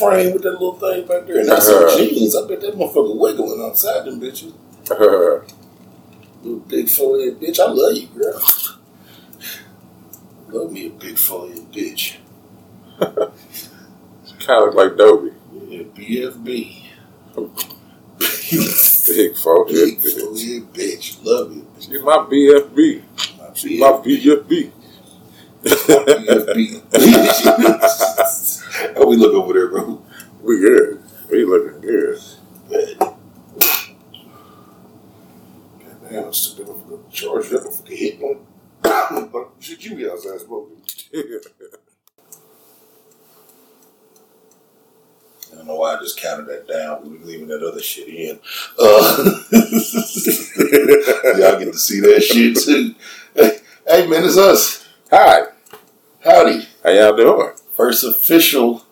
frame with that little thing back there. And that's some Uh-huh. jeans. I bet that motherfucker wiggling outside them bitches. Uh, Little big forehead bitch. I love you, girl. Love me a big forehead bitch. kind of like Dobie. Yeah, BFB. Big folk. big forehead bitch. Love you. She's my BFB. My She's my BFB. BFB. How we look over there, bro? We good. We looking good. Damn, it's too difficult to charge that motherfucker hit one. Should you be outside smoking? I don't know why I just counted that down. We were leaving that other shit in. Uh, y'all get to see that shit too. Hey, hey, man, it's us. Hi. Howdy. How y'all doing? First official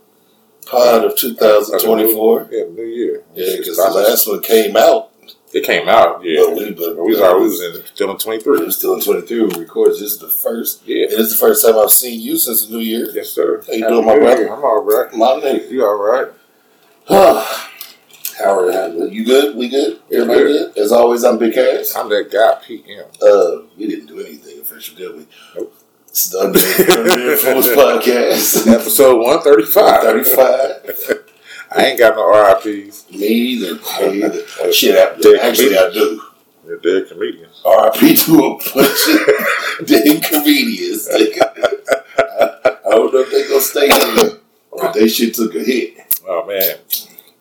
pod of 2024. Yeah, New Year. Yeah, because the last one came out. It came out. Yeah. But we, but we was we was in still in 23. we three. were still in 23 when we recorded. This is the first. Yeah. It is the first time I've seen you since the new year. Yes, sir. How you Happy doing, my brother? I'm all right. My nigga. You all right? How are you? You good? We good? Yeah, Everybody good. good? As always, I'm Big Cass. I'm that guy, PM. Uh, we didn't do anything official, did we? Nope. It's the Influence Podcast. Episode one thirty five. 35. I ain't got no RIPs. Me either. Me either. Shit, I, Dead actually, I do. They're dead comedians. RIP to a bunch of dead comedians. I, I don't know if they're gonna stay there, but they shit took a hit. Oh man.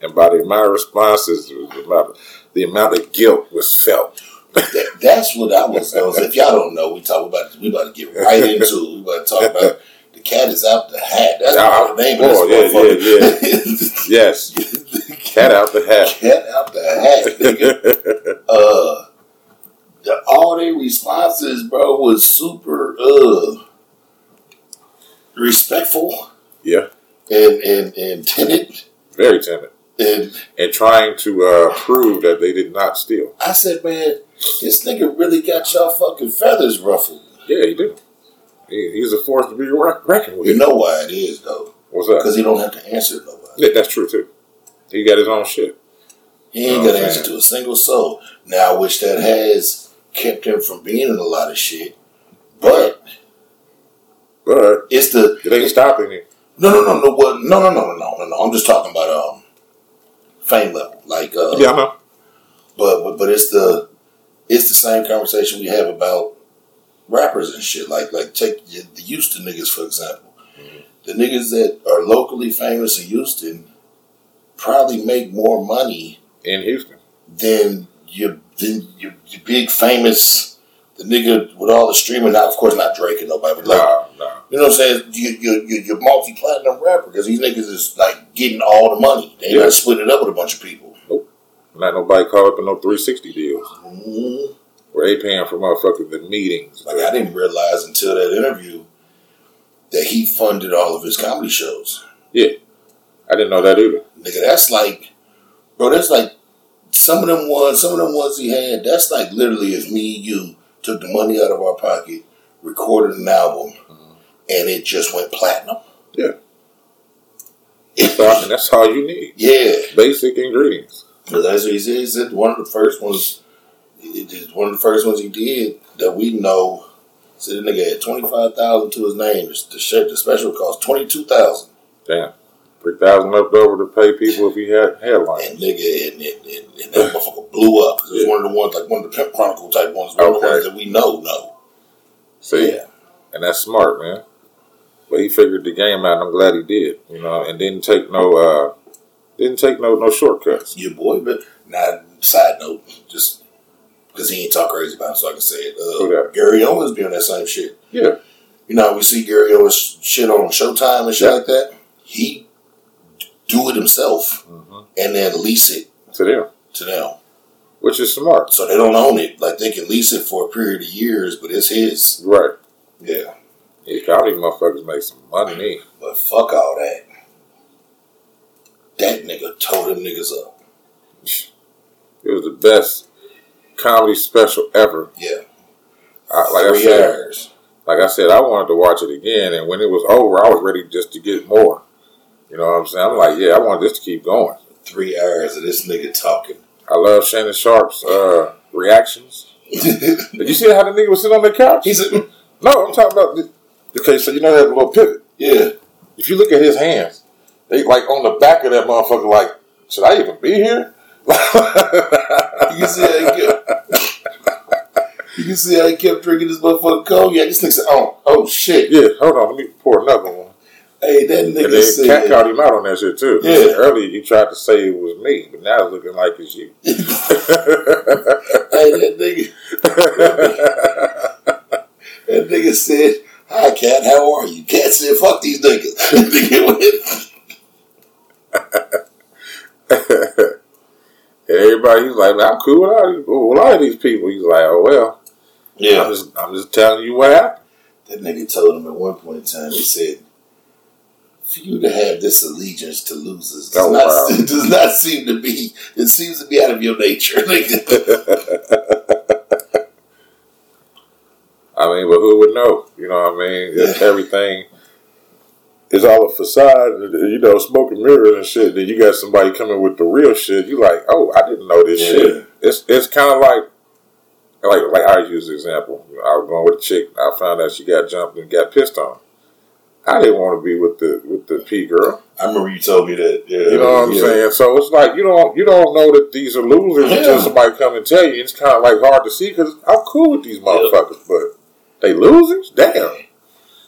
And by the my responses, the amount, the amount of guilt was felt. That, that's what I was going to say. If y'all don't know, we talk about we about to get right into it. We about to talk about the cat is out the hat. That's Ah, the name boy, of this yeah, motherfucker. Yes. Cat out the hat. Cat out the hat, nigga. Uh, the, all their responses, bro, was super uh respectful yeah. and and and timid. Very timid. And And trying to uh, prove that they did not steal. I said, man, this nigga really got y'all fucking feathers ruffled. Yeah, he did. He, he's a force to be reckoned with. You know why it is though, What's that? because he don't have to answer to nobody. Yeah, that's true too. He got his own shit. He ain't Oh, got to answer to a single soul. Now, which that has kept him from being in a lot of shit, but But it's the it ain't stopping him. no, no, no, no, what? No, no, no, no, no, no, no. I'm just talking about um fame level, like uh, Yeah, I know. but, but but it's the it's the same conversation we have about rappers and shit. Like like take the Houston niggas for example. Mm-hmm. The niggas that are locally famous in Houston probably make more money In Houston. than your than your, your big famous the nigga with all the streaming. Now, of course not Drake and nobody, but like Nah, nah. you know what I'm saying. You you you you're multi platinum rapper because these niggas is like getting all the money. They Yeah. not split it up with a bunch of people. Not nobody caught up in no 360 deals. Mhm. Where they paying for motherfucking the meetings. Like I didn't realize until that interview that he funded all of his comedy shows. Yeah. I didn't know that either. Nigga, that's like, bro, that's like some of them ones, some of them ones he had. That's like literally if me and you took the money out of our pocket, recorded an album, and it just went platinum. Yeah. Mean, that's all you need. yeah, Basic ingredients. Because that's what he said. He said one of the first ones, it is one of the first ones he did that we know. Said the nigga had twenty five thousand to his name. The shirt, the special cost twenty two thousand. Damn. 3000 left over to pay people if he had headlines. And nigga, and, and, and, and that motherfucker blew up. It was Yeah. one of the ones, like one of the Pimp Chronicle type ones, one of the Okay. ones that we know know. See? Yeah. And that's smart, man. But he figured the game out, and I'm glad he did. You know, and didn't take no, uh, didn't take no no shortcuts. Your boy, but now, side note, just because he ain't talk crazy about it, so I can say it. Uh? Gary Owens be on that same shit. Yeah. You know, we see Gary Owens shit on Showtime and shit Yeah. like that. he do it himself hmm and then lease it To them, to them. which is smart. So they don't own it. Like they can lease it for a period of years, but it's his. Right. Yeah. Yeah, all these motherfuckers make some money. But fuck all that. That nigga tore them niggas up. It was the best comedy special ever. Yeah. I, like I Three said, hours. like I said, I wanted to watch it again, and when it was over, I was ready just to get more. You know what I'm saying? I'm like, yeah, I want this to keep going. Three hours of this nigga talking. I love Shannon Sharpe's uh, reactions. Did you see how the nigga was sitting on the couch? He said, no, I'm talking about. The, okay, so you know that little pivot. yeah. If you look at his hands, they like on the back of that motherfucker. Like, should I even be here? You can see how he kept. You can see how he kept drinking this motherfucking cognac. This nigga said, "Oh, oh shit! yeah, hold on, let me pour another one. Hey, that nigga And then said." Cat called him out on that shit too. Yeah. Earlier, he tried to say it was me, but now it's looking like it's you. hey, that nigga. That nigga said, "Hi, Cat. How are you?" Cat said, "Fuck these niggas." And everybody, he's like, I'm cool with all these, with a lot of these people. He's like, oh well, I'm yeah. just, I'm just telling you what happened. That nigga told him at one point in time. He said, "For you to have this allegiance to losers does Oh, not wow. does not seem to be. It seems to be out of your nature." Nigga. I mean, but who would know? You know what I mean? It's everything is all a facade, you know, smoke and mirrors and shit. Then you got somebody coming with the real shit. You like, oh, I didn't know this Yeah. shit. It's it's kind of like, like like I use the example. I was going with a chick. I found out she got jumped and got pissed on. I didn't want to be with the with the P girl. I remember you told me that. Yeah, You know what I'm yeah. saying? So it's like you don't you don't know that these are losers Yeah. until somebody come and tell you. It's kind of like hard to see because I'm cool with these motherfuckers, but they losers. Damn.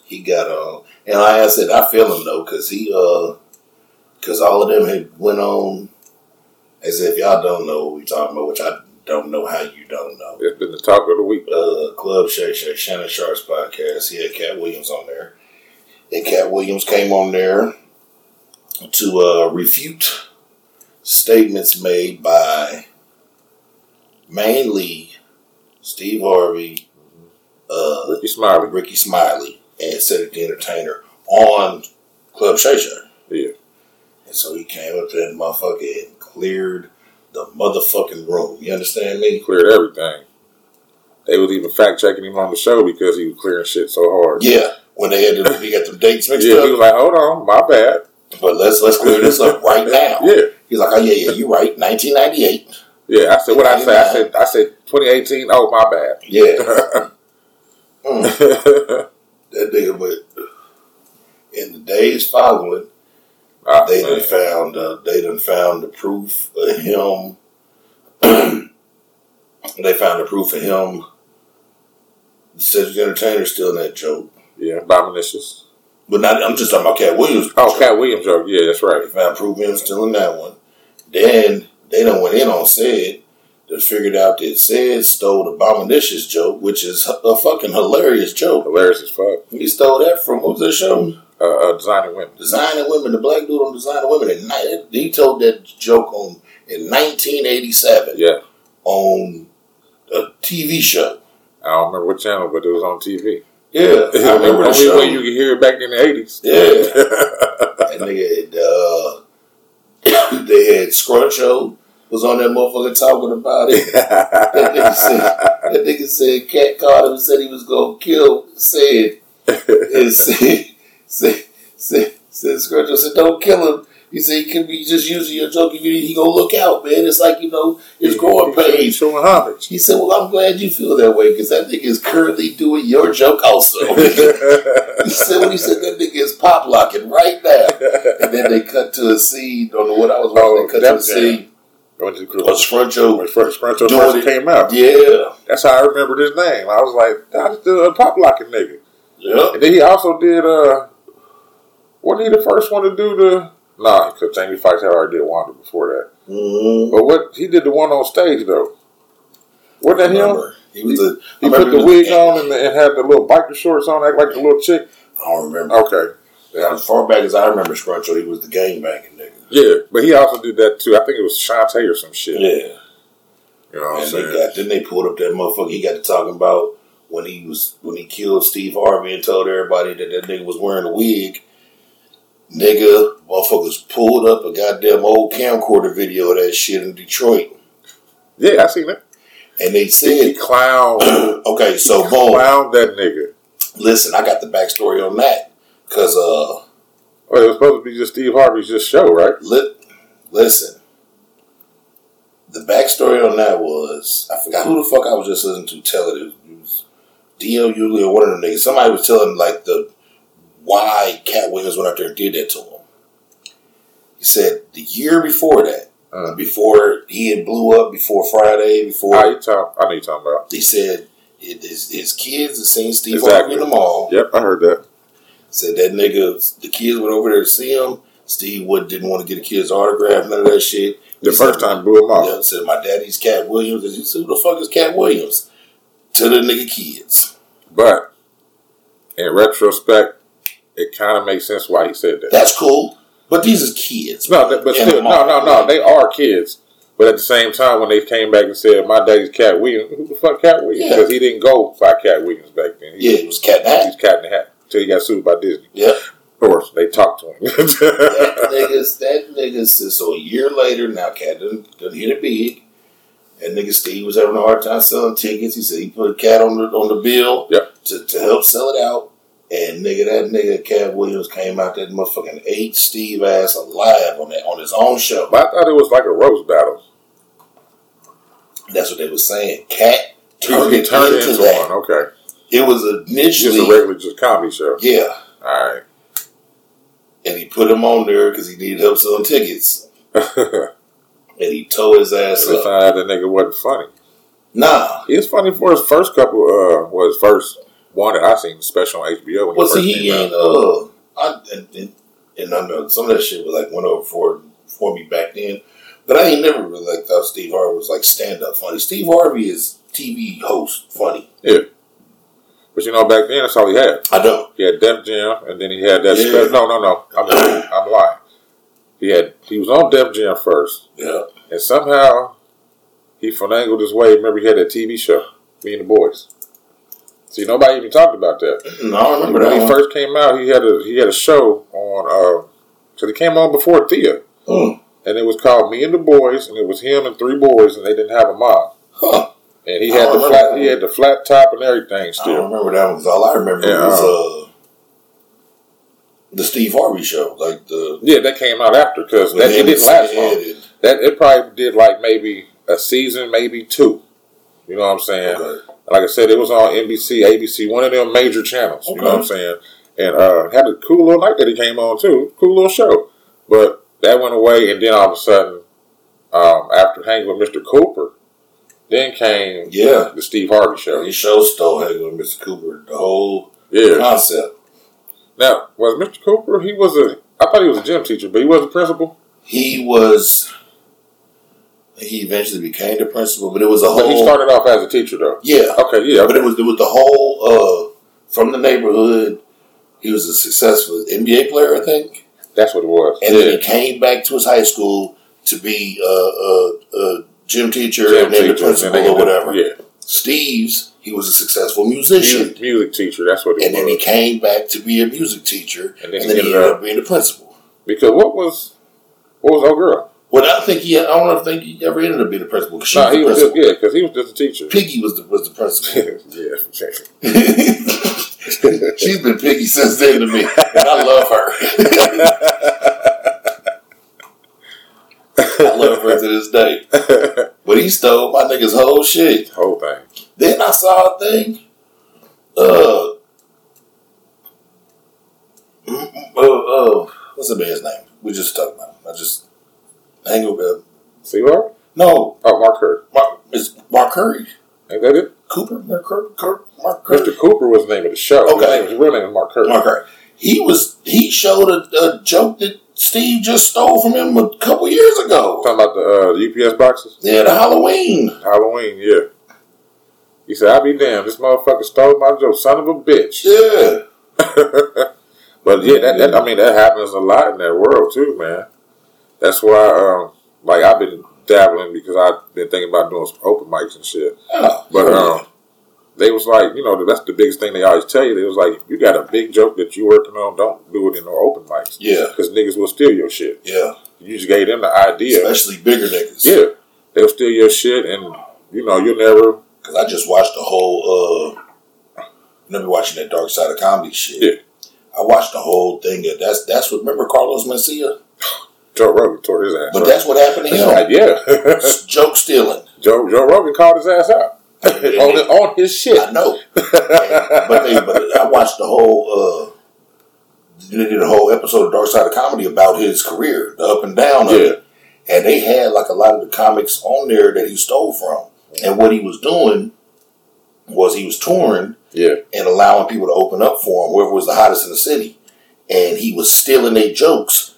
He got uh, and like I said, I feel him though, cause he uh, cause all of them had went on. As if y'all don't know what we talking about, which I don't know how you don't know. It's been the talk of the week. uh, Club Shay Shay, Shannon Sharpe's podcast. He had Katt Williams on there. And Katt Williams came on there to uh, refute statements made by mainly Steve Harvey, uh, Rickey Smiley. Rickey Smiley, and Cedric the Entertainer on Club Shay Shay. Yeah. And so he came up to that motherfucker and cleared the motherfucking room. You understand me? cleared everything. They was even fact checking him on the show because he was clearing shit so hard. Yeah. When they had to, he got them dates mixed Yeah, up. he was like, hold on, my bad. But let's let's clear this up right now. Yeah. He's like, oh yeah, yeah, you're right. 1998. Yeah, I said what I said. I said I said 2018. Oh, my bad. Yeah, Mm. that nigga. But in the days following, Ah, they done found uh, they done found the proof of him. they found the proof of him. The Cedric Entertainer still in that joke, Yeah, Bominicious. but not. I'm just talking about Katt Williams. Oh, Katt Williams joke. Yeah, that's right. They found proof of him still in that one. Then they done went in on said. They figured out that said stole the Abominicious joke, which is a fucking hilarious joke. Hilarious as fuck. He stole that from what was that show? Uh, uh, designing women. Designing Women. The black dude on Designing Women. And he told that joke on in 1987 Yeah, on a TV show. I don't remember what channel, but it was on TV. Yeah, I remember the Only show. way you could hear it back in the eighties. Yeah. That nigga had, uh, they had Scruncho was on that motherfucker talking about it. That nigga said, that nigga said, Cat called him and said he was gonna kill. Said, and said, said, said, said, Scruncho said, don't kill him. He said he could be just using your joke. He, he gonna look out, man. It's like you know his growing pains. showing homage. He said, "Well, I'm glad you feel that way because that nigga is currently doing your joke also." he said, "When he said that nigga is pop locking right now," and then they cut to a scene on the what I was watching. Oh, they cut to a was- scene Went to Scruncho. When Scruncho. first Scruncho first it. came out. Yeah, That's how I remembered his name. I was like, that's the pop locking nigga. yeah. And then he also did uh wasn't he the first one to do the Nah, because Jamie Foxx had already did Wanda before that. Mm-hmm. But what he did the one on stage though. Wasn't that him? He was a. He put remember the wig on and, and had the little biker shorts on, act like the little chick. I don't remember. Okay. As far back as I remember Scruncho, he was the gang banging nigga. Yeah, but he also did that too. I think it was Shantae or some shit. Yeah. You know what I'm And they saying? got then they pulled up that motherfucker. He got to talking about when he was when he killed Steve Harvey and told everybody that that nigga was wearing a wig. Nigga, motherfuckers pulled up a goddamn old camcorder video of that shit in Detroit, yeah, I seen that. and they He said, clowned, "Okay, so boom, clowned that nigga. listen, I got the backstory on that because uh, Well, it was supposed to be just Steve Harvey's just show, right? li- listen, the backstory on that was I forgot who the fuck I was just listening to tell it. It was DL Hughley or one of them niggas. Somebody was telling like the why Katt Williams went out there and did that to him. He said the year before that, Uh. before he had blew up, before Friday, before Ah, you talk, I know you talking about. He said his, his kids had seen Steve Exactly. Harvey in the mall. Yep, I heard that. Said that nigga, the kids went over there to see him. Steve Wood didn't want to get a kid's autograph, none of that shit. The He first said- time blew him off. Yeah, said my daddy's Katt Williams. And he said, who the fuck is Katt Williams? To the nigga kids. But in retrospect, it kind of makes sense why he said that. That's cool. But these is kids. No, that, but still, no, no, no. They are kids. But at the same time, when they came back and said, "My daddy's Katt Williams," who the fuck Katt Williams? Yeah. Because he didn't go by Katt Williams back then. He, Yeah, it was Cat in the Hat. he's Cat in the Hat until he got sued by Disney. Yeah. Of course, they talked to him. that nigga's that nigga said so a year later now Cat done, done hit it big. And nigga Steve was having a hard time selling tickets. He said he put a Cat on the on the bill Yeah. to, to help sell it out. And nigga, that nigga Katt Williams came out that motherfucking ate Steve ass alive on that on his own show. but I thought it was like a roast battle. That's what they were saying. Cat turned it turned into, into that. one. Okay, It was initially just a regular, just comedy show. yeah, All right. and he put him on there because he needed help selling tickets, and he tore his ass found up. out that nigga wasn't funny. Nah, He was funny for his first couple. Uh, was first one that I seen special on HBO. When well, he see, he ain't. Uh, I and, and, and I know some of that shit was like went over for for me back then, but I ain't never really like thought Steve Harvey was like stand up funny. Steve Harvey is TV host funny. But you know, back then that's all he had. I know. He had Def Jam, and then he had that. Yeah. Spe- no, no, no. I'm lying. I'm lying. He had. He was on Def Jam first, Yeah, and somehow he finagled his way. Remember, he had that TV show, Me and the Boys. See, nobody even talked about that. no, I remember when that When he one. first came out, he had a he had a show on. Uh, so he came on before Thea, Mm. and it was called Me and the Boys, and it was him and three boys, and they didn't have a mom. Huh. And he I had the flat. that He had the flat top and everything Still, I don't remember that one all I remember Yeah, was uh, the Steve Harvey show, like the Yeah, that came out after because that it didn't last long. That it probably did like maybe a season, maybe two. You know what I'm saying? Okay. Like I said, it was on NBC, ABC, one of them major channels. You know what I'm saying? And uh, had a cool little night that he came on too. Cool little show. But that went away, and then all of a sudden, um, after hanging with Mr. Cooper, then came Yeah, the Steve Harvey show. his show stole hanging with Mr. Cooper. The whole Yeah. concept. Now, was Mr. Cooper? He was a. I thought he was a gym teacher, but he was a principal. He was. He eventually became the principal, but it was a But whole. he started off as a teacher, though. yeah, Okay, yeah. but it was it was the whole uh, from the neighborhood. He was a successful NBA player, I think, That's what it was. and yeah. then he came back to his high school to be a, Uh, a gym teacher Gym and teacher, principal and or whatever. Yeah, Steve's, he was a successful musician. music, music teacher. That's what it And was. then he came back to be a music teacher, And and then then, he he ended ended up- up being the principal. because what was what was old girl? Well, I think he. I don't think he ever ended up being the principal. 'cause was he was just, yeah, because he was just a teacher. Piggy was the was the principal. yeah, She's been Piggy since then to me, and I love her. I love her to this day. But he stole my nigga's whole shit. whole thing. Then I saw a thing. Uh, mm, mm, uh, uh, what's the man's name? We just talked about. him. I just hang over. See what? No, Oh, Mark Hurd. Mark, it's Mark Curry. Ain't that it? Cooper, Mark Curry, Cur- Mark Curry. Mr. Cooper was the name of the show. Okay. His real name is Mark Hurd. Mark Curry. He was he showed a, a joke that Steve just stole from him a couple years ago. Talking about the, uh, UPS boxes. Yeah, the Halloween. Halloween, yeah. He said, "I'll be damned. This motherfucker stole my joke, son of a bitch." Yeah. But yeah, that, that I mean that happens a lot in that world too, man. That's why, um, like I've been dabbling because I've been thinking about doing some open mics and shit. Oh, But um, they was like, you know, that's the biggest thing they always tell you. They was like, you got a big joke that you working on, don't do it in no open mics. Yeah. because niggas will steal your shit. yeah, You just gave them the idea. especially bigger niggas. Yeah, they'll steal your shit, and you know you'll never. Because I just watched the whole. uh be watching that Dark Side of Comedy shit. Yeah. I watched the whole thing. That's that's what. Remember Carlos Mencia? Joe Rogan tore his ass. But up. that's what happened to him. Right, yeah. Joke stealing. Joe Joe Rogan called his ass out on his, on his shit. I know. but they, but I watched the whole. uh They did a whole episode of Dark Side of Comedy about his career, the up and down of it, and they had like a lot of the comics on there that he stole from. And what he was doing was he was touring Yeah, and allowing people to open up for him, whoever was the hottest in the city, and he was stealing their jokes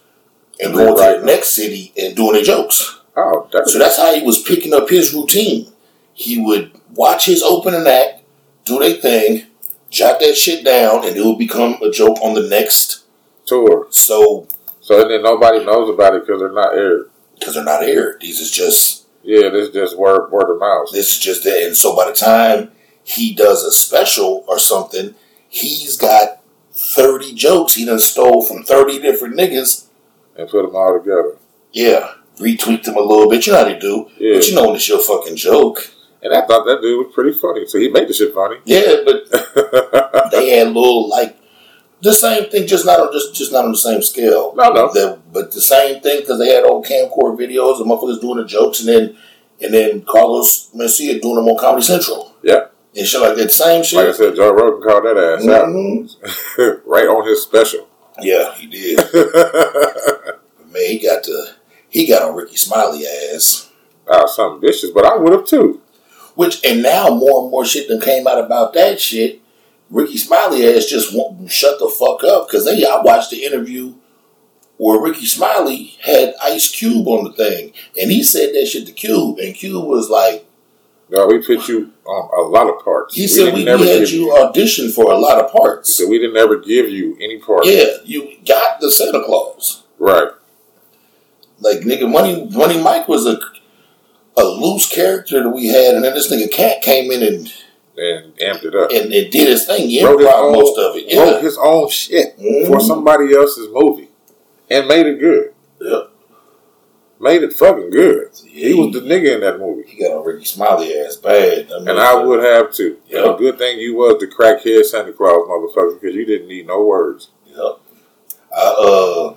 and going to the next city and doing their jokes. oh, that's So that's how he was picking up his routine. He would watch his opening act, do their thing, jot that shit down, and it would become a joke on the next. tour. So, So then nobody knows about it because they're not aired. because they're not aired, these is just Yeah, this is just word word of mouth. this is just that. And so by the time he does a special or something, he's got thirty jokes he done stole from thirty different niggas. and put them all together. Yeah, retweet them a little bit. You know how they do, Yeah. but you know when it's your fucking joke. And I thought that dude was pretty funny, so he made the shit funny. Yeah, but they had little like the same thing, just not on just just not on the same scale. No, no. The, but the same thing because they had old camcorder videos of motherfuckers doing the jokes, and then and then Carlos Mencia doing them on Comedy Central Yeah, and shit like that. Same shit. like I said, Joe Rogan called that ass Mhm. out right on his special. Yeah, he did. Man, he got to he got on Rickey Smiley ass. Ah, something vicious, but I would have too. Which and now more and more shit that came out about that shit. Rickey Smiley ass just won't shut the fuck up because they I watched the interview where Rickey Smiley had Ice Cube on the thing and he said that shit to Cube and Cube was like No, we put you on a lot of parts. he said we, never we had you audition for a lot of parts. He said we didn't ever give you any parts. Yeah, you got the Santa Claus. Right. Like nigga, Money Money Mike was a a loose character that we had, and then this nigga Cat came in and And amped it up. and, and did his thing. He Wrote own- most of it. Wrote his own shit for Mhm. somebody else's movie and made it good. yeah. Made it fucking good. He was the nigga in that movie. He got on Rickey Smiley ass bad. I mean, And I would have too. And Yeah. good thing you was the crackhead Santa Claus motherfucker because you didn't need no words. Yep. I uh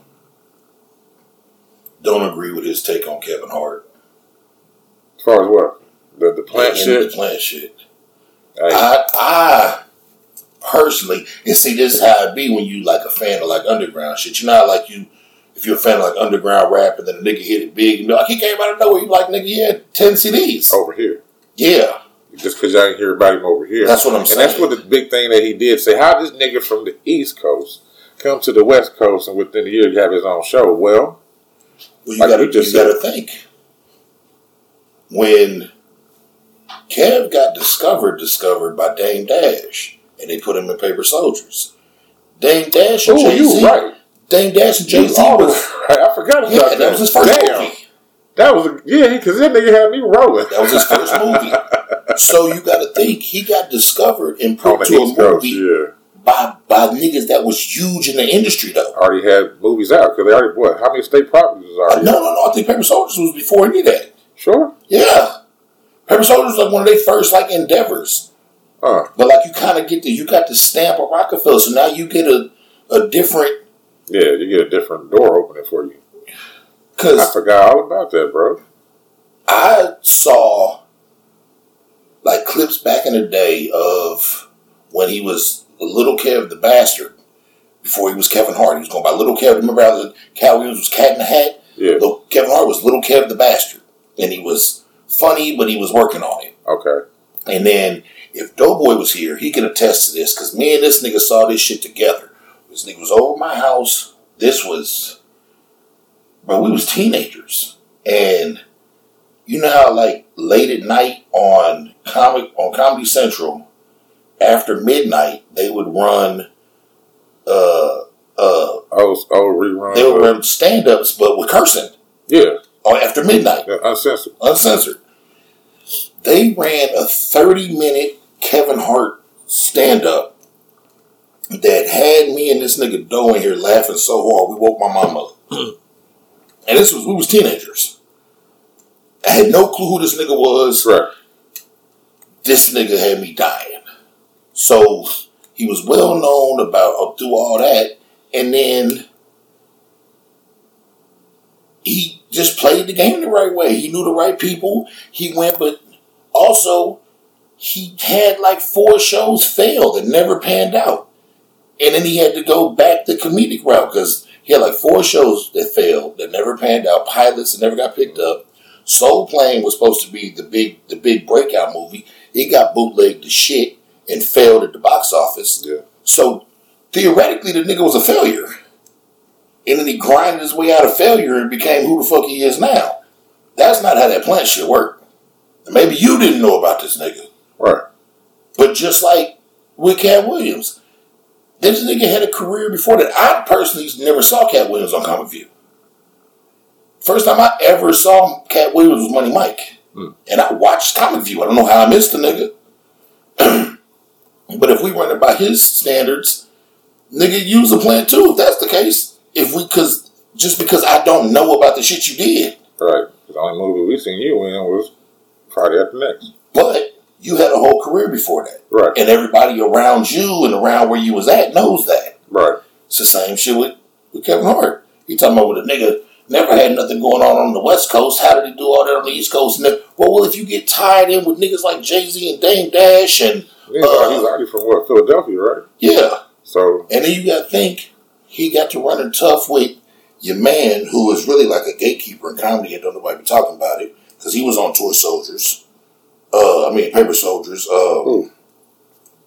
don't agree with his take on Kevin Hart. As far as what? The the plant Yeah, shit. The plant shit. I I personally and see this is how it be when you like a fan of like underground shit. You're not like you if you're a fan of like underground rap and then a nigga hit it big and be like he came out of nowhere, you like nigga, he had ten CDs. over here. Yeah. Just because y'all didn't hear about him over here. That's what I'm and saying. that's what the big thing that he did say. How this nigga from the East Coast come to the West Coast and within a year you have his own show? Well, Well, you Like you gotta think. When Kev got discovered, discovered by Dame Dash, and they put him in Paper Soldiers. Dame Dash and oh, Jay you Z. right. Dame Dash and Jay Z all was right. I forgot about yeah, that. that was his first Damn. movie. That was a, yeah, because that nigga had me rolling. That was his first movie. So you got to think he got discovered and put the to a Coast, movie yeah. by by niggas that was huge in the industry though. Already had movies out because they already what? How many state properties was Uh, no, no, no. I think Paper Soldiers was before any of that. Sure. Yeah, Paper Soldiers was like one of their first like endeavors. Huh. But like you kind of get the you got the stamp of Rockefeller, so now you get a a different Yeah, you get a different door opening for you. Cause I forgot all about that, bro. I saw like clips back in the day of when he was Little Kev the Bastard before he was Kevin Hart. He was going by Little Kev. Remember how the Katt Williams was Cat in the Hat? Yeah. Little, Kevin Hart was Little Kev the Bastard, and he was funny, but he was working on it. Okay. And then if Doughboy was here, he can attest to this because me and this nigga saw this shit together. This nigga was over my house. This was, bro, we was teenagers, and you know how like late at night on comic on Comedy Central, after midnight they would run uh, a old old reruns. They were stand ups, but with cursing. Yeah. On after midnight. Yeah, uncensored. Uncensored. They ran a 30 minute Kevin Hart stand up that had me and this nigga Doe in here laughing so hard we woke my mama up. and this was we was teenagers. I had no clue who this nigga was. Right. This nigga had me dying. So he was well known about uh, through all that, and then he just played the game the right way. He knew the right people. He went, but also he had like four shows failed and never panned out, and then he had to go back the comedic route because he had like four shows that failed that never panned out, pilots that never got picked up. Soul Plane was supposed to be the big the big breakout movie. It got bootlegged to shit and failed at the box office. Yeah. So theoretically, the nigga was a failure. And then he grinded his way out of failure and became who the fuck he is now. That's not how that plant shit worked. And maybe you didn't know about this nigga. Right. But just like with Katt Williams, this nigga had a career before that. I personally never saw Katt Williams on Comic View. First time I ever saw Katt Williams was Money Mike. Mm. And I watched Comic View. I don't know how I missed the nigga. but if we run it by his standards, nigga, use a plant too, if that's the case. If we, cause just because I don't know about the shit you did. Right. The only movie we seen you in was Friday After Next. But you had a whole career before that. Right. And everybody around you and around where you was at knows that. Right. It's the same shit with, with Kevin Hart. He talking about with a nigga never had nothing going on on the West Coast. How did he do all that on the East Coast? And then, well, well, if you get tied in with niggas like Jay Z and Dame Dash and He's, Uh, he's already from what Philadelphia, right? yeah, So and then you got to think he got to running tough with your man who was really like a gatekeeper in comedy and don't nobody be talking about it because he was on Tour Soldiers. Uh, I mean Paper Soldiers. Uh,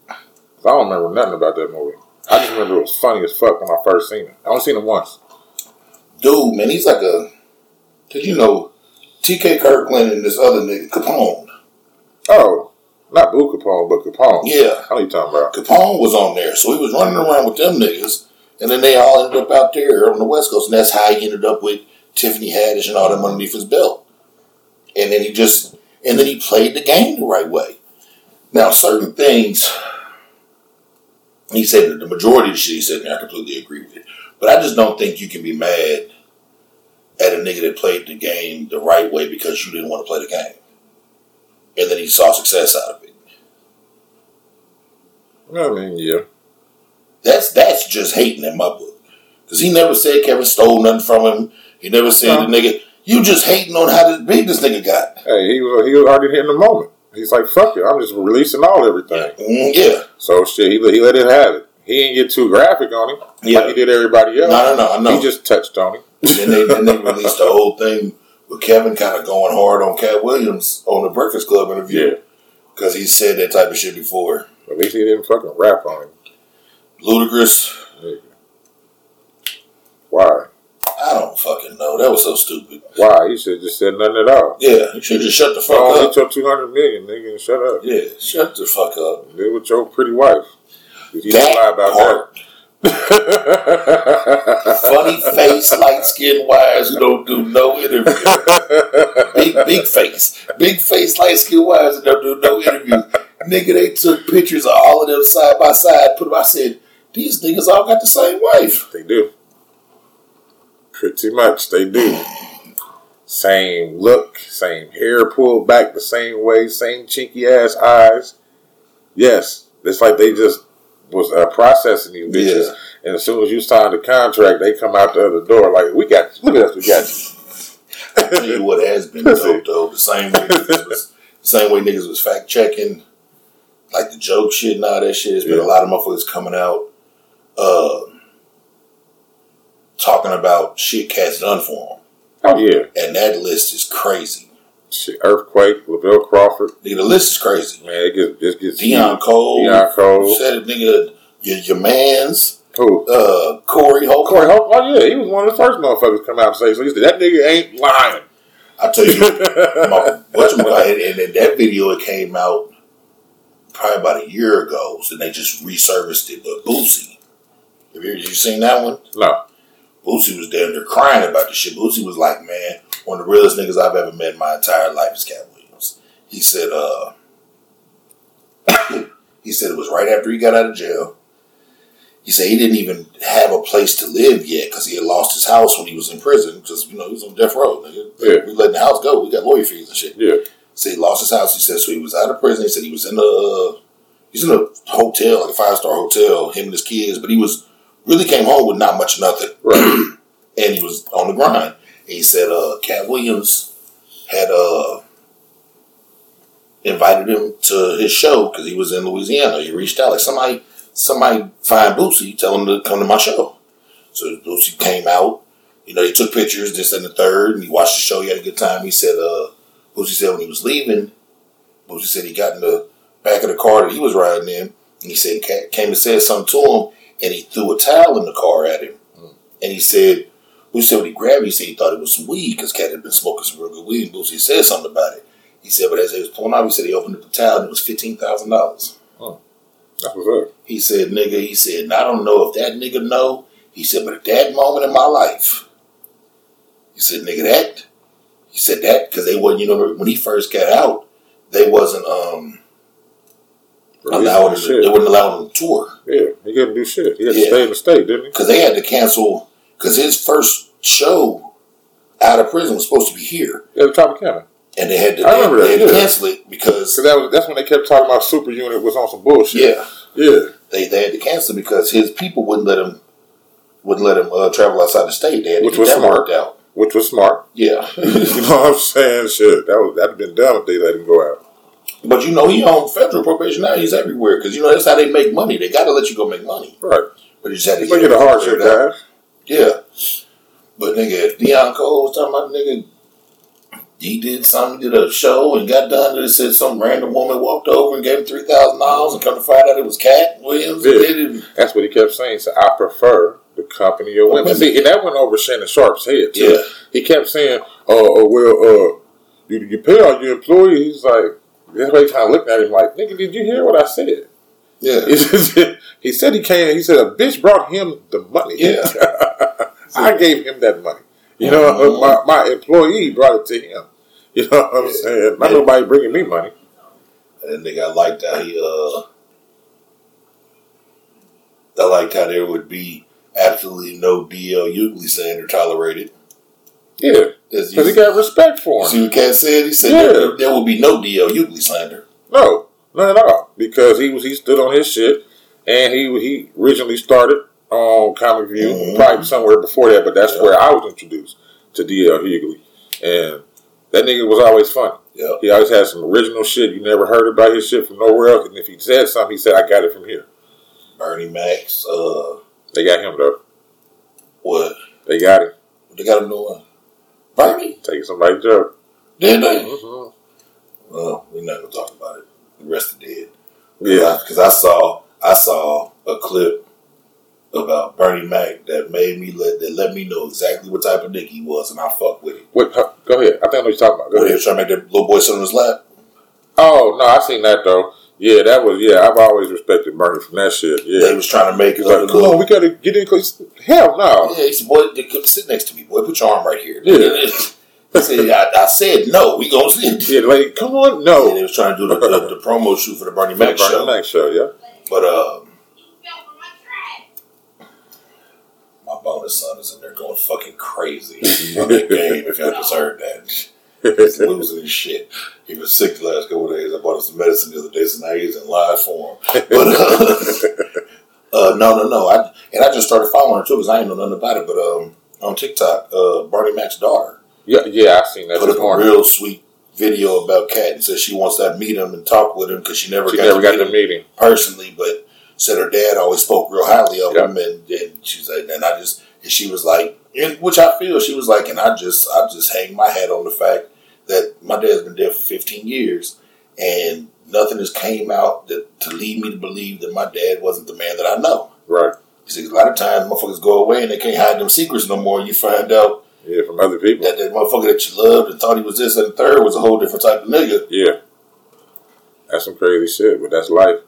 I don't remember nothing about that movie. I just remember it was funny as fuck when I first seen it. I only seen it once. dude, man, he's like a. Did you know T.K. Kirkland and this other nigga Capone? Oh, not Boo Capone, but Capone. Yeah. How are you talking about? Capone was on there, so he was running around with them niggas, and then they all ended up out there on the West Coast, and that's how he ended up with Tiffany Haddish and all them underneath his belt. And then he just, and then he played the game the right way. Now, certain things, he said that the majority of the shit he said, and I completely agree with it, but I just don't think you can be mad at a nigga that played the game the right way because you didn't want to play the game. And then he saw success out of it. I mean, yeah. That's that's just hating in my book. Because he never said Kevin stole nothing from him. He never said the nigga, you just hating on how big this nigga got. Hey, he was he was already hitting the moment. He's like, fuck it, I'm just releasing all everything. Mm, yeah. So shit, he, he let it have it. He didn't get too graphic on him Yeah. like he did everybody else. No, no, no, I know. He just touched on him. then they then they released the whole thing with Kevin kind of going hard on Katt Williams on the Breakfast Club interview. Yeah. Because he said that type of shit before. At least he didn't fucking rap on him. Ludicrous. Why? I don't fucking know. That was so stupid. Why? He should have just said nothing at all. Yeah, you should just shut the fuck Oh, up. get your two hundred million, nigga, and shut up. Yeah, shut the fuck up. Live with your pretty wife. You That don't lie about part. that. Funny face, light skin wise, who don't do no interview. big, big face. Big face, light skin wise, that don't do no interview. Nigga, they took pictures of all of them side by side, put them, I said, these niggas all got the same wife. They do. Pretty much, they do. Same look, same hair pulled back the same way, same chinky ass eyes. Yes, it's like they just was uh, processing these bitches, Yeah. and as soon as you sign the contract, they come out the other door like, "We got, you. look at us, we got you." I tell you what has been dope though, the same way niggas was, the same way niggas was fact checking, like the joke shit and all that shit. There's been Yeah. a lot of motherfuckers coming out, uh, talking about shit cats done for them, Oh yeah, and that list is crazy. shit, earthquake, Lavell Crawford, Nigga, the list is crazy. man, it gets just gets Deon Cole, Deon Cole, said it, nigga. Your, your man's who? uh, Corey Holcomb. Corey Hope. Oh yeah, he was one of the first motherfuckers to come out and say so. He said that nigga ain't lying. I tell you, my, what you and, and that video it came out probably about a year ago, so they just resurfaced it. But Boosie, have you, you seen that one? no, Boosie was down there crying about the shit. Boosie was like, man, one of the realest niggas I've ever met in my entire life is Katt Williams. He said, uh, he said it was right after he got out of jail. He said he didn't even have a place to live yet because he had lost his house when he was in prison because you know he was on death row. Nigga. Yeah. We letting the house go. We got lawyer fees and shit. Yeah. So he lost his house. He said so he was out of prison. He said he was in a he's in a hotel, like a five star hotel, him and his kids. But he was really came home with not much nothing, Right. and he was on the grind. And he said uh, Katt Williams had uh, invited him to his show because he was in Louisiana. He reached out like somebody somebody find Boosie, tell him to come to my show. So Boosie came out. You know, he took pictures, this and the third, and he watched the show. He had a good time. He said, uh, Boosie said when he was leaving, Boosie said he got in the back of the car that he was riding in, and he said Cat came and said something to him, and he threw a towel in the car at him. And he said, Boosie said when he grabbed it, he said he thought it was some weed because Cat had been smoking some real good weed. And Boosie said something about it. He said, but as he was pulling out, he said he opened up the towel and it was fifteen thousand dollars. That's what's up. He said, nigga, he said, and I don't know if that nigga know. He said, but at that moment in my life, he said, nigga, that, he said that, because they wasn't, you know, when he first got out, they wasn't, um, allowed him, to- they wouldn't allow him to tour. Yeah, he couldn't do shit. He had to Yeah. stay in the state, didn't he? Because they had to cancel, because his first show out of prison was supposed to be here. Yeah, the Tropicana. And they had to, I remember they that, had to yeah. cancel it because, that was that's when they kept talking about Super Unit was on some bullshit. yeah, Yeah. they, they had to cancel it because his people wouldn't let him, wouldn't let him uh, travel outside the state. They had to Which get was that smart. worked out. Which was smart. Yeah. You know what I'm saying? Shit. That was that'd been dumb if they let him go out. But you know, he on federal probation now. He's everywhere because you know that's how they make money. They got to let you go make money. Right. But you just had to gonna get a hardship, guys. Yeah. But nigga, if Deon Cole was talking about nigga, he did something, did a show and got done. And it said some random woman walked over and gave him three thousand dollars, and come to find out it was Katt Williams. Yeah. That's what he kept saying. So I prefer the company of women. women. See, and that went over Shannon Sharpe's head too. Yeah. He kept saying, "Oh, oh well, uh, you, you pay all your employees." He's like, everybody kind of looked at him like, "Nigga, did you hear what I said?" Yeah. he said he came. He said a bitch brought him the money. Yeah. I gave him that money. You know, Mhm. my, my employee brought it to him. You know what I'm saying? Not nobody bringing me money. And nigga, I liked how he uh, I liked how there would be absolutely no DL Hughley or tolerated. Yeah, because he got respect for him. See what Cat said? He said Yeah. there, there will be no DL Hughley slander. No, none at all. Because he was he stood on his shit, and he he originally started on Comic View, Mhm. probably somewhere before that, but that's Yeah. where I was introduced to DL Hughley, and that nigga was always funny. Yeah. He always had some original shit. You never heard about his shit from nowhere else. And if he said something, he said, "I got it from here." Bernie Max, uh, They got him though. what? They got him they got him doing? Bernie? taking somebody's job. Did they? Mhm. Well, we're not gonna talk about it. The rest are dead. Yeah, Because I saw I saw a clip about Bernie Mac that made me let that let me know exactly what type of nigga he was, and I fuck with him. Wait, huh, go ahead. I think I know what you're talking about. Go When he ahead. was trying to make that little boy sit on his lap. Oh no, I seen that though. Yeah, that was yeah. I've always respected Bernie from that shit. Yeah, he was trying to make other like, come on, we gotta get in. Cause hell no. Yeah, he said, "Boy, sit next to me, boy. Put your arm right here." Yeah. he said, I, "I said no. We gonna sit." Yeah, like come on, no. they was trying to do the, the, the promo shoot for the Bernie Mac show. Bernie Mac show, yeah. but um, my bonus son is in there going fucking crazy game. If y'all just heard that, he's losing his shit. He was sick the last couple days. I bought him some medicine the other day, so now he's in live form. But uh, uh, no, no, no. I and I just started following her too because I ain't know nothing about it. But um, on TikTok, uh, Bernie Mac's daughter yeah, yeah, I've seen that put up a real sweet video about Cat and says she wants to meet him and talk with him because she never She got never to got meet the him personally, but said her dad always spoke real highly of Yeah. him, and, and she's like, and I just, and she was like, and which I feel she was like, and I just, I just hang my hat on the fact that my dad's been dead for 15 years, and nothing has came out that to lead me to believe that my dad wasn't the man that I know. Right. He said, a lot of times motherfuckers go away and they can't hide them secrets no more, and you find out Yeah, from other people. that that motherfucker that you loved and thought he was this and the third was a whole different type of nigga. Yeah. That's some crazy shit, but that's life.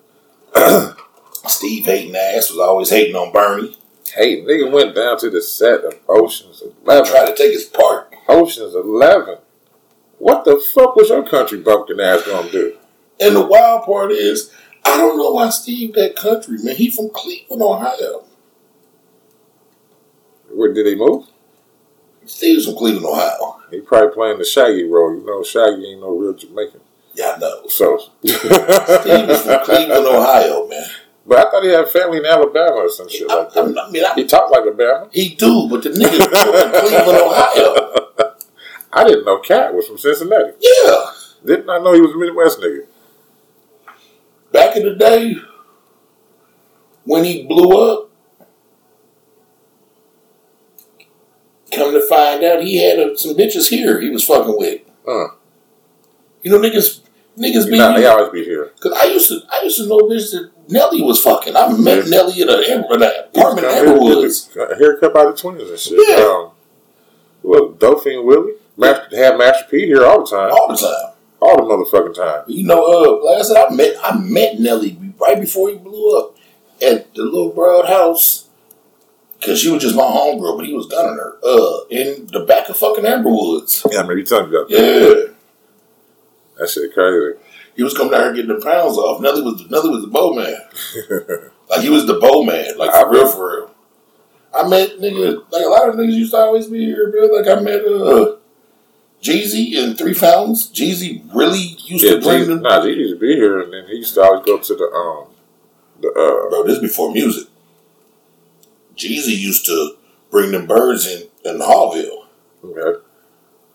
Steve hating ass was always hating on Bernie. Hey, nigga went down to the set of Ocean's Eleven. Try to take his part. Ocean's Eleven. What the fuck was your country bumpkin ass gonna do? And the wild part is, I don't know why Steve that country, man. He from Cleveland, Ohio. Where did he move? Steve's from Cleveland, Ohio. He probably playing the Shaggy role. You know, Shaggy ain't no real Jamaican. Yeah, I know. So Steve is from Cleveland, Ohio, man. But I thought he had family in Alabama or some shit I, like that. I, I mean, I, He talked like a Bama. he do, but the nigga from Cleveland, Ohio. I didn't know Katt was from Cincinnati. Yeah. Didn't I know he was a Midwest nigga? Back in the day, when he blew up, come to find out he had uh, some bitches here he was fucking with. Huh. You know, niggas, niggas be. Nah, they always be here. Cause I used to, I used to know bitches that Nelly was fucking. I met. Nelly in an apartment in Everwoods. Haircut by the twins and shit. Yeah. Um, well, Dolphin Willie. Master, had Master P here all the time. all the time. All the motherfucking time. You know, uh, like I said, I met I met Nelly right before he blew up at the little broad house. Cause she was just my homegirl, but he was gunning her. Uh, in the back of fucking Amberwoods. Yeah, I remember you telling me about that. Yeah. That shit crazy. He was coming down here getting the pounds off. Nelly was Nelly was the bow man. Like he was the bow man, like for real, for real. I met niggas like a lot of niggas used to always be here, bro. Like I met uh Jeezy in Three Fountains. Jeezy really used yeah, to bring them. nah, G used to be here, and then he used to always go to the um the uh Bro, this is before music. Jeezy used to bring them birds in in Hallville. okay.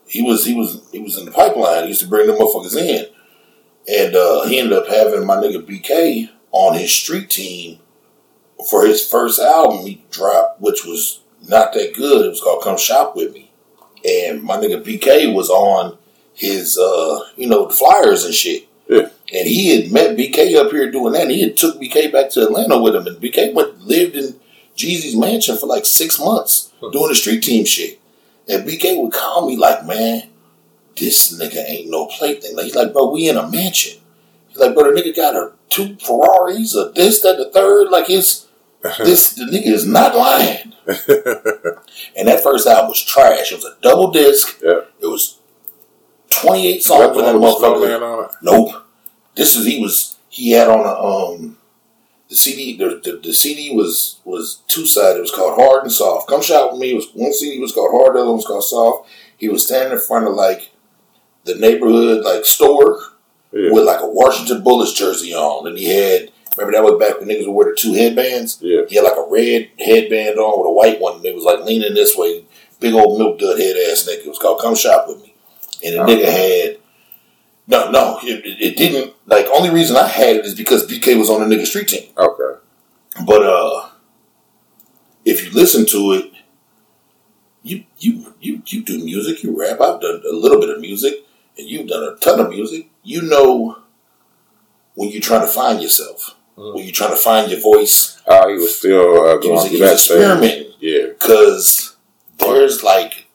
He was he was he was in the pipeline. He used to bring them motherfuckers in, and uh, he ended up having my nigga BK on his street team for his first album he dropped, which was not that good. It was called "Come Shop with Me," and my nigga BK was on his uh, you know the flyers and shit. Yeah. And he had met BK up here doing that. And he had took BK back to Atlanta with him, and BK went lived in Jeezy's mansion for like six months doing the street team shit. And BK would call me like, man, this nigga ain't no plaything. Like, he's like, bro, we in a mansion. He's like, bro, the nigga got a two Ferraris, a this, that, the third. Like, it's this the nigga is not lying. And that first album was trash. It was a double disc. Yeah. It was twenty eight songs on that one with the motherfucker. on it. Nope. This is he was he had on a um the CD the, the, the CD was was two sided. It was called Hard and Soft. Come shop with me. It was one CD was called Hard, the other one was called Soft. He was standing in front of like the neighborhood like store Yeah. with like a Washington Bullets jersey on, and he had remember that was back when niggas would wear the two headbands. Yeah. He had like a red headband on with a white one. And it was like leaning this way. Big old milk dud head ass nigga. It was called Come Shop With Me. And the Oh. nigga had no, no, it, it- it didn't. Like, only reason I had it is because BK was on the nigga street team. Okay. But uh, if you listen to it, you you you you do music, you rap. I've done a little bit of music, and you've done a ton of music. You know when you're trying to find yourself, Mhm. when you're trying to find your voice. Oh, he was still uh, going was, through he was that experimenting Yeah. because there's like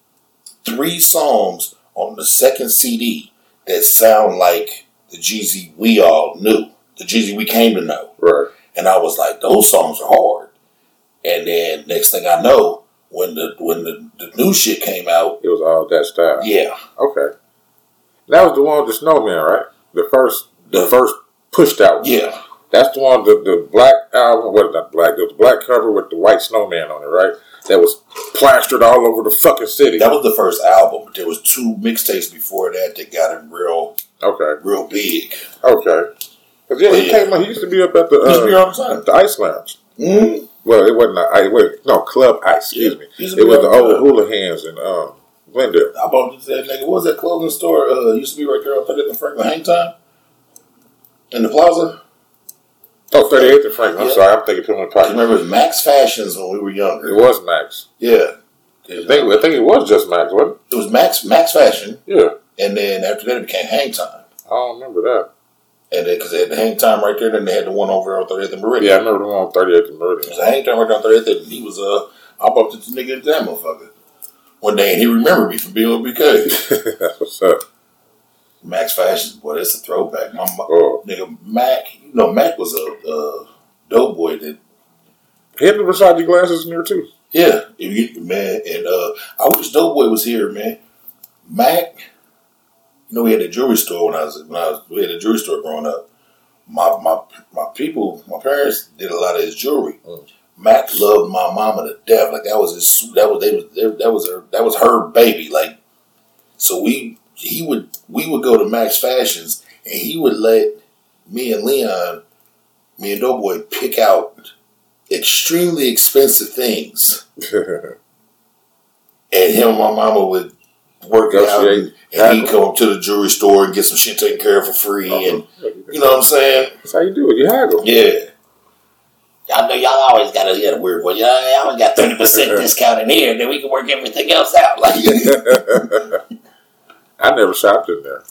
three songs on the second CD that sound like the Jeezy we all knew, the Jeezy we came to know. Right. And I was like, those songs are hard. And then next thing I know, when the when the, the new shit came out, It was all that style. yeah, Okay. That was the one with the snowman, right? The first, the The- first pushed out. one. yeah, That's the one, the, the black album, what not black, the black cover with the white snowman on it, right? That was plastered all over the fucking city. that was the first album. But there was two mixtapes before that that got him real Okay, real big. okay. Cause yeah, he Yeah. came. He used to be up at the uh, the time. the Ice Lounge. Mm-hmm. Well, it wasn't. I wait, no Club Ice. Excuse Yeah. me. It was the old. Hula Hands and um, Glendale. I bought that nigga. What was that clothing store? Uh, used to be right there on 30th and Franklin Hang Time in the plaza. Oh, 38th and Franklin. I'm Yeah. sorry, I'm thinking Pillman Pike. remember it was Max Fashions when we were younger. It was Max. Yeah, I think, I think it was just Max, wasn't it was Max Max Fashion. Yeah. and then after that it became Hang Time. I don't remember that. And then because they had the Hang Time right there, then they had the one over on 30th and Meridian. Yeah, I remember the one on 38th and It Meridian. was a Hang Time right there on 30th, and he was uh, I bumped into the nigga that motherfucker one day, and he remembered me from being with BK. That's what's up. Max Fashion, boy, that's a throwback. My, my Oh, nigga Mac, you know Mac was a, a dope boy that hidden Versace glasses in there too. Yeah, if you, man, and uh, I wish Doughboy was here, man. Mac, you know, we had a jewelry store when I was when I was we had a jewelry store growing up. My my my people, my parents did a lot of his jewelry. Mm. Mac loved my mama to death. Like that was his that was they was that was her that was her baby. Like so we he would we would go to Max Fashions and he would let me and Leon, me and Doughboy pick out extremely expensive things. and him and my mama would work it out. And, and he'd come up to the jewelry store and get some shit taken care of for free. And you know what I'm saying? That's how you do it. You haggle. Yeah. Y'all know y'all always got a, you got a weird one. Y'all always got 30% discount in here, then we can work everything else out. Like I never shopped in there.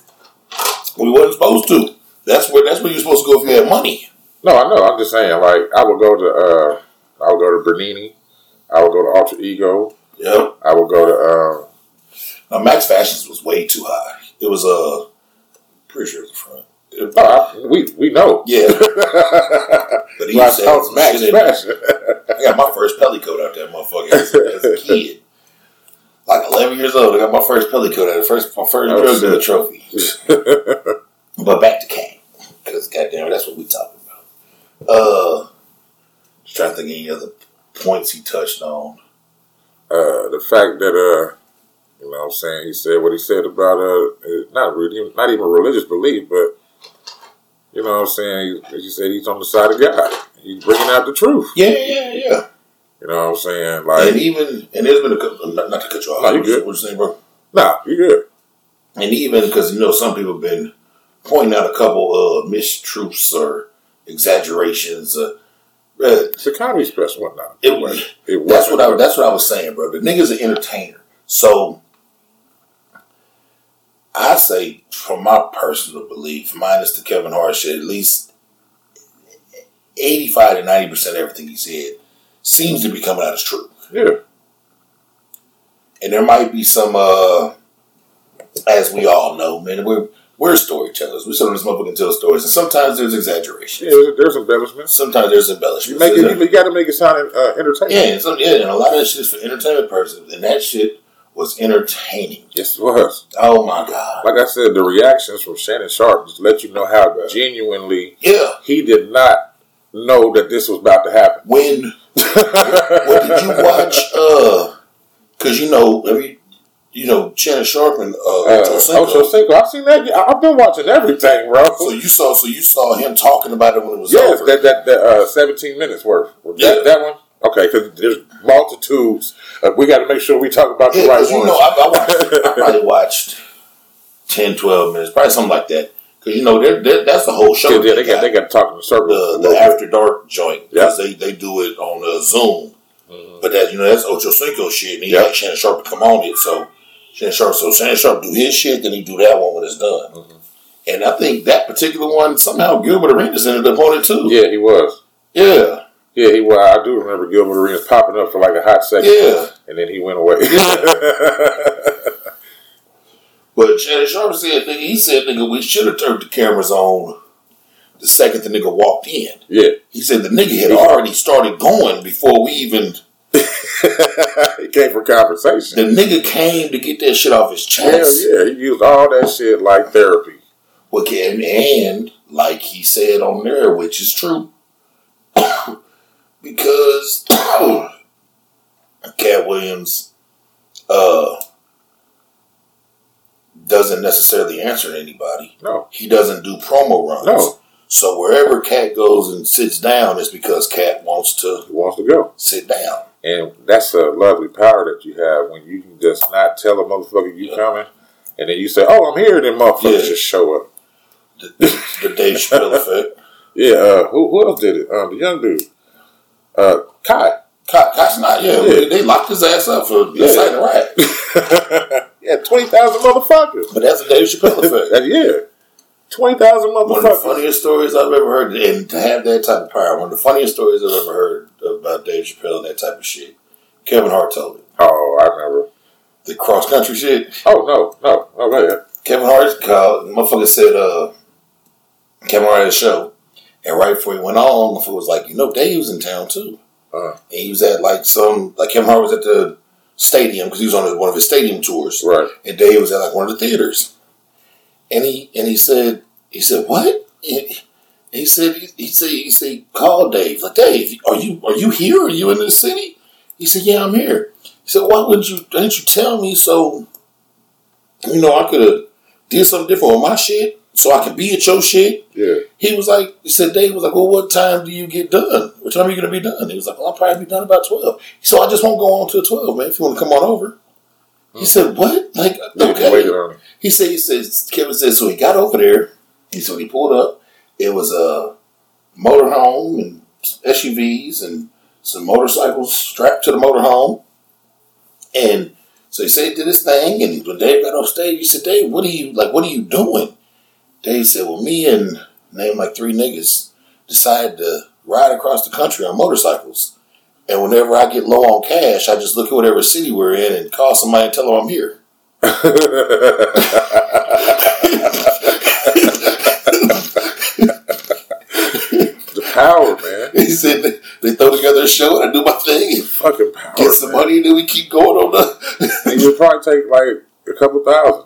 We wasn't supposed to. That's where that's where you're supposed to go if you had money. No, I know. I'm just saying. Like I would go to uh, I would go to Bernini. I would go to Alter Ego. Yep. I would go to. Uh, now Max Fashions was way too high. It was a uh, pretty sure it was the front. It, oh, I, we we know. Yeah. but he well, said I Max Fashion. I got my first pelly coat out there, motherfucker, as, as a kid. Like 11 years old, I got my first pelly coat out. First, my first Oh, drug dealer trophy. but back to Kane, because goddamn, that's what we talking about. Uh, just trying to think of any other points he touched on. uh, the fact that uh, you know, what I'm saying he said what he said about uh, uh, not really, not even religious belief, but you know, what I'm saying he, he said he's on the side of God. He's bringing out the truth. Yeah, yeah, yeah. You know what I'm saying? Like, and even and there's been a couple, not, not to cut you off. No, you What good. What you saying, bro? nah, you good. And even because you know some people have been pointing out a couple of mistruths or exaggerations. Uh, It's a comedy special, whatnot. It- was. It that's what I. That's what I was saying, bro. The nigga's an entertainer, so I say, from my personal belief, minus the Kevin Hart shit, at least eighty-five to ninety percent of everything he said seems to be coming out as true. Yeah, And there might be some, uh, as we all know, man, we're we're storytellers. We sit on this motherfucker and tell stories, and sometimes there's exaggeration. yeah. There's, embellishments. Sometimes there's You embellishments. make it. You, got to make it sound uh, entertaining. Yeah, and, yeah, and a lot of that shit is for entertainment purposes, and that shit was entertaining. Yes, it was. Oh my god! Like I said, the reactions from Shannon Sharpe just let you know how genuinely Yeah, he did not know that this was about to happen. when what did you watch? Uh, because you know every, you know Shannon Sharpe and uh, Uh. Ocho I've seen that. I've been watching everything, bro. So you saw, so you saw him talking about it when it was yes, over. that that, that uh, seventeen minutes worth. Yeah. That, that one. Okay, because there's multitudes. Uh, we got to make sure we talk about the right because you ones. know I, I, watched, I probably watched 10, 12 minutes, probably something like that. Because you know they're, they're, that's the whole show. yeah, yeah, they got they got to talk in the circle. the, the after dark joint Yeah. because they, they do it on uh, Zoom. Mhm. But that you know that's Ocho Cinco shit, and he Yeah. had Shannon Sharpe to come on it. So Shannon Sharpe, so Shannon Sharpe do his shit, then he do that one when it's done. Mhm. And I think that particular one somehow Gilbert Arenas ended up on it too. Yeah, he was. Yeah, Yeah, he was. I do remember Gilbert Arenas popping up for like a hot second, yeah. and then he went away. But Shannon Sharpe said, nigga, he said, nigga, we should have turned the cameras on the second the nigga walked in. yeah, He said the nigga had already started going before we even. he came for conversation. The nigga came to get that shit off his chest. Hell yeah, he used all that shit like therapy. Well, and, and like he said on there, which is true, because Katt Williams uh, doesn't necessarily answer anybody. No, He doesn't do promo runs. no, So wherever Katt goes and sits down is because Katt wants to he wants to go. sit down. And that's a lovely power that you have when you can just not tell a motherfucker you coming, and then you say, "Oh, I'm here," then motherfuckers Yeah. just show up. The, the Dave Chappelle effect. Yeah, uh, who, who else did it? Um, the young dude, uh, Kai. Katt's not, yeah, Yeah. They, locked his ass up for Yeah. inciting a riot. yeah, twenty thousand motherfuckers. But that's the Dave Chappelle effect. Uh, yeah, twenty thousand One of the motherfuckers. funniest stories I've ever heard, and to have that type of power, one of the funniest stories I've ever heard about Dave Chappelle and that type of shit. Kevin Hart told it. Oh, I remember. The cross country shit. Oh no, no, go ahead. Kevin Hart called, motherfucker said, uh, Kevin Hart had a show. And right before he went on, motherfucker was like, you know, Dave's in town too. Uh-huh. and he was at like some like Kevin Hart was at the stadium because he was on one of his stadium tours, Right. and Dave was at like one of the theaters, and he and he said he said what? And he said he said he said call Dave like Dave are you are you here? Are you in the city? He said yeah I'm here. He said why wouldn't you didn't you tell me so? You know I could have did something different with my shit so I could be at your shit. Yeah. He was like, he said, Dave was like, well, what time do you get done? What time are you going to be done? He was like, well, I'll probably be done about 12. So I just won't go on till 12, man, if you want to come on over. He said, what? Like, okay. He said, he says, Kevin said, so he got over there. He said, he pulled up, it was a motorhome and SUVs and some motorcycles strapped to the motorhome. And so he said he did his thing. And when Dave got off stage, he said, Dave, what are you, like, what are you doing? Dave said, well, me and name like three niggas decided to ride across the country on motorcycles. And whenever I get low on cash, I just look at whatever city we're in and call somebody and tell them I'm here. the power, man. He said they, they throw together a show and I do my thing and Fucking power. get some man. money and then we keep going on the. And you'll probably take like a couple thousand.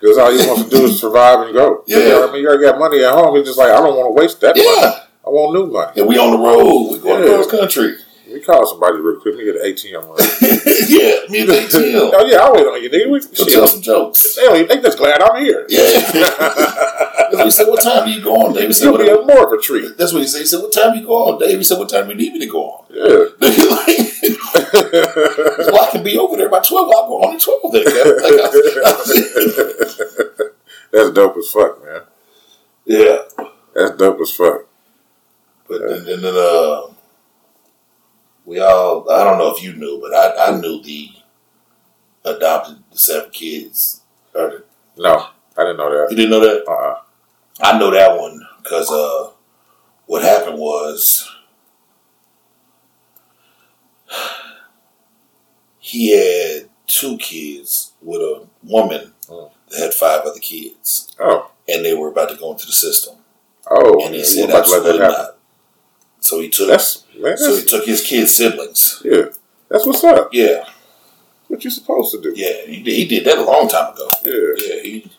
Because all he wants to do is survive and go. Yeah. You know what I mean? You already got money at home. He's just like, I don't want to waste that money. yeah. I want new money. And we on the road. We going Yeah. across country. We call somebody real quick. We get an ATM money. yeah, me and ATL. oh, yeah, I'll wait on you, nigga. We, Go tell some jokes. They, they just glad I'm here. Yeah. we said, what time are you going?" David said, You'll be a what, more of a treat. that's what he said. He said, what time you go on? David said, what time you need me to go on? Yeah. well, I can be over there by 12. I'll go on at 12 then. Like, I- That's dope as fuck, man. yeah. That's dope as fuck. But then, then, then uh, we all, I don't know if you knew, but I, I knew the adopted the seven kids. No, I didn't know that. you didn't know that? Uh-uh. I know that one because uh, what happened was he had two kids with a woman Mm. that had five other kids, Oh. and they were about to go into the system. Oh. and he said, absolutely that not. So he took, That's, man, so he took his kids' siblings. yeah. That's what's up. Yeah, What you supposed to do. yeah, he did, he did that a long time ago. Yeah. Yeah, he.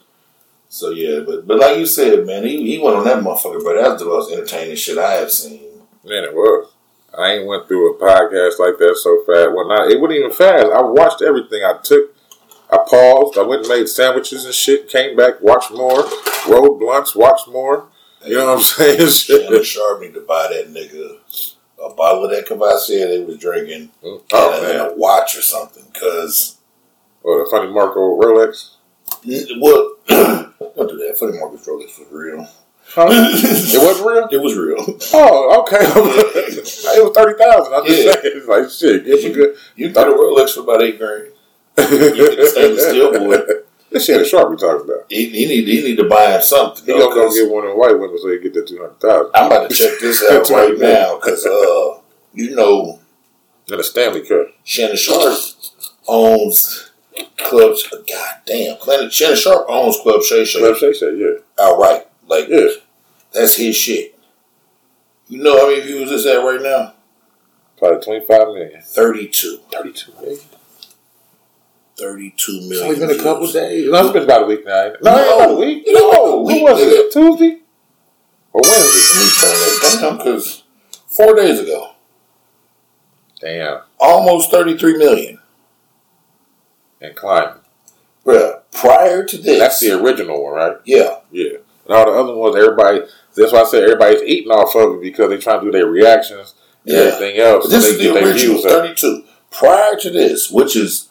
So yeah, but but like you said, man, he, he went on that motherfucker, but that's the most entertaining shit I have seen. Man, it was. I ain't went through a podcast like that so fast. Well, not it wasn't even fast. I watched everything. I took, I paused. I went and made sandwiches and shit. Came back, watched more. Rolled blunts, watched more. You know what I'm saying? Shannon. Sharp need to buy that nigga a bottle of that Cavassier they was drinking, mm. Oh and, and man, a watch or something. Cause what a funny Marco Rolex. well, don't do that. Funny Marco Rolex was real. Huh? it wasn't real. It was real. Oh, okay. it was thirty thousand. I'm just Yeah. saying, it's like shit. Give me good. You got a Rolex for about eight grand. you get a stainless steel, boy. This shit is sharp we talking about. He, he need he need to buy him something. He though, gonna go get one of them white women so he get that two hundred thousand. I'm about to check this out right now because uh, you know And a Stanley Cup. Shannon Sharpe owns clubs. God damn, Shannon Sharpe owns Club Shay Shay Club Shay Shay, yeah. outright. Like Yeah. that's his shit. You know how many views this at right now? Probably 25 million. Thirty-two. 32 million. Thirty-two It's million. only been a couple days. No, it's been about a week now. No, No. about a week. It ain't about a No, week, when was nigga. it? Tuesday? Or Wednesday? Let me turn that down because four days ago, Damn. almost thirty-three million. And climbing. Bruh, prior to this, That's the original one, right? yeah. Yeah. And all the other ones, everybody, that's why I said everybody's eating off of it because they're trying to do their reactions and Yeah. everything else. This so is they the original up. 32. Prior to this, which is,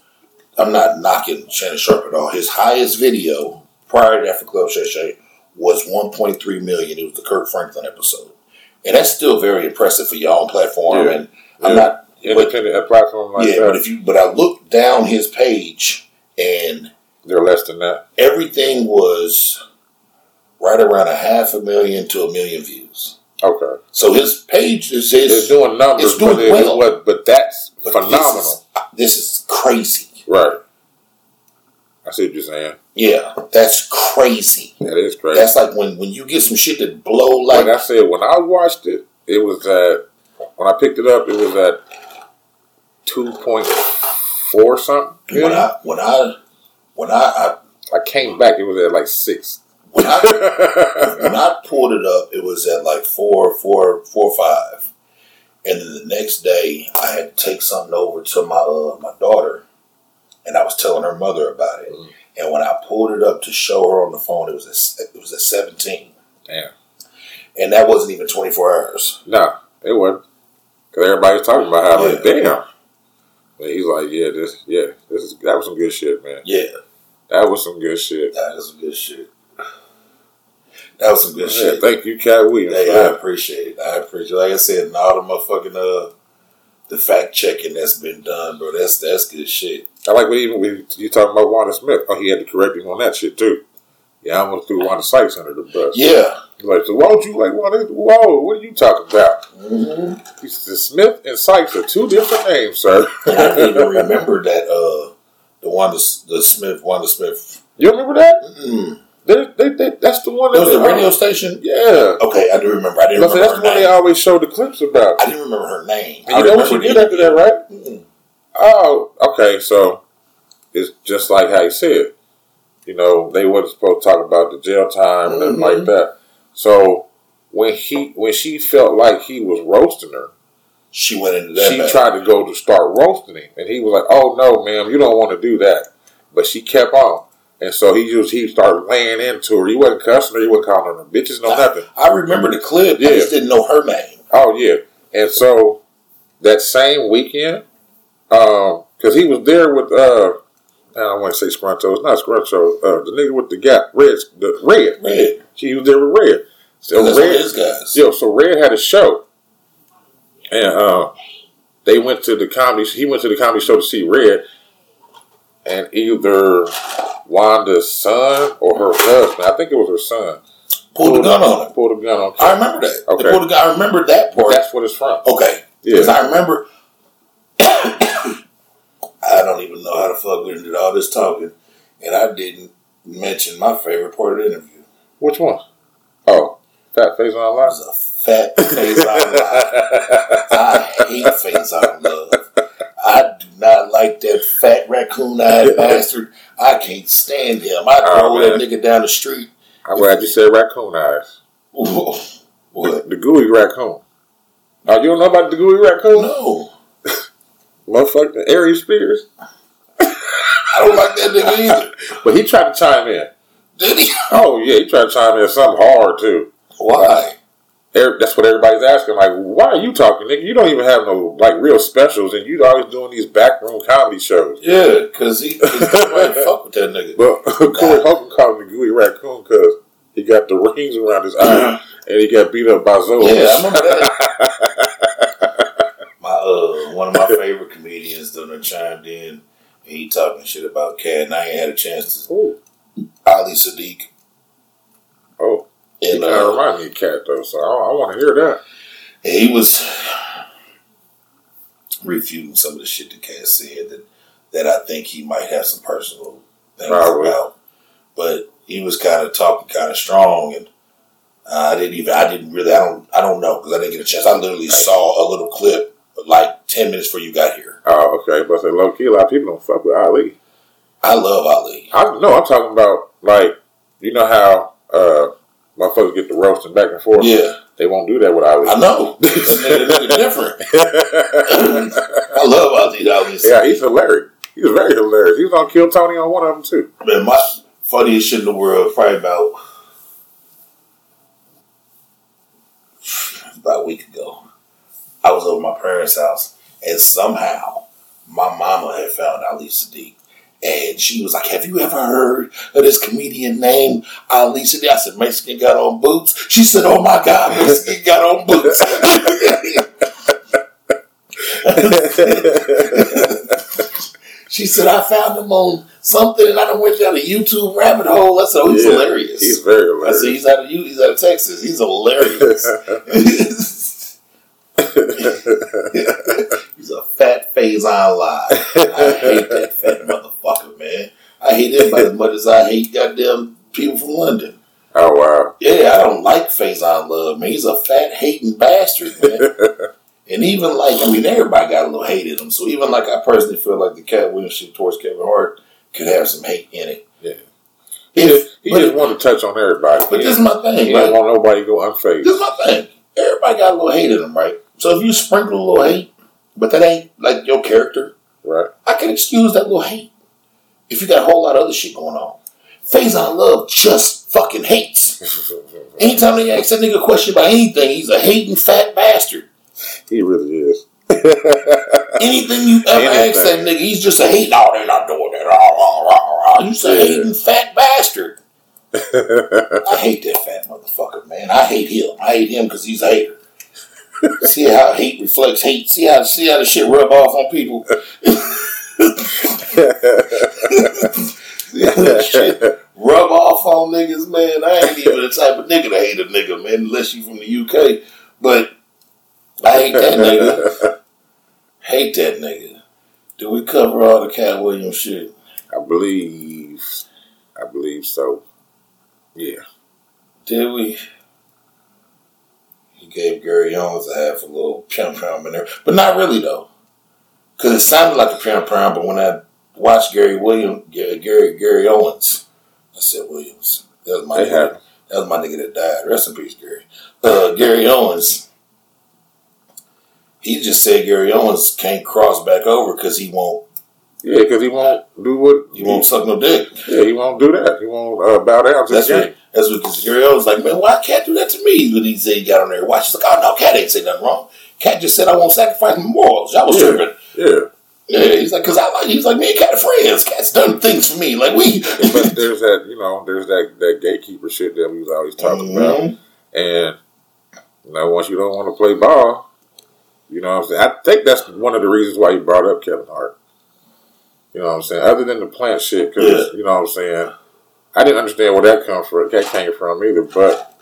I'm not knocking Shannon Sharpe at all. His highest video prior to that for Club Shay Shay was 1.3 million. It was the Kirk Franklin episode. And that's still very impressive for your own platform. Yeah. And I'm not, Independent a platform like yeah, that, but if you, but I looked down his page and they're less than that. everything was right around a half a million to a million views. Okay. So his page is, It's doing numbers, it's doing but, it- well. but, but that's but phenomenal. This is, ah, this is crazy. Right. I see what you're saying. Yeah, that's crazy. That is crazy. That's like when, when you get some shit that blow like like I said, when I watched it, it was at when I picked it up, it was at two point four something. When I when I when I, I I came back, it was at like six. When I when I pulled it up, it was at like four, four, four, five. And then the next day, I had to take something over to my uh, my daughter, and I was telling her mother about it. Mm. And when I pulled it up to show her on the phone, it was at, it was at seventeen, Damn. and that wasn't even twenty four hours. No, it wasn't. Because everybody's talking about how, like, damn. But he's like, yeah, this, yeah, this is that was some good shit, man. Yeah, That was some good shit. that was some good shit. That was some good Yeah, shit. thank you, Katt Williams. Hey, I appreciate it. I appreciate it. Like I said, and all the motherfucking uh the fact checking that's been done, bro. That's that's good shit. I like what even when you talking about Wanda Smith. Oh, he had to correct him on that shit too. Yeah, I almost threw Wanda Sykes under the bus. Yeah. He's like, so why don't you like Wanda? Whoa, what are you talking about? Mm-hmm. He said, Smith and Sykes are two different names, sir. I even remember that uh the Wanda the Smith Wanda Smith. you remember that? Mm. They, they, they, that's the one That was the radio station. Yeah. Okay, I do remember. I didn't remember that's the one they always show the clips about. I didn't remember her name. And I you know what she did after that, right? Mm. Oh, okay. So it's just like how you said. You know, they wasn't supposed to talk about the jail time and nothing like that. So when he when she felt like he was roasting her, She went into that. she bad. tried to go to start roasting him, and he was like, "Oh no, ma'am, you don't want to do that." But she kept on, and so he just he started laying into her. He wasn't cussing her. He wasn't calling her bitches, no nothing. I remember the clip. I Yeah. just didn't know her name. Oh yeah, and so that same weekend, because he was there with uh, I don't want to say Scruncho. It's not Scruncho. Uh, the nigga with the gap, red, the red. Red. He was there with Red. So That's one of Red, his guys. yo, so Red had a show, and uh, they went to the comedy. He went to the comedy show to see Red, and either Wanda's son or her husband. I think it was her son. Pulled the gun on him. Pulled a gun on. I remember that. Okay. pulled gun. I remember that But part. that's what it's from. Okay. Yeah. Because I remember, I don't even know how the fuck we did all this talking, and I didn't mention my favorite part of the interview. Which one? Oh, Fat Face It Online. was a fat face on love. I hate face on love. I not like that fat raccoon eyed bastard. I can't stand him. I Oh, roll that nigga down the street. I'm glad you said raccoon eyes. what? The gooey raccoon. Oh, you don't know about the gooey raccoon? No. Motherfucker, Aries Spears. I don't like that nigga either. But he tried to chime in. Did he? Oh, yeah, he tried to chime in something hard, too. Why? That's what everybody's asking. Like, why are you talking, nigga? You don't even have no, like, real specials, and you always doing these backroom comedy shows. Yeah, because he, nobody fuck with that nigga. But Corey Holcomb called him the gooey raccoon because he got the rings around his eye, and he got beat up by Zoe. Yeah, I remember that. My uh, one of my favorite comedians done chimed in. And he talking shit about Katt, and I ain't had a chance Ooh. to. Ali Siddiq. Oh, And of uh, remind me of Katt though, so I, I want to hear that. he was refuting some of the shit that Katt said that that I think he might have some personal things Probably. about. But he was kind of talking kind of strong, and uh, I didn't even I didn't really I don't I don't know because I didn't get a chance. I literally saw a little clip like ten minutes before you got here. Oh, okay. But say low key, a lot of people don't fuck with Ali. I love Ali. I no, I'm talking about like you know how uh motherfuckers get the roasting back and forth. Yeah, They won't do that with Ali. I know. Nigga different. I love Ali. Ali's yeah, he's hilarious. He was very hilarious. He was on Kill Tony on one of them too. Man, my funniest shit in the world, probably about about a week ago. I was over at my parents' house, and somehow my mama had found Ali Siddiq. And she was like, Have you ever heard of this comedian named Ali? I said, Mexican got on boots. She said, Oh my God, Mexican got on boots. she said, I found him on something and I done went down a YouTube rabbit hole. I said, Oh, he's Yeah, hilarious. He's very I hilarious. said, He's out of he's out of Texas. He's hilarious. He's a fat phase on live. I hate that fat motherfucker, man. I hate him about as much as I hate goddamn people from London. oh wow. Yeah, I don't like Faizon Love, man. He's a fat hating bastard, man. And even like, I mean, everybody got a little hate in them. So even like, I personally feel like the Katt Williams shit towards Kevin Hart could have some hate in it. Yeah. He, just, he just wanted to touch on everybody. But this is my thing. He right? didn't want nobody to go unfazed. This is my thing. Everybody got a little hate in them, right? So if you sprinkle a little hate, but that ain't like your character, right? I can excuse that little hate. If you got a whole lot of other shit going on. Faizon Love just fucking hates. Anytime they ask that nigga a question about anything, he's a hating fat bastard. He really is. Anything you ever Anything. ask that nigga, he's just a hating. Oh, they're not doing that. Oh, oh, oh. You say Yeah. hating fat bastard. I hate that fat motherfucker, man. I hate him. I hate him because he's a hater. see how hate reflects hate. See how see how the shit rub off on people. Shit rub off on niggas, man. I ain't even the type of nigga to hate a nigga, man, unless you from the UK. But I hate that nigga. Hate that nigga. Did we cover all the Katt Williams shit? I believe, I believe so. Yeah. Did we? He gave Gary Owens a half a little pum pum in there, but not really though, because it sounded like a pum pum. But when I watched Gary Williams, Gary Gary, Owens, I said Williams. That was my nigga, that was my nigga that died. Rest in peace, Gary. Uh, Gary Owens. He just said Gary Owens can't cross back over because he won't. Yeah, because he won't do what He won't suck no dick. Yeah, he won't do that. He won't uh, bow down to That's the. That's what. Gary Owens like, man, why can't do that to me? When he said he got on there and watched, he's like, oh no, Katt ain't say nothing wrong. Katt just said I won't sacrifice my morals. I was Yeah. tripping. Yeah, Yeah, he's like, cause I like. He's like, me and Katt are friends. Katt's done things for me. Like we. but there's that you know there's that that gatekeeper shit that we was always talking about, Mhm. and you know once you don't want to play ball, you know what I'm saying. I think that's one of the reasons why he brought up Kevin Hart. You know what I'm saying. Other than the plant shit, because Yeah. you know what I'm saying. I didn't understand where that come from. That came from either, but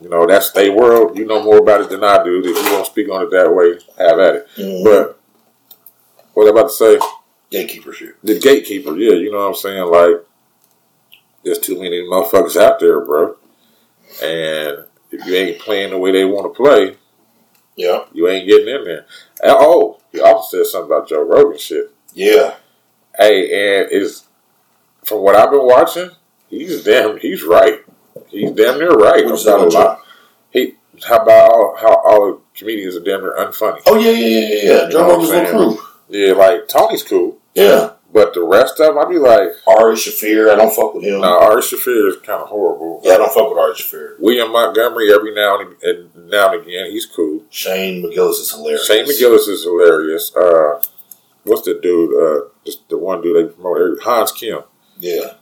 you know that's their world. You know more about it than I do. If you don't speak on it that way, have at it. Mhm. But what I'm about to say? gatekeeper shit. the gatekeeper, yeah, you know what I'm saying? Like, there's too many motherfuckers out there, bro. And if you ain't playing the way they want to play, Yeah, you ain't getting in there. And, oh, you also said something about Joe Rogan shit. yeah. Hey, and it's from what I've been watching, he's damn, he's right. He's damn near right you about a lot. He, how about all, how all comedians are damn near unfunny? Oh yeah, yeah, yeah, yeah. yeah. Joe Rogan's little crew. Yeah, like Tony's cool, Yeah, but the rest of them, I'd be like, Ari Shaffir. I don't fuck with him. no, Ari Shaffir is kind of horrible. Yeah, I don't fuck with Ari Shaffir. William Montgomery, every now and, and now and again, he's cool. Shane McGillis is hilarious. Shane McGillis is hilarious. Uh, what's the dude? Uh, just the one dude they promote, Hans Kim. Yeah,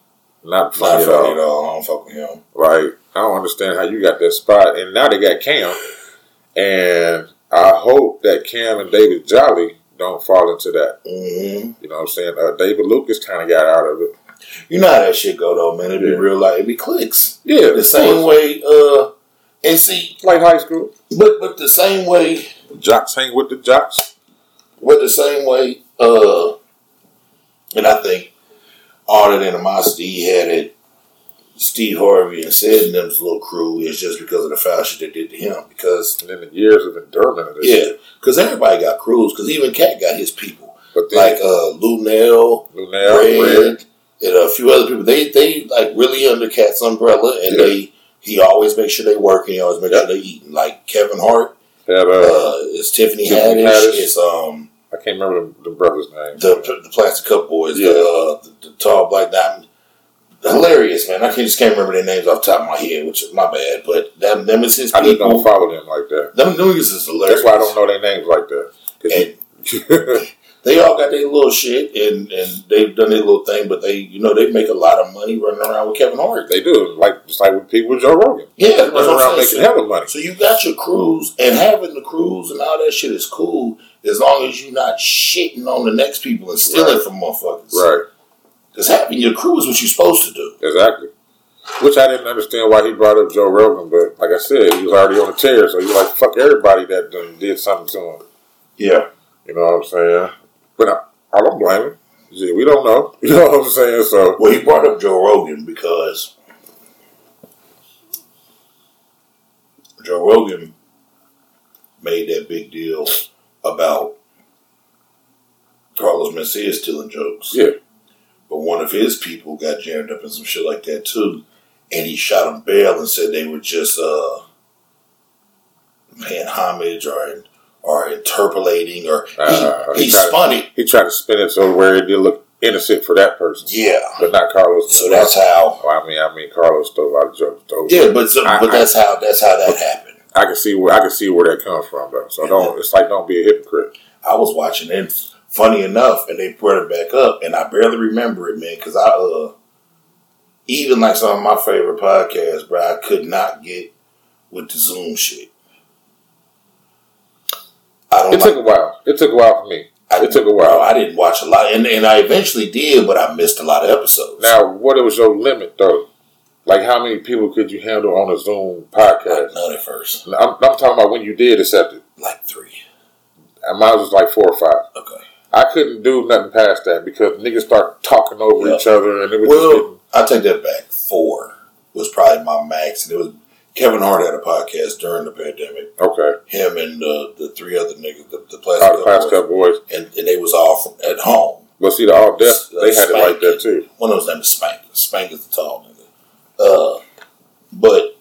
Not not funny at at all. all. I don't fuck with him. Like I don't understand how you got that spot, and now they got Cam, and I hope that Cam and David Jolly don't fall into that. hmm You know what I'm saying? Uh, David Lucas kind of got out of it. You know how that shit go though, man. It be Yeah. real like it be clicks. Yeah, The same way. Uh, and see, like high school. but but the same way. Jocks hang with the jocks. But the same way. Uh, and I think all that animosity he had at Steve Harvey and Sid and them's little crew is just because of the foul shit they did to him. Because And then the years of endurance of this. yeah, because everybody got crews. Because even Katt got his people, But then like uh, Lou Nell, Luenell, Red, Red, and a few other people. They they like really under Katt's umbrella, and Yeah. they he always makes sure they working. He always makes Yeah. sure they eating. Like Kevin Hart, had uh, uh, it's Tiffany, Tiffany Haddish, Haddish. it's um I can't remember the, the brother's name. the the Plastic Cup Boys, Yeah. the, uh, the the tall black diamond. Hilarious, man. I can just can't remember their names off the top of my head, which is my bad. But them, them is his people. I just don't follow them like that. Them niggas is hilarious. That's why I don't know their names like that. And they all got their little shit, and, and they've done their little thing. But they, you know, they make a lot of money running around with Kevin Hart. they do like just like with people with Joe Rogan. Yeah, They that's run what around making saying. hella money. So you got your crews and having the crews and all that shit is cool as long as you're not shitting on the next people and stealing Right. from motherfuckers. Right, Because having your crew is what you're supposed to do. exactly. Which I didn't understand why he brought up Joe Rogan, but like I said, he was already on the tear, so he like fuck everybody that done did something to him. Yeah. You know what I'm saying? But I, I don't blame him. Yeah, we don't know. You know what I'm saying? So Well, he brought up Joe Rogan because Joe Rogan made that big deal about Carlos Mencia stealing jokes. Yeah. But one of his people got jammed up in some shit like that too. And he shot him bail and said they were just uh, paying homage or or interpolating or he, Uh, he, he tried- spun it. He tried to spin it so where it did look innocent for that person, Yeah. but not Carlos. So that's how Well, I mean, I mean, Carlos stole a lot of jokes. Yeah, but so, I- but that's how that's how that happened. I can see where I can see where that comes from, though. So don't. It's like don't be a hypocrite. I was watching it. Funny enough, and they brought it back up, and I barely remember it, man, because I uh even like some of my favorite podcasts, bro, I could not get with the Zoom shit. I don't It like, took a while. It took a while for me. I, it took a bro, while. I didn't watch a lot, and, and I eventually did, but I missed a lot of episodes. Now, what was your limit though? Like, how many people could you handle on a Zoom Like podcast? none at first, I'm, I'm talking about when you did accept it. like three. And Mine was like four or five. Okay. I couldn't do nothing past that because niggas start talking over Yeah. each other, and it was just Well, I take that back. Four was probably my max, and it was Kevin Hart had a podcast during the pandemic. okay. Him and uh, the three other niggas, the, the plastic the past boys, boys, and, and they was all from, at home. but see, the all deaf, Uh, they had it like that too. One of those named Spank. Spank is the tall nigga. Uh, but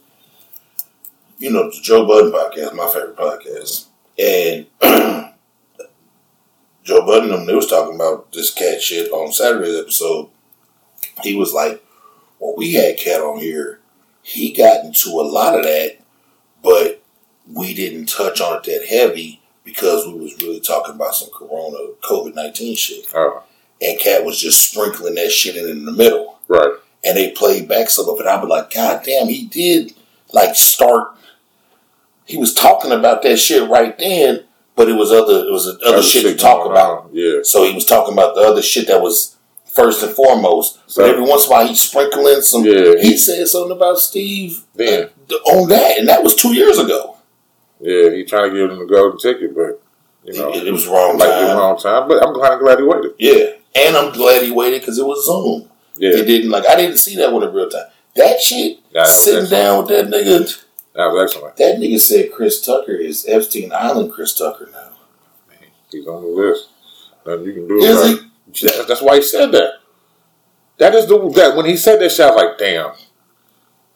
you know, the Joe Budden podcast, my favorite podcast, and Joe Budden and them, they was talking about this cat shit on Saturday's episode. He was like, "When we had cat on here, he got into a lot of that, but we didn't touch on it that heavy because we was really talking about some Corona COVID nineteen shit." Oh, and Katt was just sprinkling that shit in, in the middle. right. And they played back some of it. I'd be like, God damn, he did like start. He was talking about that shit right then, but it was other it was other, shit to talk about. on. Yeah. So he was talking about the other shit that was first and foremost. So- but every once in a while, he's sprinkling some. Yeah. He said something about Steve Then. uh, on that, and that was two years ago. Yeah, he trying to give him the golden ticket, but you know, it, it was wrong like time. the wrong time. But I'm kind of glad he waited. Yeah, and I'm glad he waited because it was Zoom. Yeah, It didn't like I didn't see that one in real time. That shit that sitting down with that nigga. that was excellent. That nigga said Chris Tucker is Epstein Island Chris Tucker now. Man, He's on the list. Nothing you can do Is about he? it. That- That's why he said that. That is the that when he said that shit, I was like, damn.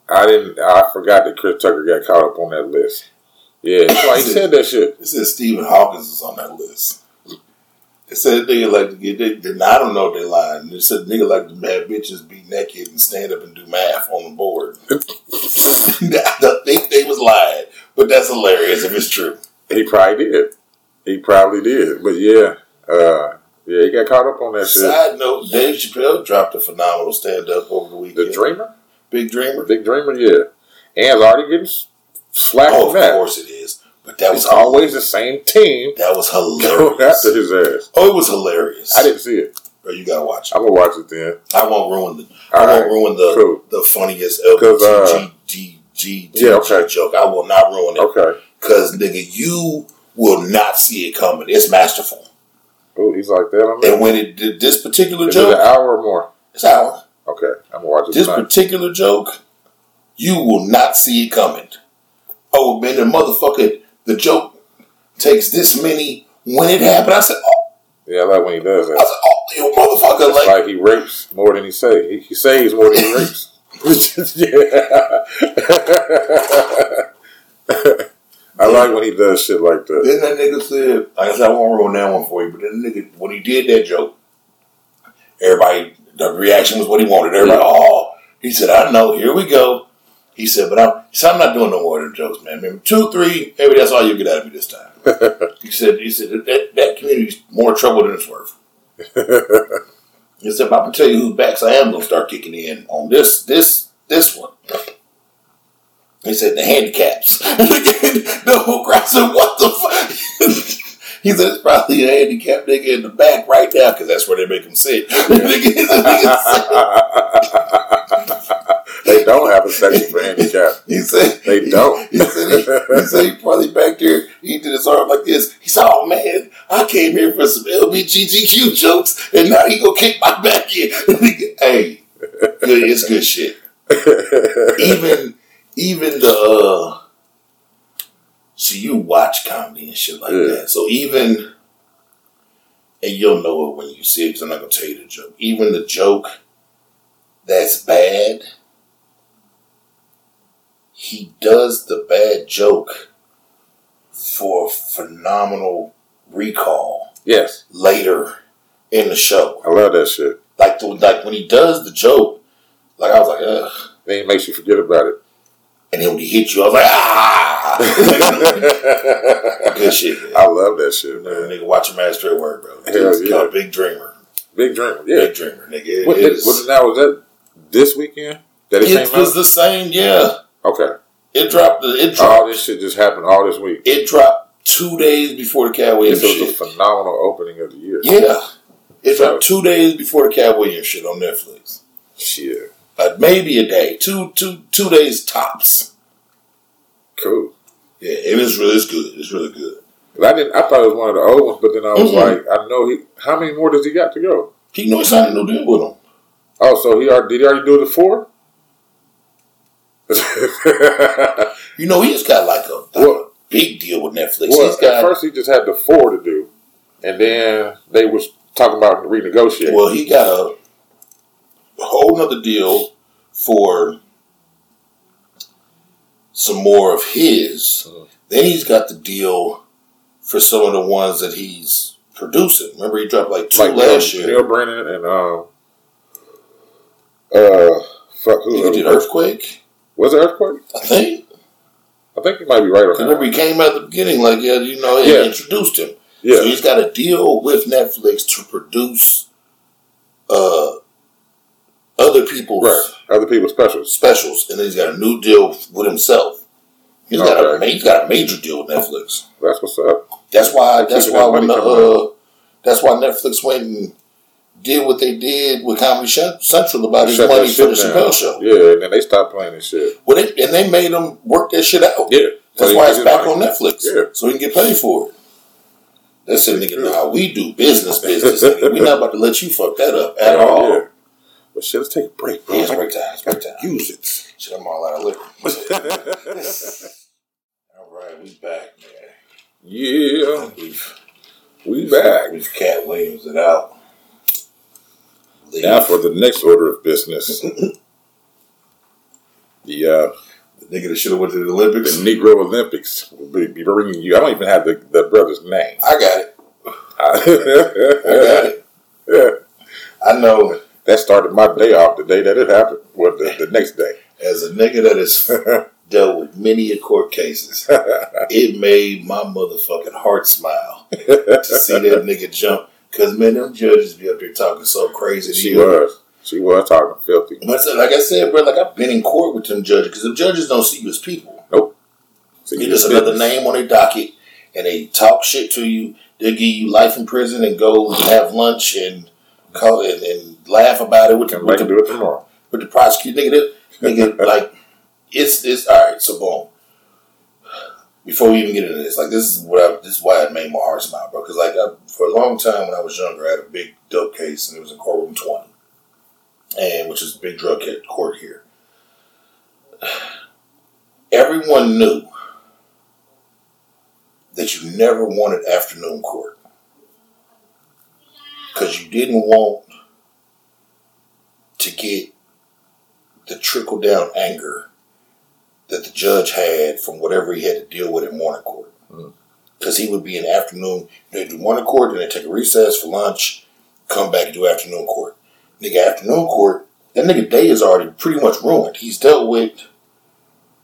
I didn't. I forgot that Chris Tucker got caught up on that list. Yeah, that's why he said that shit. It said Stephen Hawkins is on that list. It said nigga like to get they, they, I don't know their lying. They said nigga like to have bitches be naked and stand up and do math on the board. I don't think they was lying, but that's hilarious if it's true. He probably did. He probably did. But yeah, uh, yeah, he got caught up on that shit. Side note: Dave Chappelle dropped a phenomenal stand up over the weekend. The. Dreamer, Big Dreamer. Big Dreamer, yeah, and already getting s- slack Oh, of that. course it is. But that was It's always the same team that was hilarious. after his ass. Oh, it was hilarious. I didn't see it. Bro, you gotta watch it. I'm gonna watch it then. I won't ruin the. I won't right, ruin the cool. the funniest 'Cause, uh, yeah, okay. joke. I will not ruin it Okay. because nigga, you will not see it coming. It's masterful. Oh, he's like that on there. And when it did this particular Is it an hour or more? it's hour. Okay, I'm gonna watch it This tonight. particular joke, you will not see it coming. Oh, man, the motherfucker, the joke takes this many when it happened. I said, oh, Yeah, I like when he does that. I said, oh, you motherfucker, like. like he rapes more than he say. He, he says more than he rapes. yeah. I like when he does shit like that. Then that nigga said, like I said, I won't ruin that one for you, but then the nigga, when he did that joke, everybody, the reaction was what he wanted. Everybody, oh, he said, I know, here we go. He said, but I'm, he said, I'm not doing no more of them jokes, man. Maybe two, three, maybe that's all you get out of me this time. he said, he said, that, that community's more trouble than it's worth. He said, if I can tell you whose backs I am gonna start kicking in on this, this, this one. He said the handicaps. the whole crowd said, "What the fuck?" he said it's probably a handicapped nigga in the back right now because that's where they make him sit. They don't have a section for handicap. he said They don't. He said he, he said he probably back there. He did his arm like this. He said, "Oh man, I came here for some LBGTQ jokes, and now he gonna kick my back in." hey, good, it's good shit. even even the uh So you watch comedy and shit like Yeah. that. So even, and you'll know it when you see it because I'm not gonna tell you the joke. Even the joke that's bad, he does the bad joke for phenomenal recall Yes, later in the show. I love that shit. Like the, like when he does the joke, like I was like, ugh. Then it makes you forget about it. And then when he hits you, I was like, ah! Good shit, man. I love that shit, Man, nigga, watch a man straight work, bro. Hell It's yeah. Big Dreamer. Big Dreamer, yeah. Big Dreamer, nigga. It, What, it did, is- what now was that this weekend that it, it came was out? the same, yeah. Okay, It dropped. It dropped. all this shit just happened all this week. it dropped two days before the Katt Williams This was a phenomenal opening of the year. Yeah, it dropped two days before the Katt Williams shit on Netflix. Shit, Uh, maybe a day, two, two, two days tops. cool. Yeah, and it's really, it's good. It's really good. I didn't. I thought it was one of the old ones, but then I was Mhm. like, I know he. How many more does he got to go? He know he signed a new deal with him. Oh, so he already did. He already do the four? You know, he's got like a, like Well- a big deal with Netflix. well, he's at got first he just had the four to do, and then they was talking about renegotiating. Well, he got a, whole nother deal for some more of his. Mhm. Then he's got the deal for some of the ones that he's producing. Remember, he dropped like two like last Neal, year. Neal Brennan and um, uh, fuck who He did Earthquake, was it Earthquake? I think. I think you might be right on 'Cause that. remember, he came out at the beginning like, yeah, you know, Yeah. introduced him. Yeah, So he's got a deal with Netflix to produce uh, other people's right. Other people's specials. specials, and then he's got a new deal with himself. He's got a he's got a major deal with Netflix. That's what's up. That's why that's why when the, uh, that's why Netflix went and did what they did with Comedy Central about his money for the Chappelle show. Yeah, and then they stopped playing this shit. Well, they, and they made him work that shit out. Yeah, That's why it's back on. Netflix. Yeah. So he can get paid for it. That's said, nigga, nah, we do business, business. nigga. we not about to let you fuck that up at all. Yeah. But shit, let's take a break, bro. Yeah, it's break time. It's break time. Use it. Shit, I'm all out of liquor. all right, we back, man. yeah, We've we back. We've Katt Williams it out. Now for the next order of business. the uh, the nigga that should have went to the Olympics. the Negro Olympics will be, be bringing you. I don't even have the, the brother's name. I got it. I got yeah, it. I know that started my day off the day that it happened. Well, the, the next day. as a nigga that has dealt with many a court cases, it made my motherfucking heart smile to see that nigga jump. Cause man, them judges be up there talking so crazy. she was. She was talking filthy. But like I said, bro, like I've been in court with them judges because the judges don't see you as people. See, You're just another name on their docket, and they talk shit to you. They'll give you life in prison and go have lunch and call and, and laugh about it with the, with the, do it tomorrow. with the prosecutor. Nigga, nigga, like it's it's all right. So boom. Before we even get into this, like this is what I, this is why it made my heart smile, bro. Because like I, for a long time when I was younger, I had a big dope case, and it was in courtroom twenty, and which is a big drug court here. Everyone knew that you never wanted afternoon court because you didn't want to get the trickle down anger that the judge had from whatever he had to deal with in morning court. Mm. Because he would be in afternoon, they do morning court, then they take a recess for lunch, come back and do afternoon court. Nigga, afternoon court, that nigga day is already pretty much ruined. He's dealt with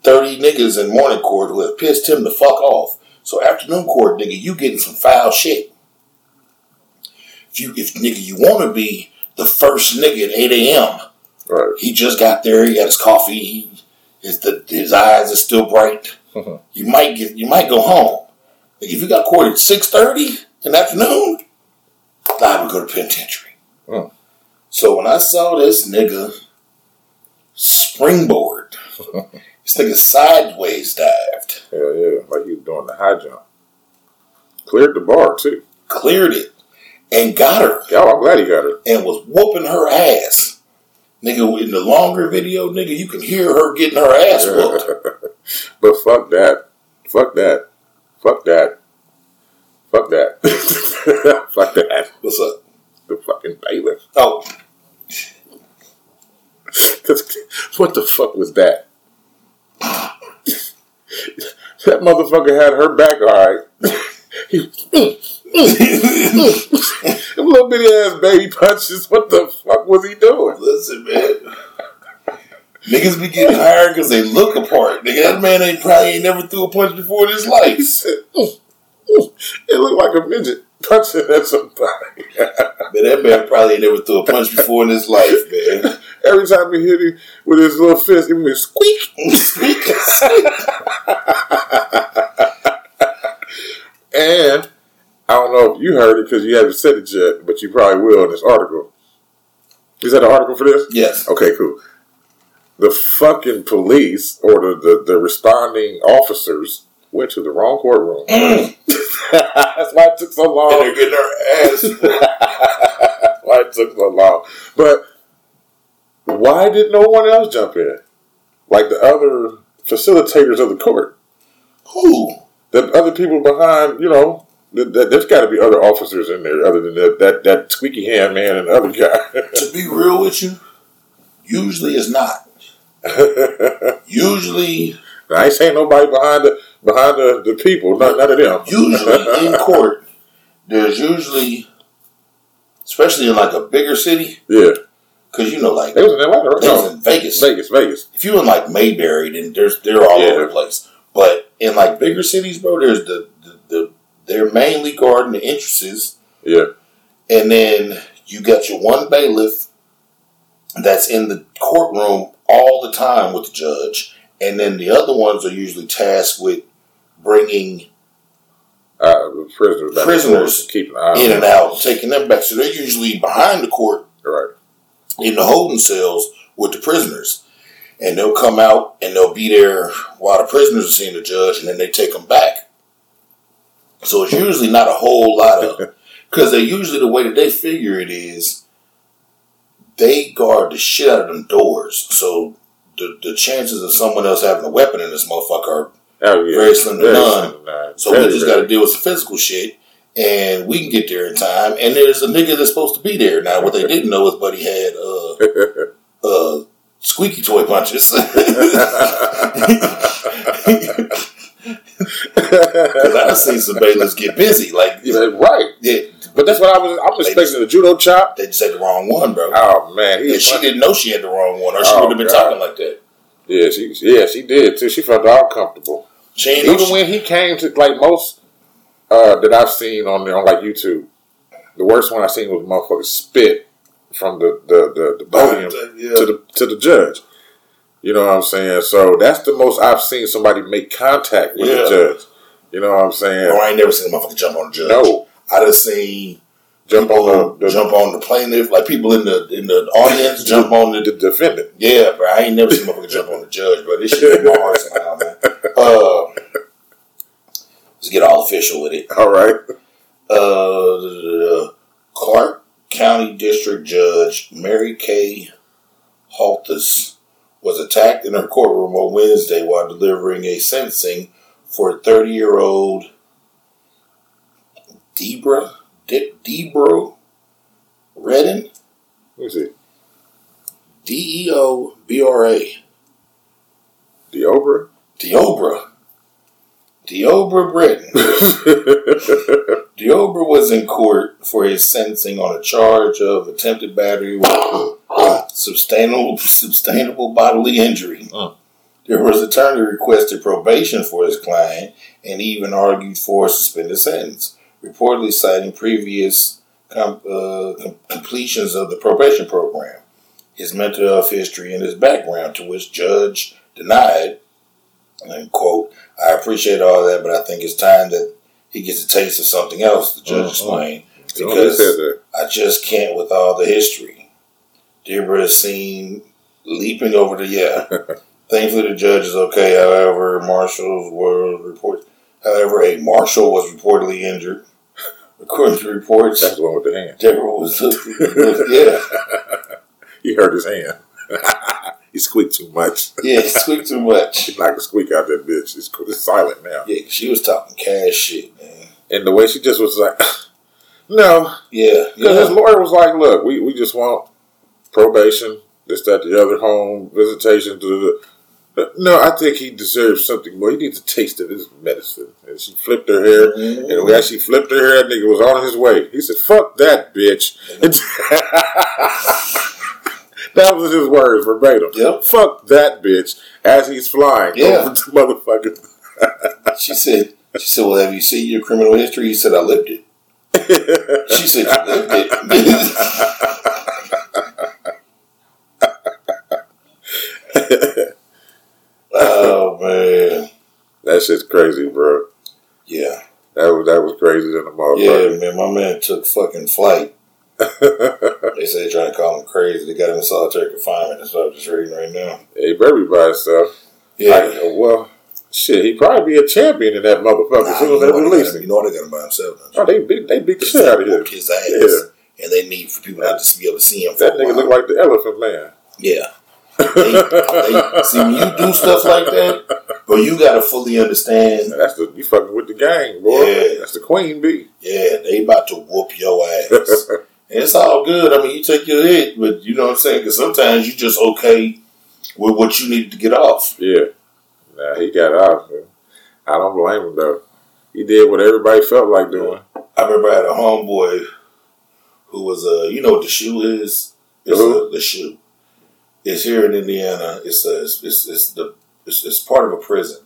30 niggas in morning court who have pissed him the fuck off. So afternoon court, nigga, you getting some foul shit. If you, if nigga, you want to be the first nigga at 8 a.m., Right. he just got there. He got his coffee. His the, his eyes are still bright. Mhm. You might get. You might go home. Like if you got court at six thirty in the afternoon, I would go to penitentiary. Mm. So when I saw this nigga springboard, this nigga sideways dived, Hell yeah. Like he was doing the high jump. Cleared the bar too. cleared it, and got her, Yeah, I'm glad he got her. and was whooping her ass. Nigga, in the longer video, nigga, you can hear her getting her ass whooped. but fuck that. Fuck that. Fuck that. Fuck that. Fuck that. What's up? The fucking bailiff. Oh, what the fuck was that? that motherfucker had her back all right. he, mm. Little bitty ass baby punches. What the fuck was he doing? listen, man. Niggas be getting hired because they look apart. Nigga, that man ain't probably ain't never threw a punch before in his life. He "Mm, mm." it looked like a midget punching at somebody. Man, that man probably ain't never threw a punch before in his life, man. Every time he hit him with his little fist, he went squeak. And I don't know if you heard it because you haven't said it yet, but you probably will in this article. Is that an article for this? yes. Okay, cool. The fucking police or the, the, the responding officers went to the wrong courtroom. Mm. That's why it took so And long. they're getting their ass whooped. why it took so long. But why did no one else jump in? Like the other facilitators of the court. Who? The other people behind, you know, there's got to be other officers in there other than that, that, that squeaky hand man and the other guy. To be real with you, usually it's not. Usually, I ain't saying nobody behind the behind the, the people, not none of them. usually in court, there's usually, especially in like a bigger city, yeah, because you know, like they was in Atlanta, right? they was No, in Vegas. Vegas, Vegas. If you in like Mayberry, then there's they're all Yeah. over the place. But in like bigger cities, bro, there's the the, the they're mainly guarding the entrances, Yeah, and then you got your one bailiff that's in the courtroom all the time with the judge, and then the other ones are usually tasked with bringing uh, prisoners, Prisoners keeping an in and out, taking them back. So they're usually behind the court Right. in the holding cells with the prisoners. And they'll come out and they'll be there while the prisoners are seeing the judge, and then they take them back. So it's usually not a whole lot of, because they usually the way that they figure it is, they guard the shit out of them doors. So the the chances of someone else having a weapon in this motherfucker are Oh, yeah. Very slim to none. slim to none. so Very, we just got to deal with some physical shit, and we can get there in time. And there's a nigga that's supposed to be there. Now, what they didn't know is Buddy had uh, uh, squeaky toy punches. Because I've seen some bailiffs get busy. Like, Yeah, right. yeah, But that's what I was. I'm expecting the judo chop. they just had the wrong one, bro. Oh man, and she didn't know she had the wrong one, or she Oh, would have been God. talking like that. Yeah, she yeah she did too. She felt all comfortable. She know Even she- when he came to like most uh, that I've seen on on like YouTube, the worst one I seen was motherfucker spit from the the the, the podium Yeah. to the to the judge. You know what I'm saying? So that's the most I've seen somebody make contact with Yeah. the judge. You know what I'm saying? Bro, I ain't never seen a motherfucker jump on a judge. No, I just seen jump on the, the, jump on the plaintiff, like people in the in the audience jump on the the defendant. Yeah, bro. I ain't never seen a motherfucker jump on the judge, bro. This shit in my heart somehow, man. Uh, let's get all official with it. All right. Uh, Clark County District Judge Mary Kay Holthus was attacked in her courtroom on Wednesday while delivering a sentencing for 30 year old Debra De- Debra Redden me see. D E O B R A The Oprah. Deobra Deobra Britton. Deobra was in court for his sentencing on a charge of attempted battery with sustainable sustainable bodily injury. Mm. There was attorney requested probation for his client and even argued for a suspended sentence, reportedly citing previous com- uh, com- completions of the probation program, his mental health history, and his background, to which judge denied. And quote, I appreciate all that, but I think it's time that he gets a taste of something else, the judge Mhm. explained. Because. I just can't with all the history. Deborah is seen leaping over the yeah. Thankfully, the judge is okay. However, marshals were report. However, a marshal was reportedly injured. According to reports, That's the one with the hand. Deborah was yeah. He hurt his hand. He squeaked too much. Yeah, he squeaked too much. he knocked the squeak out that bitch. It's, it's silent now. Yeah, she was talking cash shit, man. And the way she just was like, no. Yeah. Because yeah. his lawyer was like, look, we, we just want probation, this, that, the other, home, visitation. Blah, blah, blah. No, I think he deserves something more. He needs a taste of his medicine. And she flipped her hair. Mhm. And when she flipped her hair, nigga was on his way. He said, fuck that, bitch. that was his words verbatim. Yep. Fuck that, bitch. As he's flying Yeah. over to motherfucker. She said, she said, well, have you seen your criminal history? He said, I lived it. She said, you lived it. oh, man. that shit's crazy, bro. Yeah. That was that was crazy than a Yeah, man, my man took fucking flight. They say they're trying to call him crazy. They got him in solitary confinement. That's what I'm just reading right now. he better be by himself. Yeah. Like, uh, well, shit, he probably be a champion in that motherfucker as soon as they you, know they release got him, him. you know they got him by himself. don't you? Oh, they beat they beat the shit out of him. Whooped his ass. Yeah. And they need for people not to be able to see him. For That a nigga while. look like the Elephant Man. Yeah. They, they, see, when you do stuff like that, but you got to fully understand. That's the you fucking with the gang, boy. Yeah. That's the queen bee. Yeah, they about to whoop your ass. it's all good. I mean, you take your hit, but you know what I'm saying? Because sometimes you just okay with what you need to get off. yeah. Nah, he got off. Man. I don't blame him though. He did what everybody felt like doing. I remember I had a homeboy who was uh, you know what the shoe is? It's Who? uh, the shoe. It's here in Indiana. It's uh, it's, it's, it's the it's, it's part of a prison,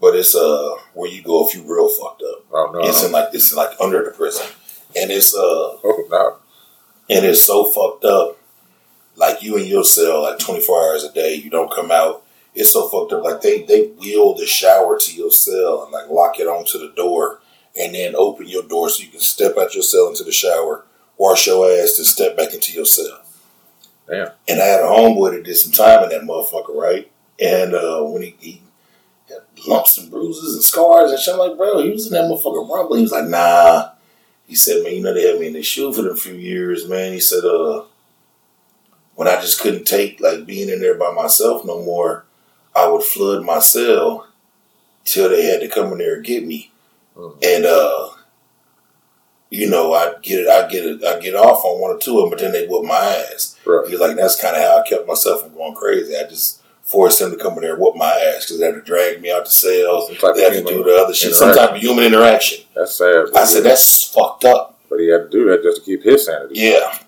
but it's uh where you go if you real fucked up. Oh no. It's in like it's like under the prison, and it's uh oh no. And it's so fucked up. Like you in your cell like twenty four hours a day, you don't come out. It's so fucked up. Like they they wheel the shower to your cell and like lock it onto the door, and then open your door so you can step out your cell into the shower, wash your ass, and step back into your cell. Damn. And I had a homeboy that did some time in that motherfucker, right? And uh, when he, he had lumps and bruises and scars and shit, I'm like, bro, he was in that motherfucker rumble. He was like, nah. He said, man, you know, they had me in the shoe for them few years, man. He said, uh, when I just couldn't take like being in there by myself no more, I would flood my cell till they had to come in there and get me. Mhm. And uh, you know, I'd get it, I'd get it, I'd get off on one or two of them, but then they whoop my ass. Right. He's like, that's kind of how I kept myself from going crazy. I just forced them to come in there and whoop my ass because they had to drag me out the cell. Some type They had to do the other shit, some type of human interaction. That's sad. I said, that's fucked up. but he had to do that just to keep his sanity. Yeah.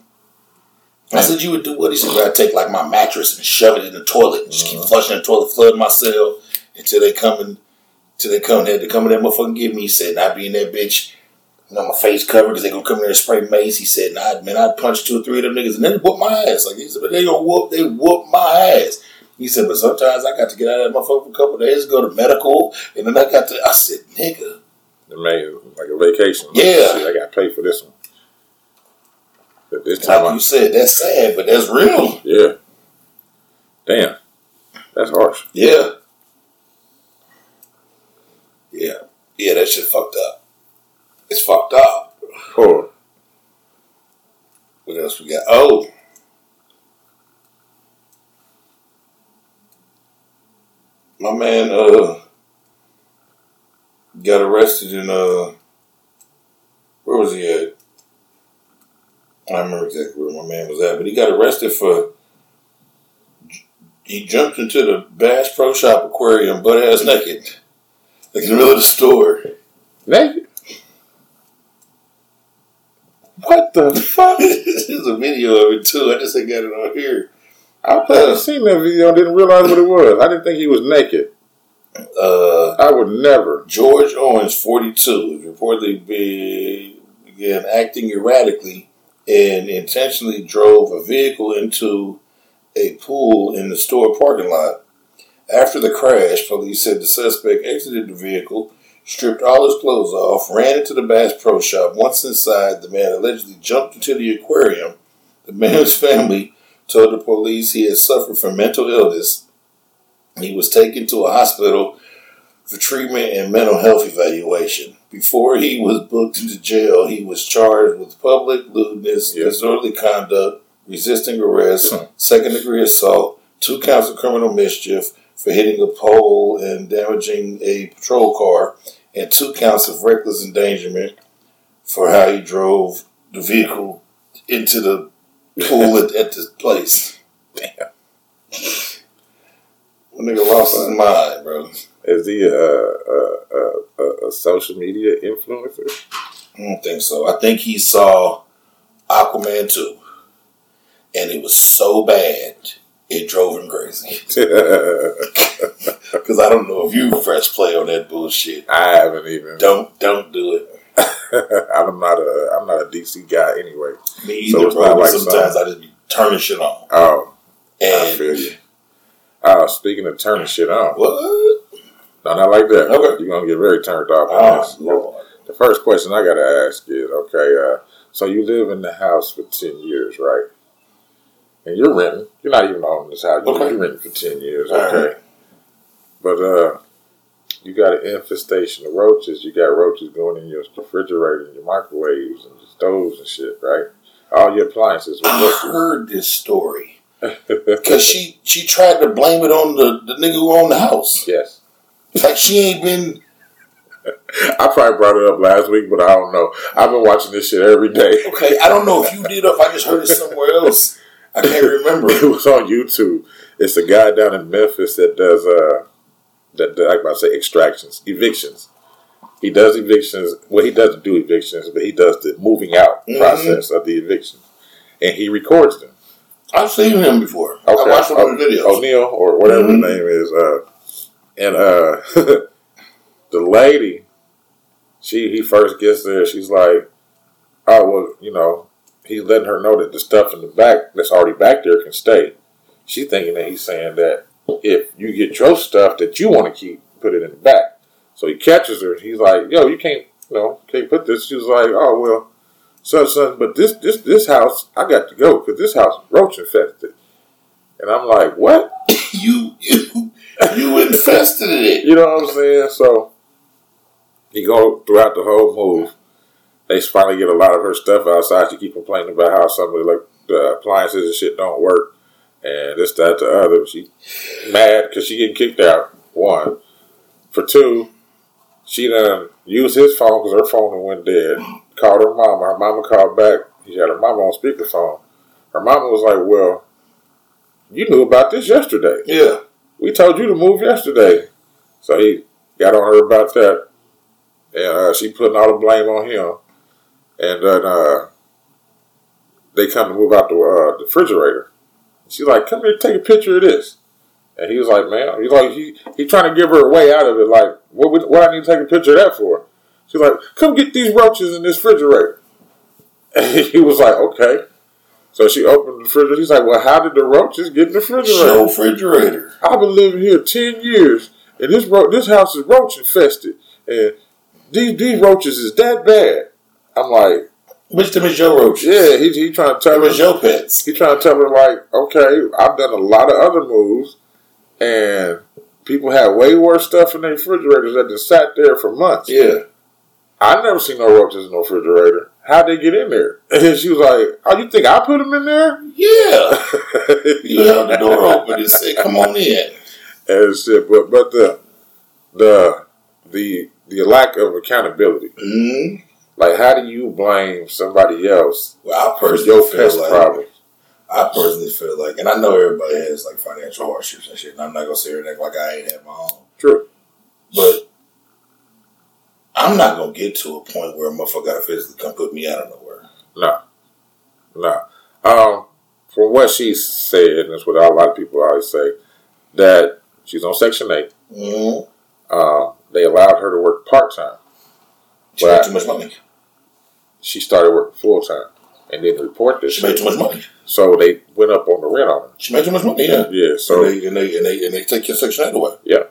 I said, you would do what? He said, I'd take like my mattress and shove it in the toilet and just keep mm-hmm. flushing the toilet, flooding my cell until they come in, until they come, they had to come in there motherfucking get me. He said, and I'd be in that bitch, you know, my face covered because they gonna come in there and spray mace. He said, nah, man, I'd punch two or three of them niggas and then whoop my ass. Like, he said, but they gonna whoop, they whoop my ass. He said, but sometimes I got to get out of my motherfucker for a couple days, go to medical, and then I got to, I said, nigga. It made like a vacation. Like, Yeah. shit, I got to pay for this one. But this Like time, I, you said, that's sad, but that's real. yeah. Damn, that's harsh. Yeah. Yeah. Yeah, that shit fucked up. It's fucked up. Poor. What else we got? Oh. My man uh got arrested in uh where was he at? I don't remember exactly where my man was at, but he got arrested for he jumped into the Bass Pro Shop aquarium butt ass naked. Like in the middle of the store. Naked. What the fuck? There's a video of it too. I just ain't got it on here. I probably seen that video. and Didn't realize what it was. I didn't think he was naked. Uh, I would never. George Owens, 42, reportedly be, began acting erratically and intentionally drove a vehicle into a pool in the store parking lot. After the crash, police said the suspect exited the vehicle, stripped all his clothes off, ran into the Bass Pro Shop. Once inside, the man allegedly jumped into the aquarium. The man's family told the police he had suffered from mental illness. He was taken to a hospital for treatment and mental health evaluation. Before he was booked into jail, he was charged with public lewdness, Yeah. disorderly conduct, resisting arrest, second degree assault, two counts of criminal mischief for hitting a pole and damaging a patrol car, and two counts of reckless endangerment for how he drove the vehicle into the pool at, at this place. Damn. One nigga lost his mind, bro. Is he a, a, a, a, a social media influencer? I don't think so. I think he saw Aquaman 2, and it was so bad, it drove him crazy. Because I don't know if you press play on that bullshit. I haven't even. Don't don't do it. I'm not a I'm not a DC guy anyway. Me So it's bro. not like sometimes some- I just be turning shit on. Oh, I feel you. Oh, speaking of turning shit on, what? no, not like that. Okay. You're gonna get very turned off on Oh, this. Lord. The first question I gotta ask is, okay, uh, so you live in the house for ten years, right? And you're renting. You're not even owning this house. You're, Okay. you're renting for ten years, okay? right. But uh, you got an infestation of roaches. You got roaches going in your refrigerator, and your microwaves, and your stoves and shit, right? All your appliances I heard this story because she she tried to blame it on the, the nigga who owned the house. yes. Like she ain't been. I probably brought it up last week, but I don't know. I've been watching this shit every day. Okay, I don't know if you did or if I just heard it somewhere else. I can't remember. it was on YouTube. It's a guy down in Memphis that does uh that that- I say extractions, evictions. He does evictions. Well, he doesn't do evictions, but he does the moving out Mhm. process of the evictions, and he records them. I've seen him before. I watched one of the videos. O'Neill or whatever Mhm. the name is. Uh, and uh, the lady, she he first gets there. She's like, "Oh well, you know." He's letting her know that the stuff in the back that's already back there can stay. She's thinking that he's saying that if you get your stuff that you want to keep, put it in the back. So he catches her. He's like, "Yo, you can't, you know, can't put this." She was like, "Oh well, son, son, but this this this house, I got to go because this house is roach infested." And I'm like, "What?" you you you infested it. You know what I'm saying? So he go throughout the whole move. They finally get a lot of her stuff outside. She keep complaining about how some of the, like, the appliances and shit don't work, and this, that, the other. She mad because she getting kicked out. One for two, she done used his phone because her phone went dead. Called her mama. Her mama called back. She had her mama on speakerphone. Her mama was like, "Well, you knew about this yesterday." Yeah. we told you to move yesterday. So he got on her about that. And uh, she putting all the blame on him. And then uh, they come to move out the, uh, the refrigerator. She's like, come here, take a picture of this. And he was like, man, he's like, he, he trying to give her a way out of it. Like, what, would- what I need to take a picture of that for? She's like, come get these roaches in this refrigerator. And he was like, okay. So she opened the refrigerator. He's like, well, how did the roaches get in the refrigerator? Show refrigerator. I've been living here ten years, and this ro- this house is roach infested, and these these roaches is that bad. I'm like, Which them is your roaches? yeah, he he trying to tell Them her is your pets. he trying to tell her like, okay, I've done a lot of other moves, and people have way worse stuff in their refrigerators that just sat there for months. Yeah. I never seen no roaches in no refrigerator. How'd they get in there? And she was like, oh, you think I put them in there? Yeah. You held the door open and said, come on in. and shit. But but the the the the lack of accountability. mm Like, how do you blame somebody else Well, I personally your feel pest like, problems? I personally feel like, and I know everybody has like financial hardships and shit, and I'm not gonna sit here and act like I ain't have my own. True. But I'm not gonna get to a point where a motherfucker gotta physically come put me out of nowhere. No, no. Um, from what she said, and that's what a lot of people always say, that she's on Section Eight. mm Um, they allowed her to work part time. She made too much money. She started working full time and didn't report this. She made too much money. So they went up on the rent on her. She made too much money. Yeah. Yeah. So So and they and they and they, and they take your section eight away. Yeah.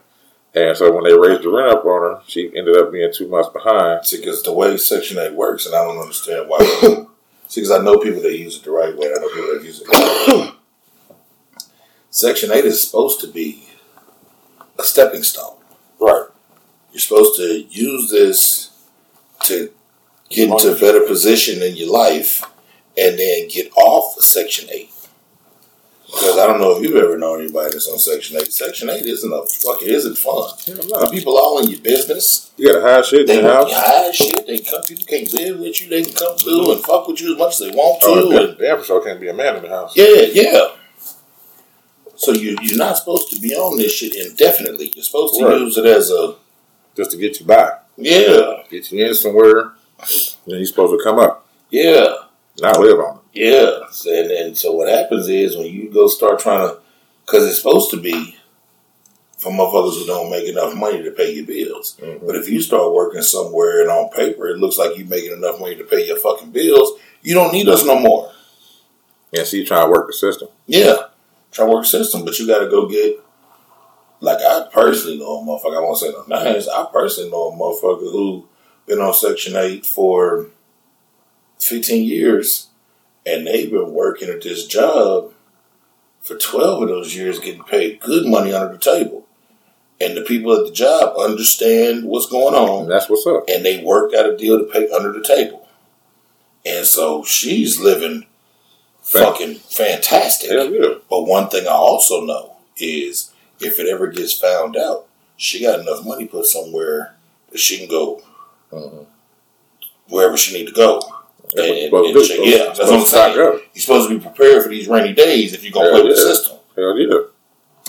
And so when they raised the rent up on her, she ended up being two months behind. See, because the way Section 8 works, and I don't understand why. See, because I know people that use it the right way. I know people that use it the wrong way. Section 8 is supposed to be a stepping stone. Right. You're supposed to use this to get into a better position in your life and then get off of Section 8. Because I don't know if you've ever known anybody that's on Section Eight. Section Eight isn't a fucking isn't fun. Yeah, people all in your business. You gotta hide shit in They your house. high shit. They come. People can't live with you. They can come through and fuck with you as much as they want to. Oh, and- for sure can't be a man in the house. Yeah, yeah. So you you're not supposed to be on this shit indefinitely. You're supposed to Right. use it as a Just to get you by. Yeah, Get you in somewhere, then you're supposed to come up. yeah, Not live on it. yeah. And and so what happens is when you go start trying to, because it's supposed to be for motherfuckers who don't make enough money to pay your bills. Mhm. But if you start working somewhere and on paper it looks like you're making enough money to pay your fucking bills, you don't need us no more. And so you trying to work the system. Yeah, try to work the system, but you got to go get. Like I personally know a motherfucker. I won't say no names. I personally know a motherfucker who been on Section Eight for fifteen years, and they've been working at this job for twelve of those years, getting paid good money under the table, and the people at the job understand what's going on And that's what's up. and they worked out a deal to pay under the table. And so she's living fucking fantastic. Yeah. But one thing I also know is if it ever gets found out, she got enough money put somewhere that she can go Mhm. wherever she need to go. That's what And- and to do. she- Supposed- yeah, that's what I'm supposed to stock saying. up. You're supposed to be prepared for these rainy days if you're gonna Hell play with the system. Hell yeah.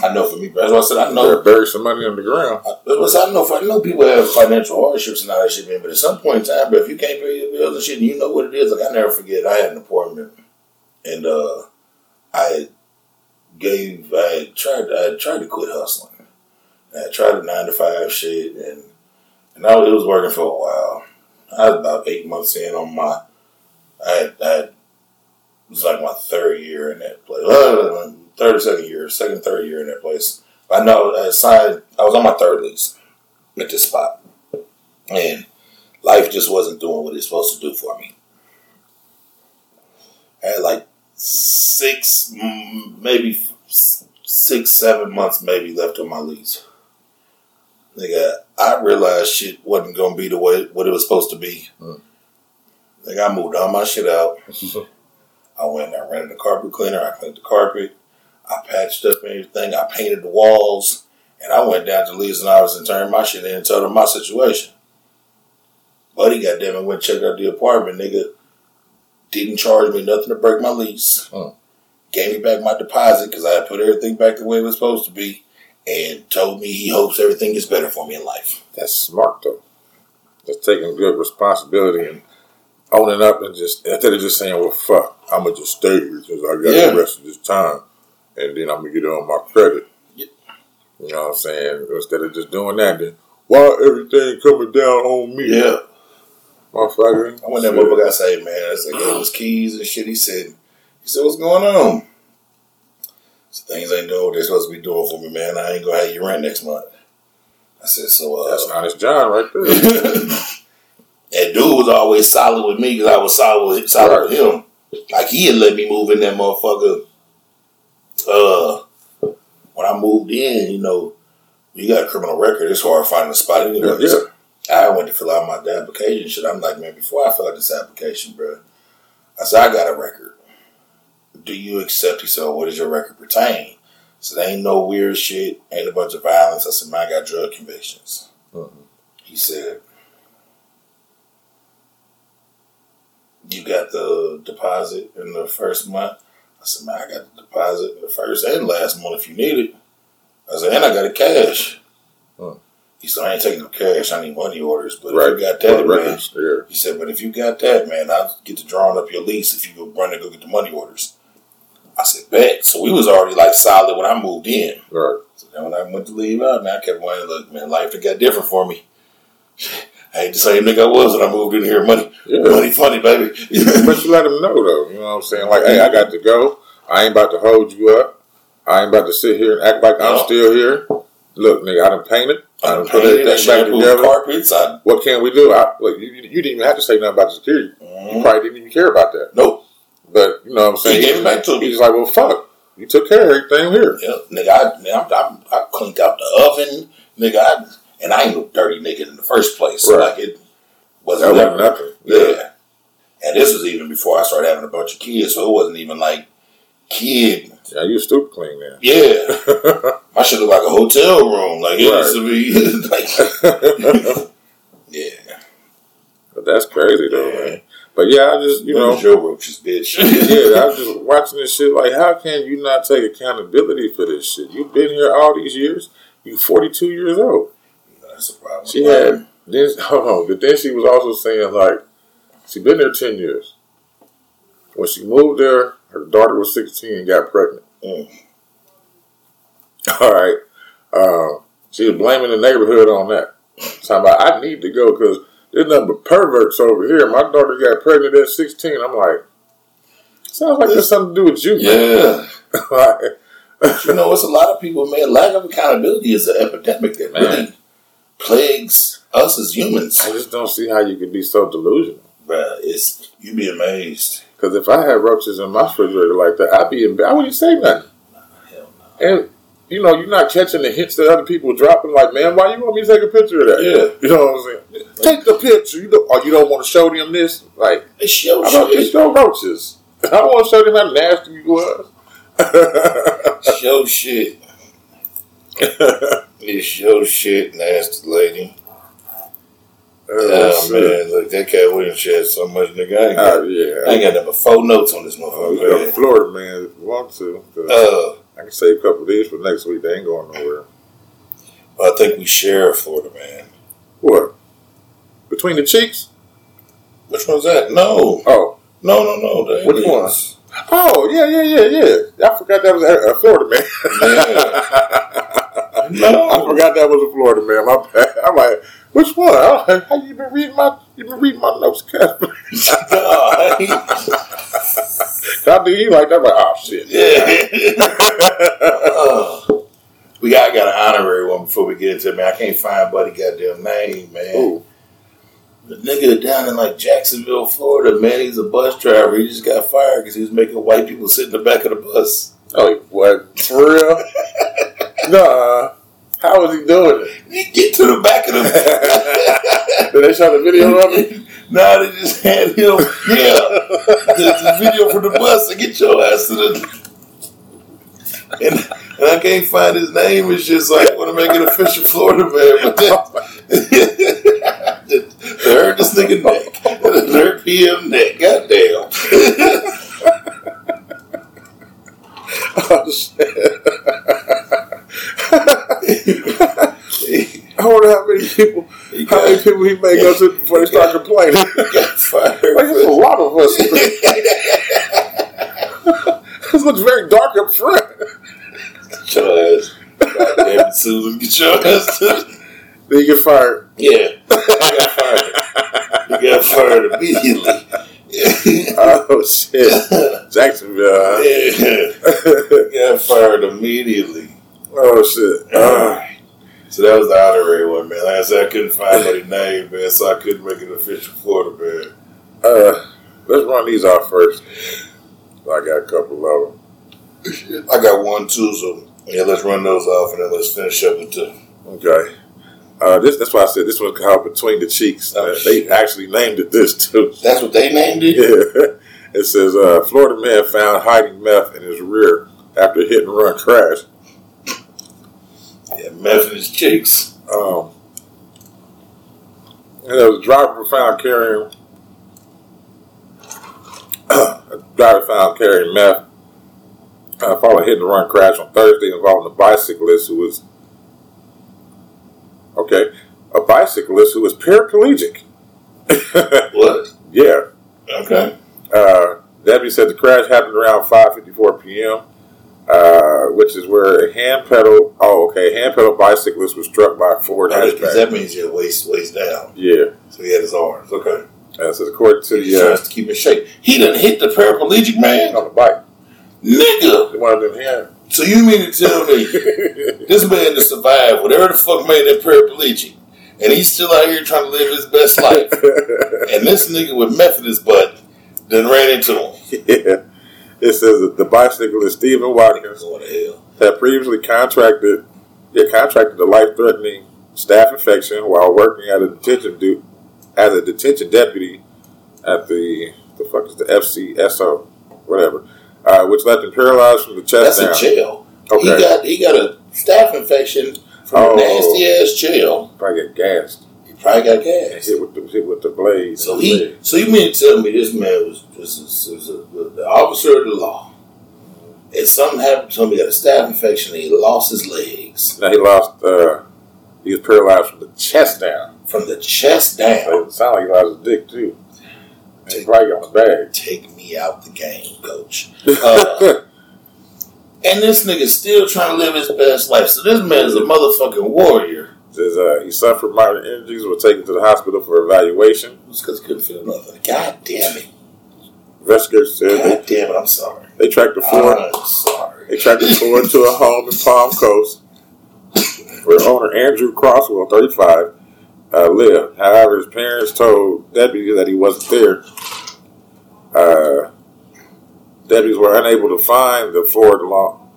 I know for me, that's what I said. I know better bury some money in the ground. I, listen, I know, I know people have financial hardships and all that shit, man. But at some point in time, but if you can't pay your bills and shit, and you know what it is. Like I never forget, I had an appointment, and uh, I gave, I tried, I tried to quit hustling. I tried the nine to five shit, and and I, it was working for a while. I was about eight months in on my, I I it was like my third year in that place. Uh, third second year, second, third year in that place. I know I signed. I was on my third lease at this spot, and life just wasn't doing what it's supposed to do for me. I had like six, maybe six, seven months, maybe left on my lease. Nigga, I realized shit wasn't gonna be the way what it was supposed to be. Mm. Nigga, I moved all my shit out. I went and I rented a carpet cleaner. I cleaned the carpet. I patched up everything. I painted the walls. And I went down to Lee's and I was and turned my shit in and told him my situation. Buddy, goddamn it, went and checked out the apartment, nigga. Didn't charge me nothing to break my lease. Hmm. Gave me back my deposit because I had put everything back the way it was supposed to be. And told me he hopes everything gets better for me in life. That's smart though. Just taking good responsibility and owning up and just instead of just saying, "Well, fuck, I'm gonna just stay here because I got Yeah. the rest of this time, and then I'm gonna get it on my credit." Yeah. You know what I'm saying? Instead of just doing that, then why everything coming down on me? Yeah. motherfucker. I went there, motherfucker. I say, man, I said, gave his keys and shit. He said, he said, what's going on? So things ain't doing what they're supposed to be doing for me, man. I ain't gonna have your rent next month. I said, so, uh, That's honest John right there. that dude was always solid with me because I was solid with, solid with him. Like he had let me move in that motherfucker. Uh, when I moved in, you know, you got a criminal record. It's hard finding a spot anyway. Yeah, So I went to fill out my application shit. I'm like, man, before I fill out this application, bro, I said I got a record. Do you accept? He said, oh, what does your record pertain? I said, ain't no weird shit, ain't a bunch of violence. I said, man, I got drug convictions. Mhm. He said, you got the deposit in the first month. I said, man, I got the deposit in the first and last month if you need it. I said, and I got it cash. He said, I ain't taking no cash. I need money orders. But right. if you got that, man, records. Yeah. he said, but if you got that, man, I'll get to drawing up your lease if you go run and go get the money orders. I said, bet. So we was already like solid when I moved in. Right. So then when I went to leave out, man, I kept wondering, look, man, life it got different for me. I ain't the same nigga I was when I moved in here. Money, Yeah. money funny, baby. but you let them know though. You know what I'm saying? Like, hey, I got to go. I ain't about to hold you up. I ain't about to sit here and act like I'm still here. Look, nigga, I done painted. I done put everything back together. carpets. I, What can we do? I, look, you, you didn't even have to say nothing about the security. You mm, probably didn't even care about that. nope. But you know what I'm saying? He gave it back to me. He's like, well, fuck. You took care of everything here. Yeah, nigga, I, I, I, I cleaned out the oven, nigga, I, and I ain't no dirty nigga in the first place. Right. like it wasn't That wasn't nothing. Yeah. And this was even before I started having a bunch of kids, so it wasn't even like kid. Yeah, you stupid clean there. Yeah, my shit look like a hotel room. Like it used to be. like, yeah, but that's crazy though, Yeah. man. But yeah, I just you know, your roaches, bitch. yeah, I was just watching this shit. Like, how can you not take accountability for this shit? You've been here all these years. You 42 years old. That's a problem. She had then hold on, but then she was also saying like she been there 10 years. When she moved there, her daughter was 16 and got pregnant. Mm. All right, uh, she was blaming the neighborhood on that. Talking about I need to go because there's nothing but perverts over here. My daughter got pregnant at 16. I'm like, sounds like there's something to do with you, man. Yeah. like, you know, it's a lot of people, man. Lack of accountability is an epidemic that Man. really plagues us as humans. I just don't see how you could be so delusional. Bruh, it's you'd be amazed. Because if I had roaches in my refrigerator like that, I'd be in. I wouldn't say nothing. Hell no. And you know, you're not catching the hints that other people are dropping. Like, man, why you want me to take a picture of that? Yeah. you know what I'm saying. Take the picture. You don't, or you don't want to show them this. Like, It's your I don't. It's your roaches. I don't want to show them how nasty you was. Your shit. It's your shit, nasty lady. oh, Oh, shit. man, look, that Katt Williams shed so much, nigga. I ain't got, Oh, yeah. I ain't got number four notes on this Oh, we go to motherfucker. Florida, man, if you want to. Uh, I can save a couple of these for next week. They ain't going nowhere. Well, I think we share a Florida, man. What? Between the cheeks? Which one's that? No, Oh. no, no, no. the Which one? Oh, yeah, yeah, yeah, yeah. I forgot that was a, Florida man. No. I forgot that was a Florida man. My bad. I'm like, which one? How you been reading my you been reading my notes, Casper? God. I do you like that? I'm like, oh shit. yeah. Uh, we got, got an honorary one before we get into it, man. I can't find Buddy goddamn name, man. Ooh. The nigga down in like Jacksonville, Florida, man, he's a bus driver. He just got fired because he was making white people sit in the back of the bus. Oh, what? For real? nah. How was he doing it? You get to the back of the Did they show the video of it? Nah, they just had him. Yeah, the, the video from the bus to get your ass to the. And, and I can't find his name. It's just like I want to make it official Florida man. But then, they hurt this nigga neck. They hurt PM neck. Goddamn. Oh shit. I wonder how many people, He how many people he may go to before they start complaining. Like, there's a lot of us. this looks very dark up front. Get your ass. Goddamn it, Susan. Get your ass Then you get fired. Yeah. He got fired. He got fired immediately. Oh shit, Jacksonville. huh? yeah. He got fired immediately. oh shit. Uh, So that was the honorary one, man. Like I said, I couldn't find anybody's name, man, so I couldn't make an official Florida, man. uh, let's run these off first. I got a couple of them. I got one, too, so yeah, let's run those off and then let's finish up with two. Okay. Uh, this that's why I said this one's called Between the Cheeks. Oh, Uh, they actually named it this too. That's what they named it? Yeah. It says uh, Florida man found hiding meth in his rear after a hit and run crash. Meth in his cheeks. Um, and there was a driver found carrying a driver found carrying meth. Uh, following a hit and run crash on Thursday involving a bicyclist who was okay, a bicyclist who was paraplegic. What? yeah, Okay. uh, Debbie said the crash happened around 5:54 p.m., uh, which is where a hand pedal. Oh, okay, hand pedal bicyclist was struck by a Ford Because hatchback. that means your waist, waist down. Yeah, So he had his arms. Okay. uh, so according to He the tries to keep in shape. He done hit the paraplegic uh, man? on the bike, Nigga! one of them hand. So you mean to tell me this man to survive whatever the fuck made him paraplegic, and he's still out here trying to live his best life, and this nigga with meth in his butt then ran into him. yeah. It says that the bicyclist Stephen Watkins Going to hell. had previously contracted, yeah, contracted a life-threatening staph infection while working at a detention du- as a detention deputy at the the fuck is the FCSO, whatever. Uh, uh, which left him paralyzed from the chest That's down. a jail. Okay. He got he got a staph infection from Oh. a nasty ass jail. Probably get gassed. Probably got gas. hit with the hit with the blade. So he, leg. so you mean to tell me this man was a, the officer of the law? And something happened to him. He got a staph infection. and He lost his legs Now he lost. Uh, he was paralyzed from the chest down. from the chest down. It sounded like he lost his dick too. And he probably got the bag. Take me out the game, coach. Uh, and this nigga still trying to live his best life. So this man is a motherfucking warrior. Says uh, he suffered minor injuries, was taken to the hospital for evaluation. It's because he couldn't feel nothing. God damn it. Investigators said they, God damn it. I'm sorry. they tracked the Ford. I'm sorry. They tracked the Ford to a home in Palm Coast, where owner Andrew Croswell, 35, uh, lived. However, his parents told deputies that he wasn't there. Uh, deputies were unable to find the Ford along.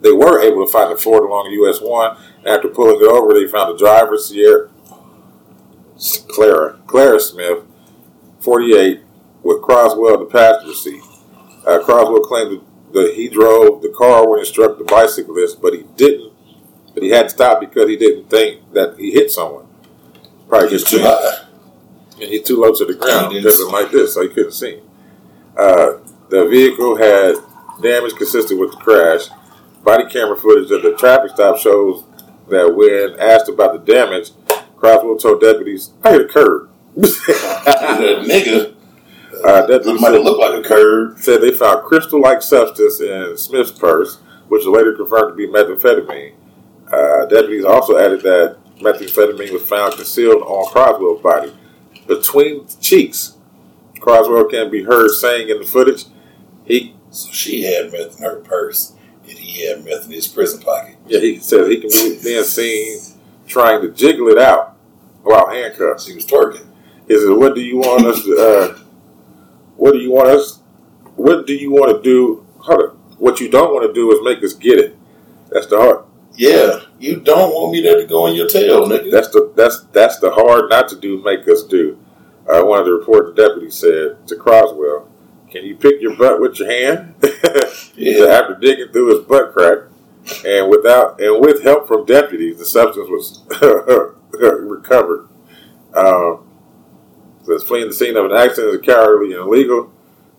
They were able to find the Ford along US One. After pulling it over, they found the driver, Sierra Clara Clara Smith, 48, with Croswell in the passenger seat. Uh, Croswell claimed that he drove the car when he struck the bicyclist, but he didn't. But he had to stop because he didn't think that he hit someone. Probably just too high. and he's too low to the ground, just like this, so he couldn't see. Uh, the vehicle had damage consistent with the crash. Body camera footage of the traffic stop shows that when asked about the damage, Croswell told deputies, "I hit a curb." Nigga uh, that deputies might said, look like a curb. said they found crystal-like substance in Smith's purse, which was later confirmed to be methamphetamine. Uh, deputies also added that methamphetamine was found concealed on Croswell's body between the cheeks. Croswell can be heard saying in the footage, "He, So she had meth in her purse, he had meth in his prison pocket. yeah, he says he can be then seen trying to jiggle it out while handcuffed." He was twerking. He says, "What do you want us to? Uh, what do you want us? What do you want to do? Hold on. What you don't want to do is make us get it. That's the hard. Yeah, you don't want me there to go in your tail, nigga. That's the that's that's the hard not to do. Make us do." Uh, one of the reporting deputies said to Croswell, "Can you pick your butt with your hand?" Yeah. After digging through his butt crack, and without and with help from deputies, the substance was recovered. Um, says fleeing the scene of an accident is cowardly and illegal.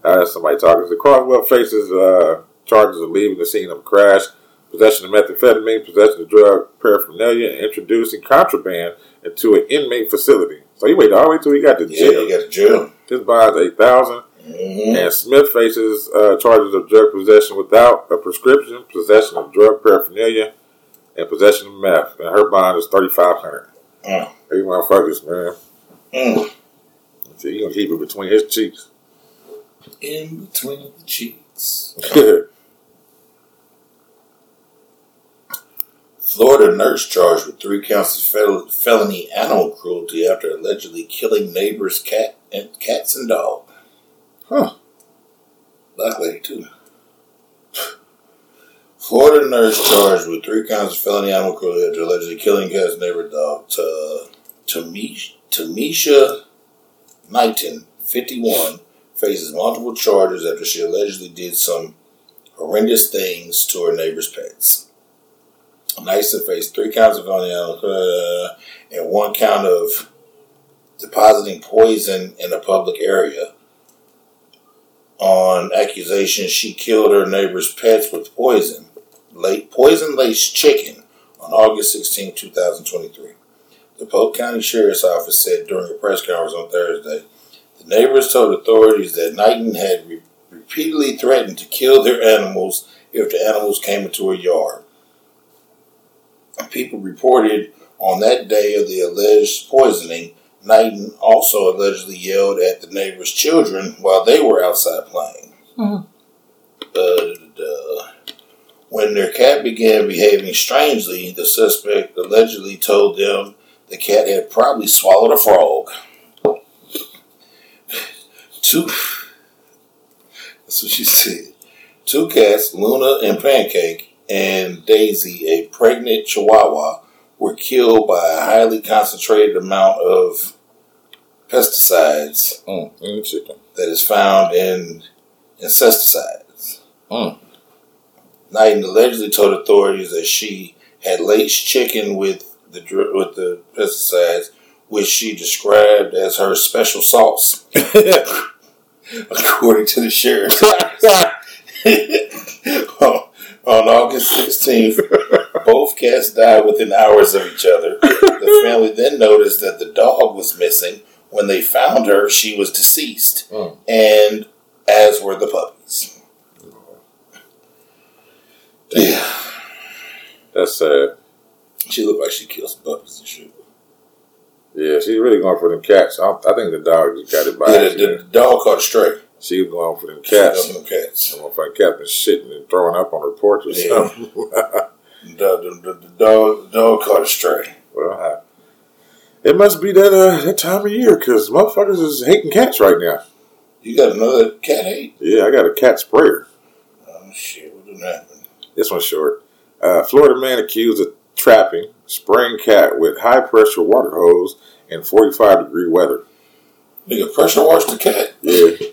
Uh, that's somebody talking. The Croswell faces uh, charges of leaving the scene of a crash, possession of methamphetamine, possession of drug paraphernalia, and introducing contraband into an inmate facility. So he waited all the way till he got to Yeah, jail. you got to jail. His bond's eight thousand. Mm-hmm. And Smith faces uh, charges of drug possession without a prescription, possession of drug paraphernalia, and possession of meth. And her bond is thirty five hundred. Mm. Hey, motherfuckers, man. Mm. See, you gonna keep it between his cheeks. In between the cheeks. Florida nurse charged with three counts of fel- felony animal cruelty after allegedly killing neighbor's cat and cats and dog. Huh. Black lady too. Florida nurse charged with three counts of felony animal cruelty after allegedly killing cat's neighbor dog. Tamisha, Tamisha Knighton, 51, faces multiple charges after she allegedly did some horrendous things to her neighbor's pets. Knighton faced three counts of felony animal uh, and one count of depositing poison in a public area on accusation she killed her neighbor's pets with poison, late poison laced chicken on August 16, 2023. The Polk County Sheriff's Office said during a press conference on Thursday, the neighbors told authorities that Knighton had re- repeatedly threatened to kill their animals if the animals came into her yard. People reported on that day of the alleged poisoning, Knighton also allegedly yelled at the neighbor's children while they were outside playing. Mhm. Uh, when their cat began behaving strangely, the suspect allegedly told them the cat had probably swallowed a frog. Two. That's what she said. Two cats, Luna and Pancake, and Daisy, a pregnant Chihuahua, were killed by a highly concentrated amount of pesticides mm, the chicken. that is found in insecticides. Mm. Knighton allegedly told authorities that she had laced chicken with the with the pesticides, which she described as her special sauce, according to the sheriff. On August 16th, both cats died within hours of each other. The family then noticed that the dog was missing. When they found her, she was deceased, Mm. and as were the puppies. Yeah, That's sad. she looked like she killed some puppies and shit. Yeah, she's really going for them cats. I, I think the dog just got it by Yeah, the, the, the dog caught a stray. She was going for them cats. them cats. Some motherfucking cat been shitting and throwing up on her porch or Yeah. something. The, the, the, the dog the dog caught a stray. well, I, it must be that uh, that time of year because motherfuckers is hating cats right now. You got another cat hate? Yeah, I got a cat sprayer. Oh shit! What didn't happen? This one's short. Uh, Florida man accused of trapping spraying cat with high pressure water hose in 45 degree weather. Nigga, pressure wash the cat Yeah,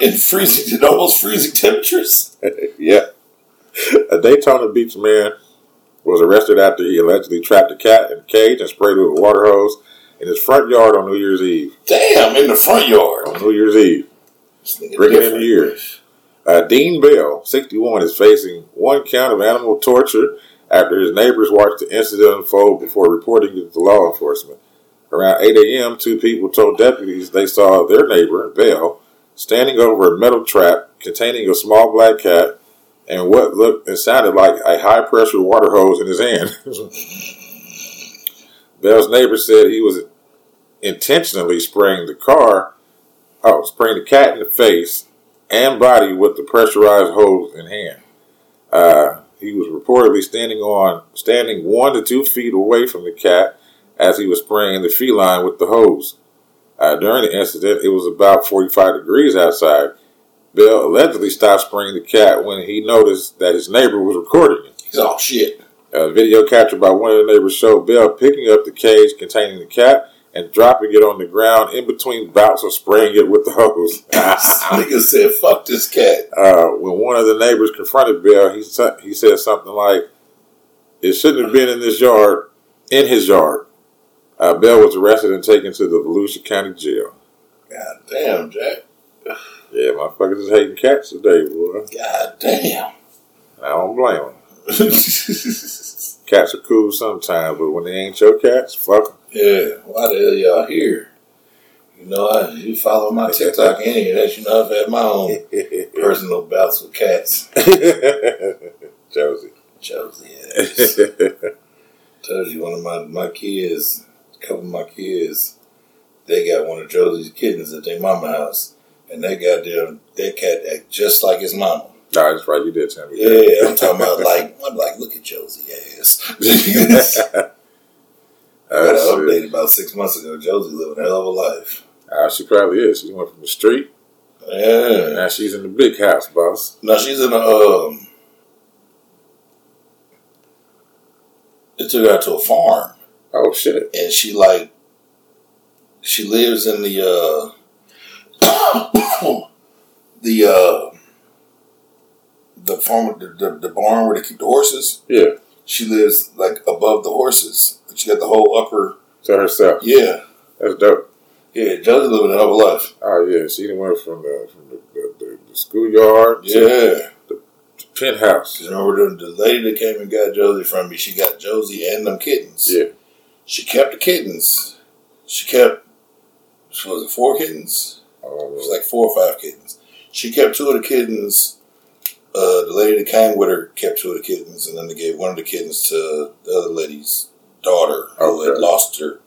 in freezing, in almost freezing temperatures. yeah. A Daytona Beach man was arrested after he allegedly trapped a cat in a cage and sprayed it with a water hose in his front yard on New Year's Eve. Damn, in the front yard. On New Year's Eve. This nigga Bring it in the year. Uh, Dean Bell, 61, is facing one count of animal torture after his neighbors watched the incident unfold before reporting it to law enforcement. Around 8 a.m., two people told deputies they saw their neighbor, Bell, standing over a metal trap containing a small black cat and what looked and sounded like a high pressure water hose in his hand. Bell's neighbor said he was intentionally spraying the car, oh, spraying the cat in the face and body with the pressurized hose in hand. Uh, he was reportedly standing on standing one to two feet away from the cat as he was spraying the feline with the hose. Uh, during the incident, it was about 45 degrees outside. Bill allegedly stopped spraying the cat when he noticed that his neighbor was recording him. He's all shit. A video captured by one of the neighbors showed Bill picking up the cage containing the cat and dropping it on the ground in between bouts of spraying it with the hose. Nigga said, "Fuck this cat." uh, when one of the neighbors confronted Bill, he he said something like, "It shouldn't have been in this yard, in his yard." Uh, Bill was arrested and taken to the Volusia County Jail. God damn, Jack. Yeah, motherfuckers is hating cats today, boy. God damn. I don't blame them. Cats are cool sometimes, but when they ain't your cats, fuck them. yeah, why the hell y'all here? You know, I, you follow my TikTok any of that. You know, I've had my own personal bouts with cats. Josie. Josie, yes. Told you one of my, my kids, a couple of my kids, they got one of Josie's kittens at their mama house. And that goddamn, that cat act just like his mama. Nah, that's right. You did tell me. Yeah, I'm talking about like, I'm like, look at Josie ass. I got an Uh, update about six months ago. Josie living a hell of a life. uh, she probably is. She went from the street. Yeah. Now she's in the big house, boss. Now she's in a um. They took her out to a farm, Oh shit. and she like, she lives in the uh, the uh, the farm, the, the, the barn where they keep the horses. Yeah. She lives like above the horses. She got the whole upper. To herself. Yeah, That's dope. yeah. Josie living of a life. Oh yeah. She went from the from the, the, the, the schoolyard Yeah. the penthouse. Cause remember the, the lady that came and got Josie from me? She got Josie and them kittens. Yeah. She kept the kittens. She kept, what was it, four kittens? It was like four or five kittens. She kept two of the kittens. Uh, the lady that came with her kept two of the kittens, and then they gave one of the kittens to the other lady's daughter who had lost her.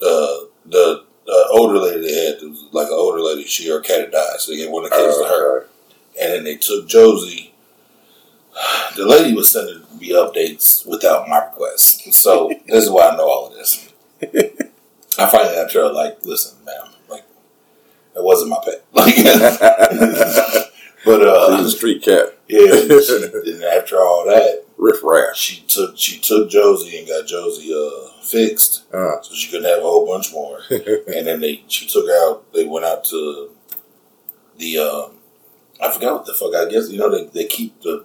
Uh, the uh, older lady they had, like an older lady, she or her cat had died, so they gave one of the kittens to her. And then they took Josie. The lady was sending me updates without my request. So this is why I know all of this. I finally her like, listen, ma'am, like that wasn't my pet. Like But she's uh a street cat. yeah, she, and after all that, Riff raff. she took she took Josie and got Josie uh fixed Uh, so she couldn't have a whole bunch more. and then they she took her out. They went out to the um, I forgot what the fuck. I guess you know they, they keep the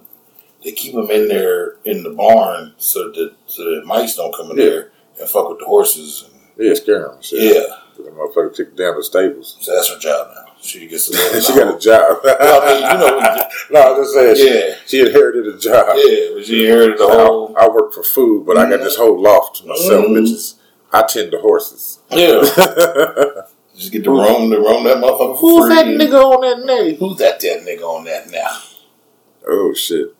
they keep them in there in the barn so that so that mice don't come in Yeah. there and fuck with the horses. And, Yeah, scare him. Shit. yeah, The motherfucker took down the stables. so that's her job now. She gets to she got a job. Well, I mean, you know, no, I'm just saying. She, Yeah. she inherited a job. yeah, but she inherited the whole. I, I work for food, but I got this whole loft to myself, Mhm. bitches. I tend to horses. Yeah, just get to roam to roam that motherfucker Who's free. that nigga on that name? Who's that that nigga on that now? Oh shit!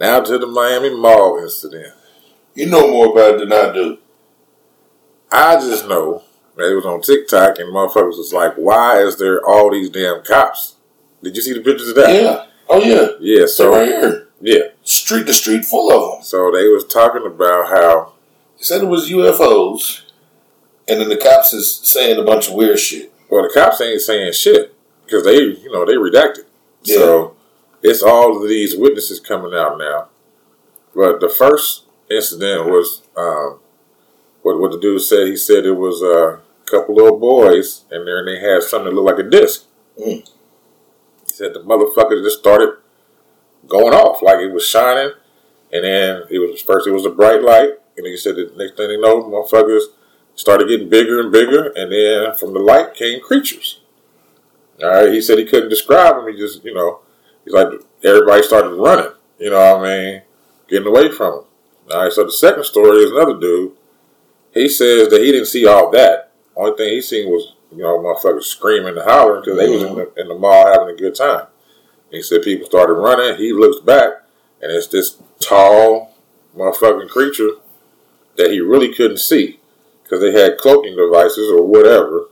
Now to the Miami Mall incident. You know more about it than I do. I just know that it was on TikTok and motherfuckers was like, "Why is there all these damn cops?" Did you see the pictures of that? Yeah. Oh yeah. Yeah. So So right here, yeah. street to street, full of them. So they was talking about how They said it was UFOs, and then the cops is saying a bunch of weird shit. well the cops ain't saying shit because they you know they redacted. So it's all of these witnesses coming out now. But the first incident was um, what what the dude said. He said it was a couple little boys in there and they had something that looked like a disc. Mm. He said the motherfucker just started going off like it was shining, and then it was first it was a bright light, and he said the next thing they know, motherfuckers started getting bigger and bigger, and then from the light came creatures. All right, he said he couldn't describe them. He just, you know, he's like everybody started running. You know what I mean? Getting away from him. All right, so the second story is another dude. He says that he didn't see all that. Only thing he seen was, you know, motherfuckers screaming and hollering because they was in the, mm-hmm. in the mall having a good time. He said people started running. He looks back, and it's this tall motherfucking creature that he really couldn't see because they had cloaking devices or whatever.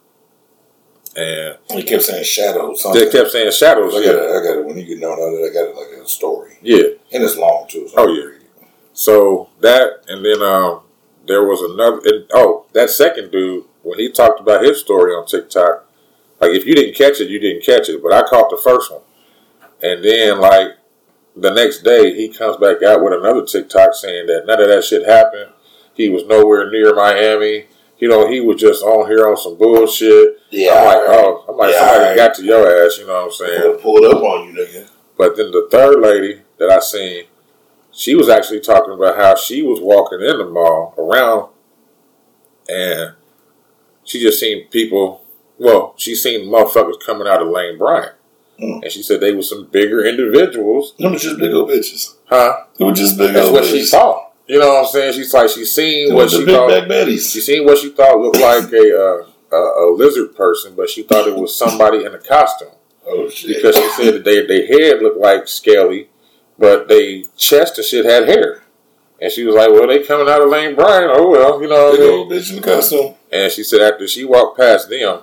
And He kept saying shadows. they kept saying shadows. I got Yeah, it. I got it. When you get down on it, I got it like a story, yeah. and it's long too. So Oh, yeah. So that, and then um, there was another. And, oh, that second dude when he talked about his story on TikTok, like if you didn't catch it, you didn't catch it. But I caught the first one, and then like the next day he comes back out with another TikTok saying that none of that shit happened. He was nowhere near Miami. You know, he was just on here on some bullshit. Yeah, I'm like, oh, I'm like, Yeah, somebody alright. got to your ass. You know what I'm saying? Pull, pull up on you, nigga. But then the third lady that I seen, she was actually talking about how she was walking in the mall around, and she just seen people. Well, she seen motherfuckers coming out of Lane Bryant, Mm. and she said they were some bigger individuals, Them was just big old bitches. huh? They were just big That's old what bitches. she saw. You know what I'm saying? She's like she seen what she thought. She seen what she thought looked like a, uh, a a lizard person, but she thought it was somebody in a costume. Oh shit! because she said that they their head looked like scaly, but they chest and shit had hair. And she was like, "Well, they coming out of Lane Bryant. Oh well, you know." What I big mean? old bitch in the costume. And she said after she walked past them,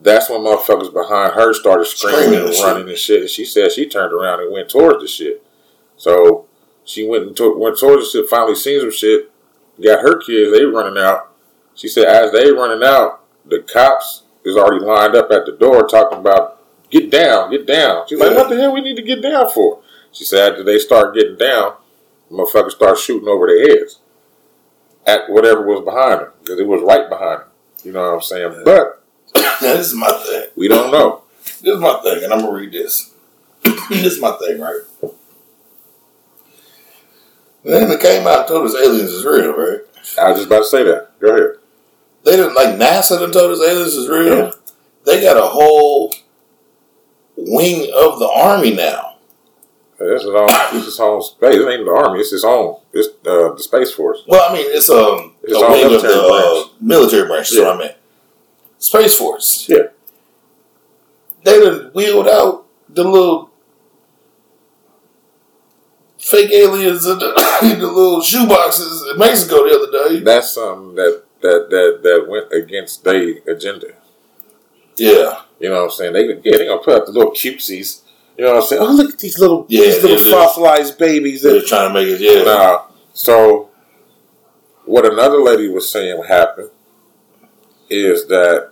that's when motherfuckers behind her started screaming and and shit. running and shit. And she said she turned around and went towards the shit. So she went and to- went towards the shit. Finally seen some shit. Got her kids. They running out. She said as they running out, the cops is already lined up at the door talking about get down, get down. She's like, what the hell we need to get down for? She said after they start getting down, motherfuckers start shooting over their heads at whatever was behind them because it was right behind them. You know what I'm saying? Yeah. But this is my thing. we don't know. This is my thing, and I'm gonna read this. this is my thing, right? Then it came out and told us aliens is real, right? I was just about to say that. Go ahead. They didn't like NASA done told us aliens is real. Yeah. They got a whole wing of the army now. This is own. This is own space. It ain't the army. It's its own. It's uh, the space force. Well, I mean, it's um It's a wing of the military uh, branch. military branch. Yeah. what I meant. Space Force. Yeah. They done wheeled out the little fake aliens in the, in the little shoeboxes in Mexico the other day. That's something that that that that went against their agenda. Yeah. You know what I'm saying? They yeah they gonna put out the little cutesies. You know what I'm saying? Oh look at these little Yeah, these little fossilized babies. They're trying to make it, yeah. nah. So what another lady was saying happened is that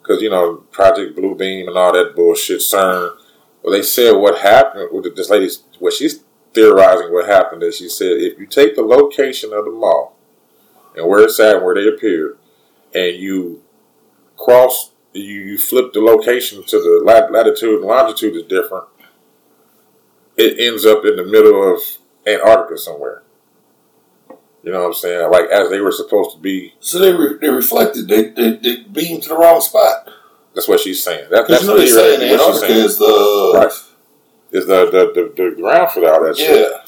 because you know Project Blue Beam and all that bullshit, CERN. Well, they said what happened with this lady. What she's theorizing what happened is she said if you take the location of the mall and where it's at and where they appeared, and you cross you, you flip the location to the lat- latitude and longitude is different. It ends up in the middle of Antarctica somewhere. You know what I'm saying? Like as they were supposed to be. So they re- they reflected. They, they they beamed to the wrong spot. That's what she's saying. That, that's you know they say what she's Antarctica saying. is the Right. Is the, the, the, the ground for all that shit. yeah.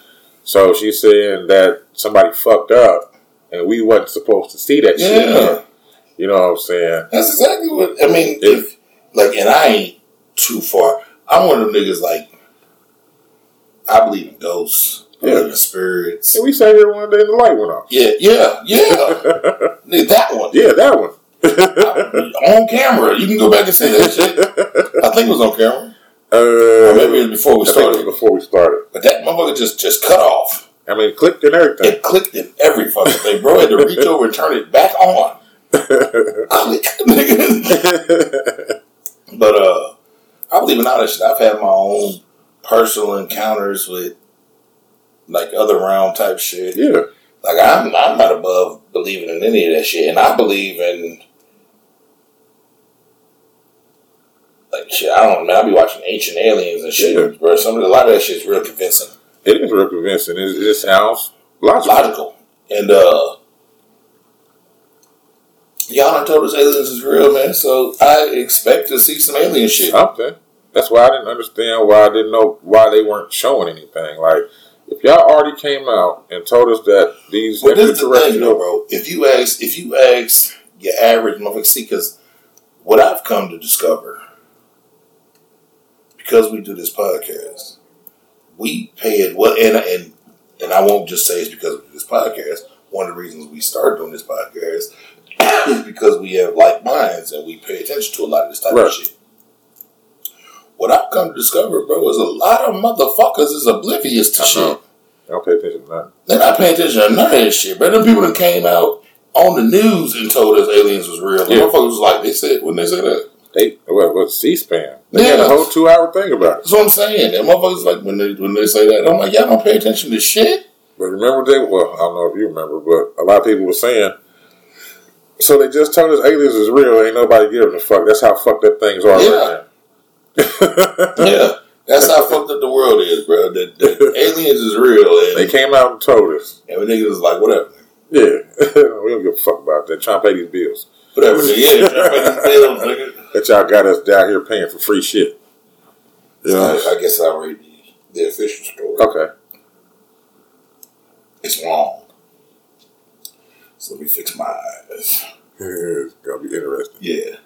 So she's saying that somebody fucked up and we wasn't supposed to see that shit. Yeah. You know what I'm saying? That's exactly what I mean. If- If like, and I ain't too far. I'm one of them niggas like. I believe in ghosts. I Yeah. believe in spirits. And we sat here one day and the light went off. Yeah, yeah, yeah. That one yeah, that one. on camera. You can go back and see that shit. I think it was on camera. Uh, Or maybe it was before we I think it was started. before we started. But that motherfucker just just cut off. I mean, it clicked and everything. It clicked in every fucking thing, bro. I had to reach over and turn it back on. Click, nigga. But uh, I believe in all that shit. I've had my own personal encounters with like other round type shit. yeah, Like I'm, I'm not above believing in any of that shit, and I believe in like shit. I don't know. Man, I be watching Ancient Aliens and shit, Yeah. bro. Some of the, a lot of that shit is real convincing, it is real convincing. It, it sounds logical. logical, and uh. Y'all done told us aliens is real, man. So I expect to see some alien shit. Something. That's why I didn't understand why I didn't know why they weren't showing anything. Like, if y'all already came out and told us that these But this is the thing, though, bro. If you ask, if you ask your average motherfucker, see, because what I've come to discover, because we do this podcast, we pay it well, and and and I won't just say it's because of this podcast. One of the reasons we started doing this podcast is because we have like minds and we pay attention to a lot of this type Right. of shit. What I've come to discover, bro, is a lot of motherfuckers is oblivious to I shit. I don't pay attention to that. They're not paying attention to none of that shit, bro. Them people that came out on the news and told us aliens was real. The Yeah. motherfuckers was like, they said, when they say that. They what what C-SPAN? They Yeah. had a whole two hour thing about it. That's what I'm saying. And motherfuckers like when they when they say that, I'm like, y'all don't pay attention to shit. But remember they well, I don't know if you remember, but a lot of people were saying. So they just told us aliens is real. Ain't nobody giving a fuck. That's how fucked up things are Yeah. right now. Yeah. That's how fucked up the world is, bro. That, that aliens is real They came out and told us. and we niggas is like, whatever. Yeah, we don't give a fuck about that. Trying to pay these bills. Whatever. Yeah, try to pay these bills, nigga. That y'all got us down here paying for free shit. Yeah. I, I guess I'll read the, the official story. Okay. It's long. So let me fix my eyes. it's gonna be interesting. Yeah.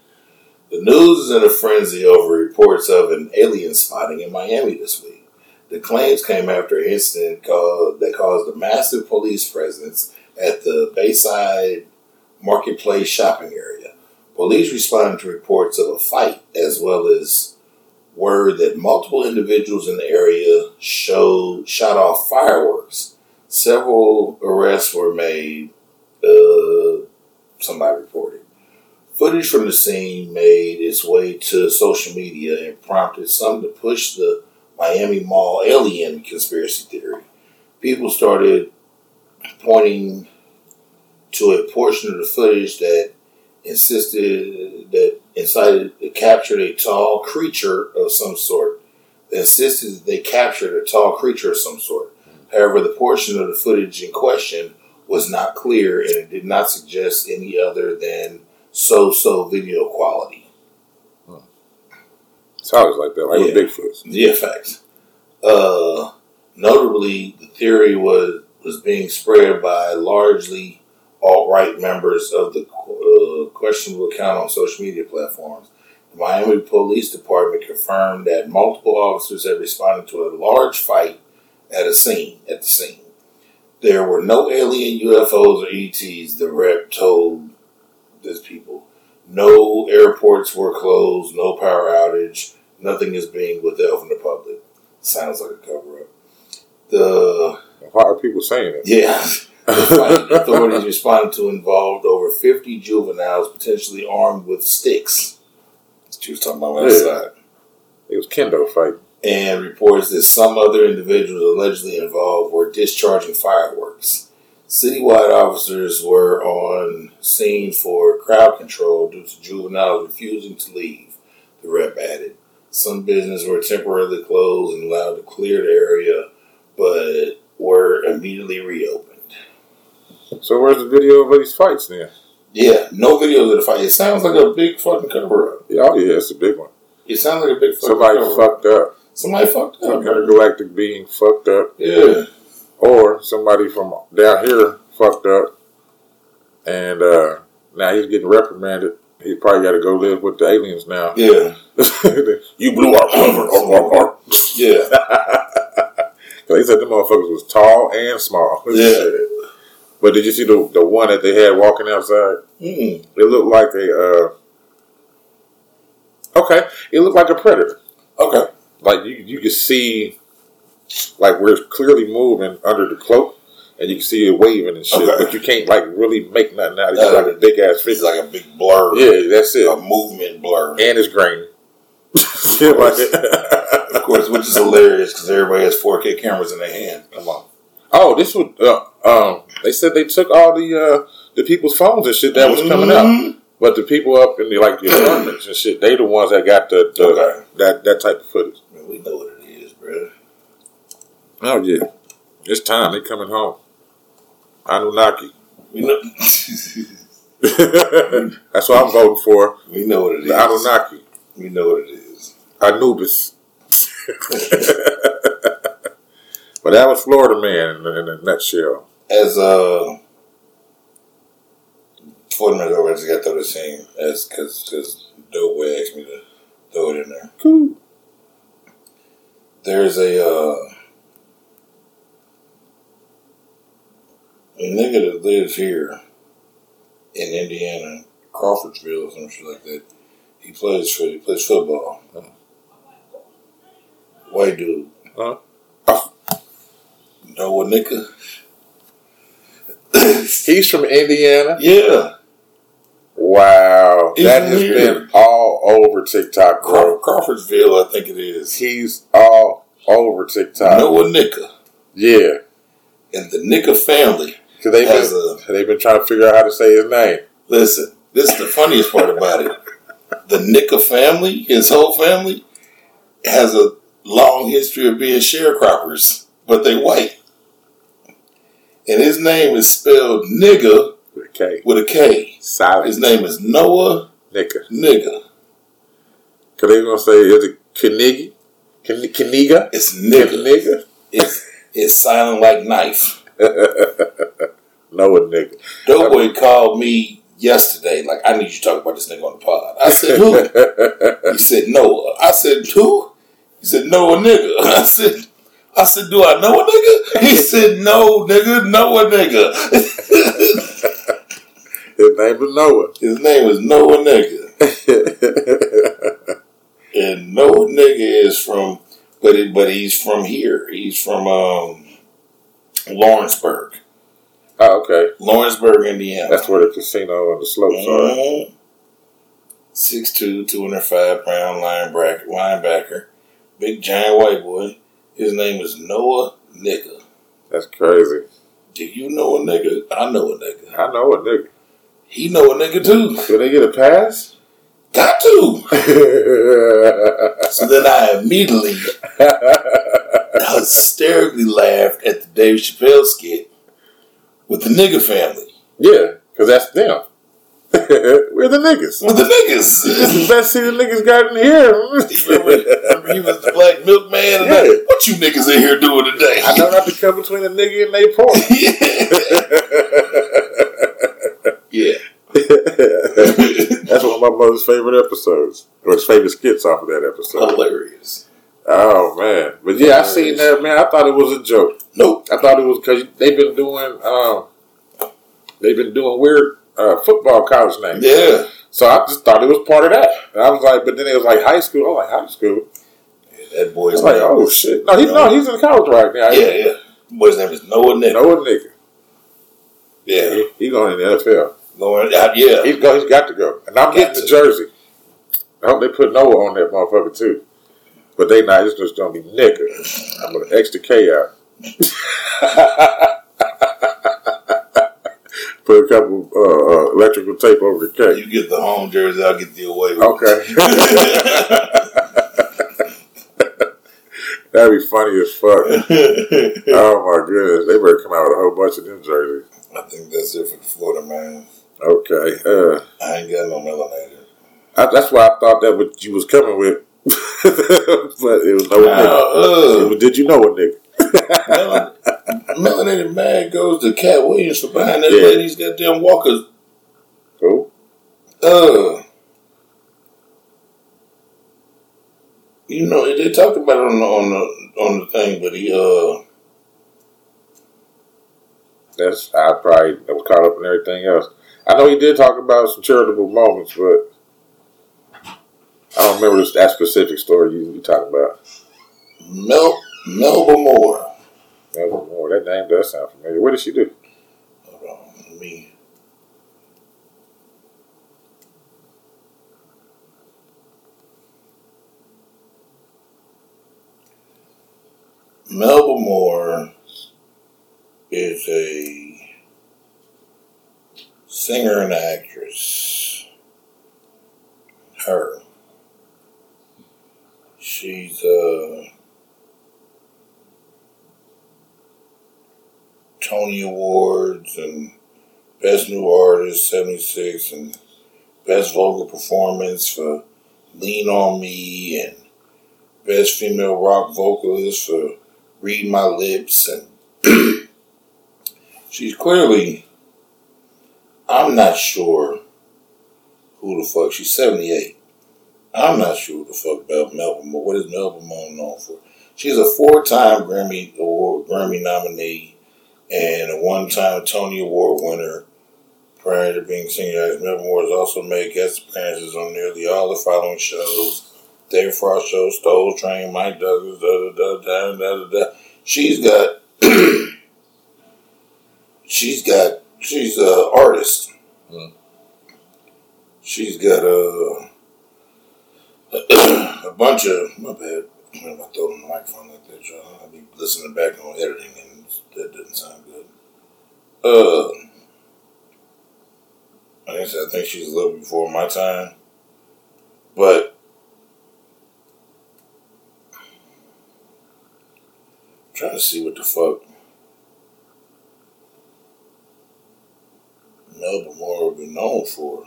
The news is in a frenzy over reports of an alien spotting in Miami this week. The claims came after an incident called, that caused a massive police presence at the Bayside Marketplace shopping area. Police responded to reports of a fight as well as word that multiple individuals in the area showed shot off fireworks. Several arrests were made. Uh, somebody reported. Footage from the scene made its way to social media and prompted some to push the Miami Mall alien conspiracy theory. People started pointing to a portion of the footage that insisted that incited it captured a tall creature of some sort. That insisted that they captured a tall creature of some sort. However, the portion of the footage in question was not clear and it did not suggest any other than so-so video quality. It's always like that, like Yeah. with Bigfoots. Yeah, facts. Uh, notably, the theory was was being spread by largely alt-right members of the uh, questionable account on social media platforms. The Miami Police Department confirmed that multiple officers had responded to a large fight at a scene. At the scene, there were no alien UFOs or ETs. The rep told this people. No airports were closed. No power outage. Nothing is being withheld from the public. Sounds like a cover up. The Why are people saying it? yeah, the authorities responded to involved over fifty juveniles potentially armed with sticks. She was talking about last Yeah. side. It was kendo fight. And reports that some other individuals allegedly involved were discharging fireworks. Citywide officers were on scene for crowd control due to juveniles refusing to leave, the rep added. Some businesses were temporarily closed and allowed to clear the area, but were immediately reopened. So where's the video of these fights then? Yeah, no videos of the fight. It sounds like a big fucking cover up. Yeah, oh yeah, it's a big one. It sounds like a big fucking Somebody cover-up. fucked up. Somebody fucked up. Some intergalactic being fucked up. Yeah. Or somebody from down here fucked up. And uh, now he's getting reprimanded. He probably got to go live with the aliens now. Yeah. you blew our cover. Yeah. they said the motherfuckers was tall and small. Yeah. But did you see the the one that they had walking outside? Mm. It looked like a. Uh, okay, it looked like a predator. Okay. Like you, you could see, like where it's clearly moving under the cloak, and you can see it waving and shit. Okay. But you can't like really make nothing out. It's Uh, like a big ass It's figure. like a big blur. yeah, that's it. A movement blur. and it's like. Of course, which is hilarious because everybody has 4K cameras in their hand. Come on. Oh, this was. Uh, um, they said they took all the uh, the people's phones and shit that was coming out, Mhm. but the people up in the like the apartments and shit, they the ones that got the, the Okay. that that type of footage. Man, we know what it is, bro. Oh yeah, it's time. They coming home. Anunnaki. We know. That's what I'm voting for. we know what it is. The Anunnaki. We know what it is. Anubis. but that was Florida man in, in a nutshell. As uh, four minutes over, I just got to throw this in as because because Doughboy asked me to throw it in there. Cool. There's a uh, a nigga that lives here in Indiana, Crawfordsville, or some shit like that. He plays for he plays football. White dude. Huh? What nigga? He's from Indiana. yeah. Wow, that has weird. been all over TikTok, bro. Craw- Crawfordsville, I think it is. He's all over TikTok. Noah Nicka. Yeah, And the Nicka family because they've has been a they've been trying to figure out how to say his name. listen, this is the funniest part about it. The Nicka family, his whole family, has a long history of being sharecroppers, but they white. And his name is spelled nigger With a K, with a K. silent His name is Noah Nigger. Nigga. Because they gonna say is it Kaniga, It's nigger. nigga. It's it's silent like knife. no a nigga. Doughboy called me yesterday, like, I need you to talk about this nigga on the pod. I said, who? He said Noah. I said who? He said Noah nigga. I said I said, do I know a nigga? He said, no, nigga, know a nigga. His name was Noah. His name is Noah nigga. And Noah nigga is from but it, but he's from here. He's from um Lawrenceburg. oh, okay. Lawrenceburg, Indiana. That's where the casino and the slopes are. Mhm. 6'2", 205 pound linebacker, linebacker. Big giant white boy. His name is Noah Nigga. That's crazy. Do you know a nigga? I know a nigga. I know a nigga. He know a nigga too. Do they get a pass? Got to. So then I immediately hysterically laughed at the Dave Chappelle skit with the nigga family. yeah, because that's them. We're the niggas. We're the This is the best seat the niggas got in here. remember, remember he was the black milkman and Yeah. what you niggas in here doing today? I know not have to come between a nigga and they pork. yeah. That's one of my mother's favorite episodes, or his favorite skits off of that episode. Hilarious. Oh man, but yeah, I seen that man. I thought it was a joke. Nope. I thought it was because they've been doing, um, they've been doing weird uh, football college names. Yeah. So I just thought it was part of that. And I was like, but then it was like high school. I was like high school. That I boy's like, oh shit. No, he no, he's in college right now. Yeah, yeah. Boy's name is Noah Nigga. Noah nigga. Yeah. He, he going in the NFL. Going, uh, yeah. He's go. He's got to go. And I'm Got getting the jersey. I hope they put Noah on that motherfucker too. But they not. It's just gonna be nigga. I'm gonna X the K out. Put a couple uh, uh, electrical tape over the cake. You get the home jersey, I'll get the away. With Okay. That'd be funny as fuck. Oh my goodness, they better come out with a whole bunch of them jerseys. I think that's it for the Florida man. Okay, uh, I ain't got no melanated. I, that's why I thought that what you was coming with, but it was no nigga. uh, Did you know a nigga? Melanated man goes to Katt Williams for buying that Yeah. lady's goddamn walkers. Who? Uh, you know they talked about it on the on the on the thing, but he uh That's I probably I was caught up in everything else. I know he did talk about some charitable moments, but I don't remember this, that specific story you, you talking about. Mel Melba Moore. That was more. That name does sound familiar. What did she do? Hold on, let me. Melba Moore is a singer and actress. Her. She's uh Tony Awards and Best New Artist 76 and Best Vocal Performance for Lean On Me and Best Female Rock Vocalist for Read My Lips and she's clearly I'm not sure who the fuck she's 78. I'm not sure who the fuck Mel- Moore. What is Moore known for? She's a four-time Grammy Award Grammy nominee and a one-time Tony Award winner. Prior to being as Melba Moore has also made guest appearances on nearly all the following shows: Dave Frost Show, Soul Train, Mike Douglas, da da da da da da. da. She's got, she's got, she's a artist. Hmm. She's got a a bunch of my bad. When I throw on the microphone like that, y'all, I'll be listening back on editing, and that doesn't sound good. Uh, like I said, I think she's a little before my time, but I'm trying to see what the fuck Melba Moore would be known for.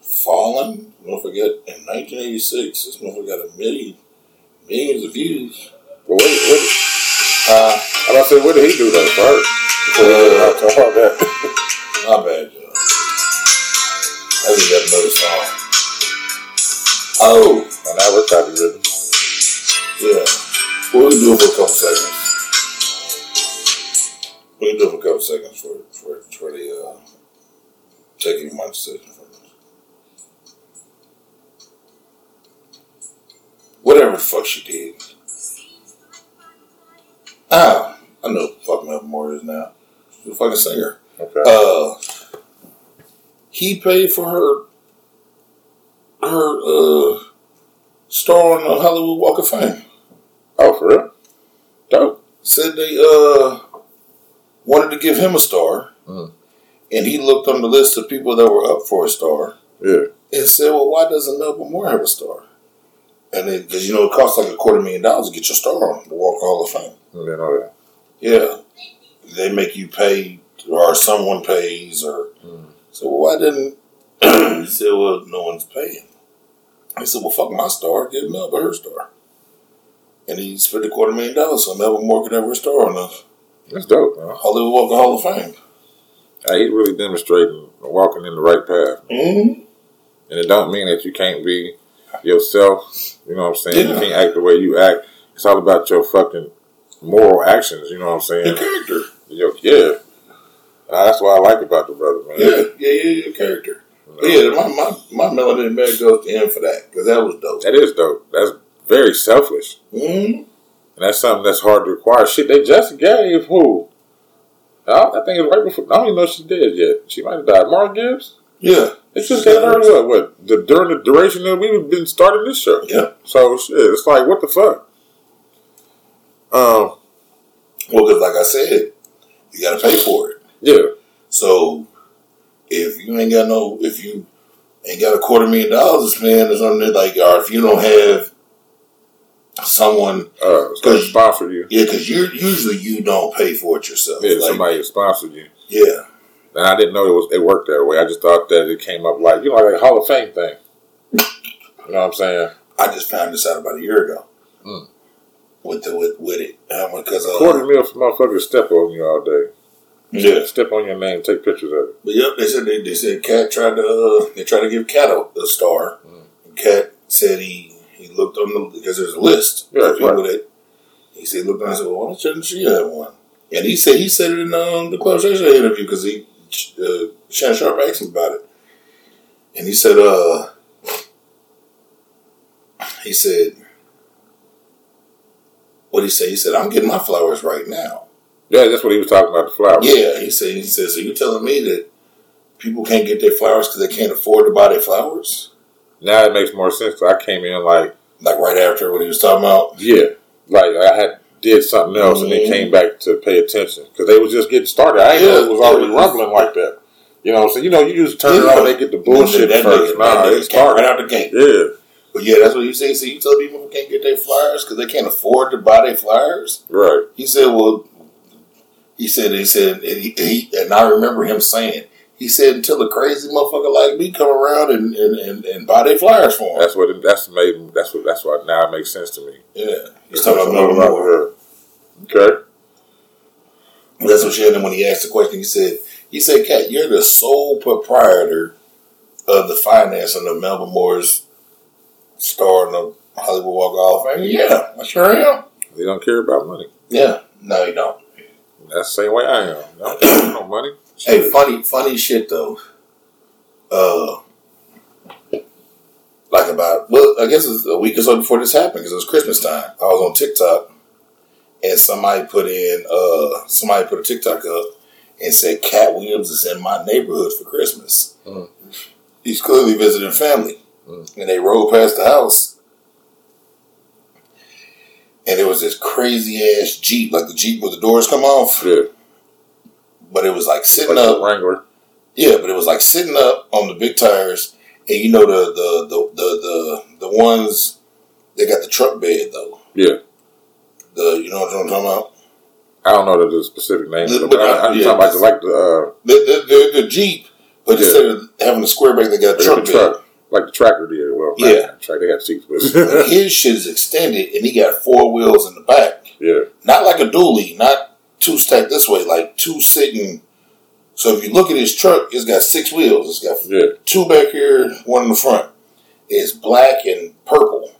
Fallen, don't forget, in 1986, this motherfucker got a million, millions of views. Well, what, what, Uh, I'm about to say, what did he do though first? Before we get out to that. Not bad, Joe. I think got another song. Oh, And now we're copywritten. yeah. We'll do it for a couple seconds. We'll do it for a couple seconds for for for the uh, taking my decision from us. Whatever the fuck she did. Ah, I know who the fuck Moore is now. She's a fucking singer. Okay. uh, he paid for her her uh, star on the Hollywood Walk of Fame. oh, for real? Dope. Said they uh, wanted to give him a star, Mm. and he looked on the list of people that were up for a star Yeah. and said, "Well, why doesn't Melba Moore have a star?" And then, because you know it costs like a quarter million dollars to get your star on the Walk of Hall of Fame. All that. Yeah, they make you pay, or someone pays, or Mm. so. Well, why didn't he said? Well, no one's paying. I said, well, fuck my star, give Melba her star, and he spent a quarter million dollars so Melba Moore could have her star on That's dope, man. Hollywood Walk Hall of Fame. Uh, he's really demonstrating walking in the right path. Mm-hmm. And it don't mean that you can't be yourself. You know what I'm saying? Yeah. You can't act the way you act. It's all about your fucking moral actions. You know what I'm saying? character, Your, yeah. That's what I like about the brother, man. yeah, yeah, yeah, your character. You know? Yeah, my my my melody man goes to him for that because that was dope. That is dope. That's very selfless. Mm-hmm. And that's something that's hard to acquire. Shit, they just gave who? I, I think it was right before. I don't even know if she's dead yet. She might have died. Marla Gibbs? Yeah, They just that her what? What? The, during the duration that we've been starting this show. yeah. So shit, it's like what the fuck. Um, Well, because like I said, you got to pay for it. Yeah. So if you ain't got no, if you ain't got a quarter million dollars to spend or something like, or if you don't have someone, Uh, to sponsor you. yeah, because you usually you don't pay for it yourself. Yeah, Like, somebody sponsored you. yeah, And I didn't know it was it worked that way. I just thought that it came up like you know like a Hall of Fame thing. You know what I'm saying? I just found this out about a year ago. Mm. With the with with it, um, because uh, Quarter mil for motherfuckers step on you all day. yeah. Step on your name, take pictures of it. But yep, they said they, they said Katt tried to uh, they tried to give Katt a, a star. Mm. Katt said he he looked on the because there's a list Yeah, of people right. that he said looked on and I said, well, why shouldn't she have one? And he said he said it in um, the Club Shay interview because he uh, Shannon Sharpe asked him about it, and he said uh he said what he say? He said I'm getting my flowers right now. Yeah, that's what he was talking about the flowers. Yeah, he said. He said. So you telling me that people can't get their flowers because they can't afford to buy their flowers? Now it makes more sense. I came in like, Like right after what he was talking about. yeah, like I had did something else and then Mhm. came back to pay attention because they was just getting started. I didn't know it was already rumbling like that. You know, so you know, you just turn Yeah. it on, they get the bullshit that first. nigga, nah, that it started. right out the gate. Yeah, But yeah, that's what he said. So you tell people who can't get their flyers because they can't afford to buy their flyers. right. He said, "Well, he said he said and, he, he, and I remember him saying." He said until a crazy motherfucker like me come around and, and, and, and buy their flyers for him. That's what. It, that's made. That's what. That's why now it makes sense to me. Yeah. He's talking about Melvin Melvin Moore. Moore. Okay. That's what Shannon when he asked the question. He said, "He said, Katt, you're the sole proprietor of the financing of Melvin Moore's star in the Hollywood Walk of of Fame." Yeah, I sure am. They don't care about money. Yeah, no, you don't. That's the same way I am. I don't care about no money. Hey, funny, funny shit though. Uh, like about well, I guess it's a week or so before this happened because it was Christmas time. I was on TikTok, and somebody put in uh somebody put a TikTok up and said Katt Williams is in my neighborhood for Christmas. Mhm. He's clearly visiting family, Mhm. and they rode past the house. And there was this crazy ass Jeep, like the Jeep where the doors come off, Yeah. But it was like sitting Like up. Wrangler. Yeah, but it was like sitting up on the big tires, and you know the the the the the, the ones they got the truck bed though. Yeah. The you know what I'm talking about? I don't know the, the specific name, The- but I, I'm yeah, talking about the, like the The the, the, the Jeep, but Yeah. instead of having a square back, they got uh, a truck the bed. truck, like the tracker did. Well, Yeah. track. They had seats, but His shit is extended, and he got four wheels in the back, yeah, not like a dually, not two stacked this way, like two sitting. So if you look at his truck, it's got six wheels. It's got yeah. two back here, one in the front. It's black and purple.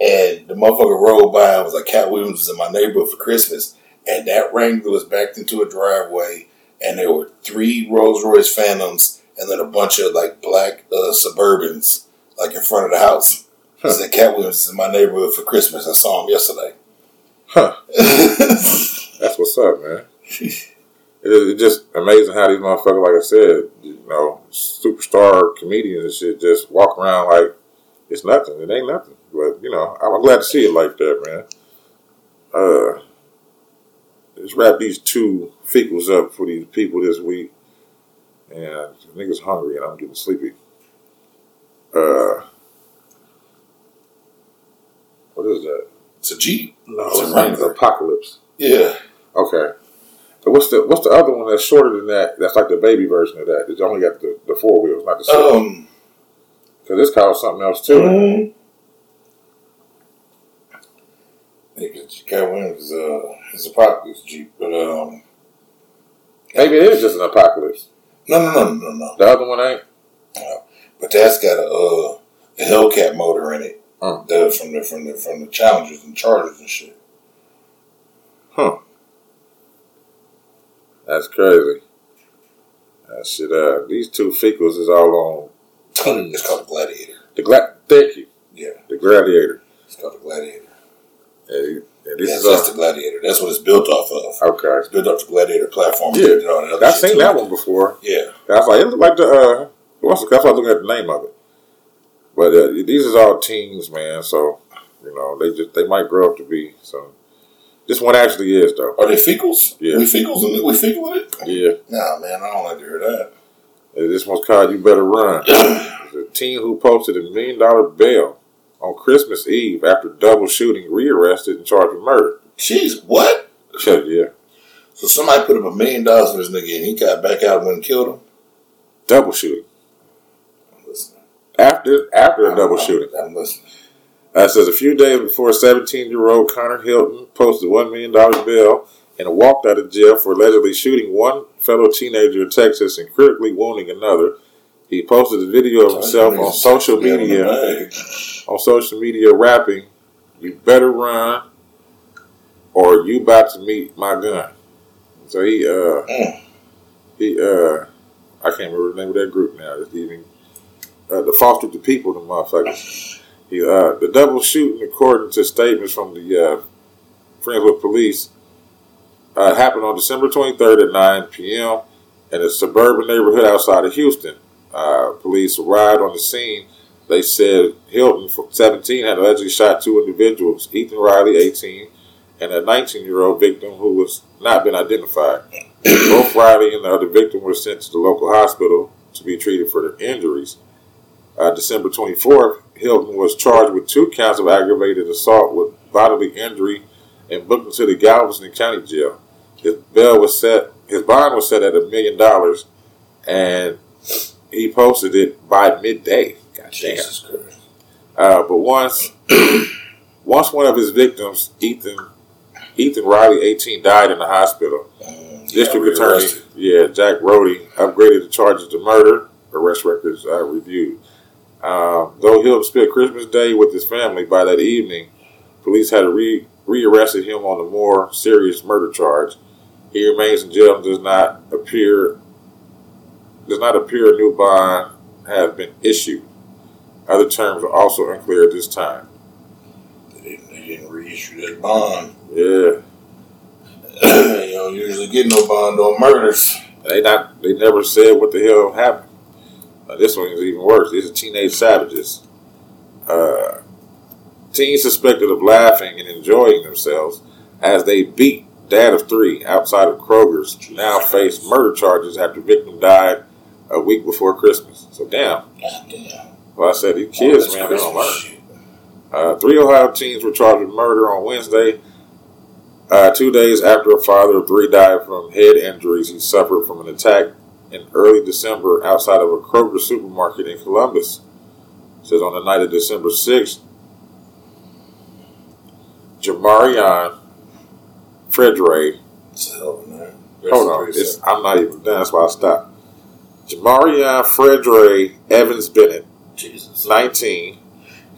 And the motherfucker rolled by and was like, Katt Williams was in my neighborhood for Christmas. And that Wrangler was backed into a driveway. And there were three Rolls Royce Phantoms and then a bunch of like black uh, Suburbans like in front of the house. Huh. said, Katt Williams is in my neighborhood for Christmas. I saw him yesterday. Huh. That's what's up, man. It is it's just amazing how these motherfuckers, like I said, you know, superstar comedians and shit, just walk around like it's nothing. It ain't nothing. But you know, I'm glad to see it like that, man. Uh, let's wrap these two fecals up for these people this week. And the niggas hungry and I'm getting sleepy. Uh, what is that? it's a Jeep. No, It's a it's like Wrangler. Apocalypse. Yeah. Okay. But what's the what's the other one that's shorter than that? That's like the baby version of that. It's only got the, the four wheels, not the six. Um, Because it's called something else too. Mhm. Because Katt Williams is uh, his apocalypse Jeep, but um, Maybe it is just an apocalypse. no, no, no, no, no. The other one ain't. No, But that's got a uh, a Hellcat motor in it. Oh. The, from the from the from the Challengers and Chargers and shit. Huh. That's crazy. That shit. Uh, these two fecals is all on It's called a Gladiator. the glad. Thank you. Yeah, The gladiator. it's called a Gladiator. And, and this That's, is that's uh, the Gladiator. That's what it's built off of. okay. It's built off the Gladiator platform. Yeah. and all that other I've seen that one before. Yeah, I was like, it looked like the. Uh, what's the, that's why I was looking at the name of it. But uh, these is all teens, man. So you know, they just they might grow up to be some This one actually is though. Are they fecals? Yeah. We fecals in it? We fecal in it? Yeah. Nah, man, I don't like to hear that. And This one's called "You Better Run." A teen who posted a million dollar bail on Christmas Eve after double shooting, rearrested and charged with murder. Jeez, what? Yeah, So somebody put up a million dollars for this nigga and he got back out and went and killed him? double shooting I'm listening. after after a double shooting. I'm listening. Uh, it says a few days before 17 year old Connor Hilton posted $1 million bill and walked out of jail for allegedly shooting one fellow teenager in Texas and critically wounding another. He posted a video of himself on social media on social media rapping, "You better run, or you about to meet my gun." So he uh he uh I can't remember the name of that group now. It's even uh, the Foster the People, the motherfuckers. Uh the double shooting, according to statements from the uh, Friendswood Police, uh, happened on December twenty third at nine p.m. in a suburban neighborhood outside of Houston. Uh, police arrived on the scene they said Hilton, 17, had allegedly shot two individuals, Ethan Riley, 18, and a 19-year-old victim who was not been identified. Both Riley and the other victim were sent to the local hospital to be treated for their injuries. Uh, December 24th, Hilton was charged with two counts of aggravated assault with bodily injury and booked into the Galveston County Jail. His bail was set. His bond was set at a million dollars, and he posted it by midday. God damn. Jesus Christ. Uh, but once, once one of his victims, Ethan, Ethan Riley, 18, died in the hospital. Mm, District got Attorney, yeah, Jack Roady, upgraded the charges to murder. Arrest records uh, reviewed. Um, though Hilton spent Christmas Day with his family, by that evening, police had re rearrested him on a more serious murder charge. He remains in jail and does not appear does not appear a new bond has been issued. Other terms are also unclear at this time. They didn't, they didn't reissue that bond. Yeah, you don't usually get no bond on murders. they not they never said what the hell happened. Uh, this one is even worse. These are teenage savages. Uh, teens suspected of laughing and enjoying themselves as they beat dad of three outside of Kroger's now face murder charges after victim died a week before Christmas. So damn. Well, I said these kids, this man, they don't learn. Uh, three Ohio teens were charged with murder on Wednesday, uh, two days after a father of three died from head injuries he suffered from an attack in early December outside of a Kroger supermarket in Columbus. It says on the night of December 6th, Jamarion Fredray, It's a hell of a name. Rest hold on. I'm not even done, that's why I stopped. Jamarion Fredray Evans Bennett, Jesus. 19,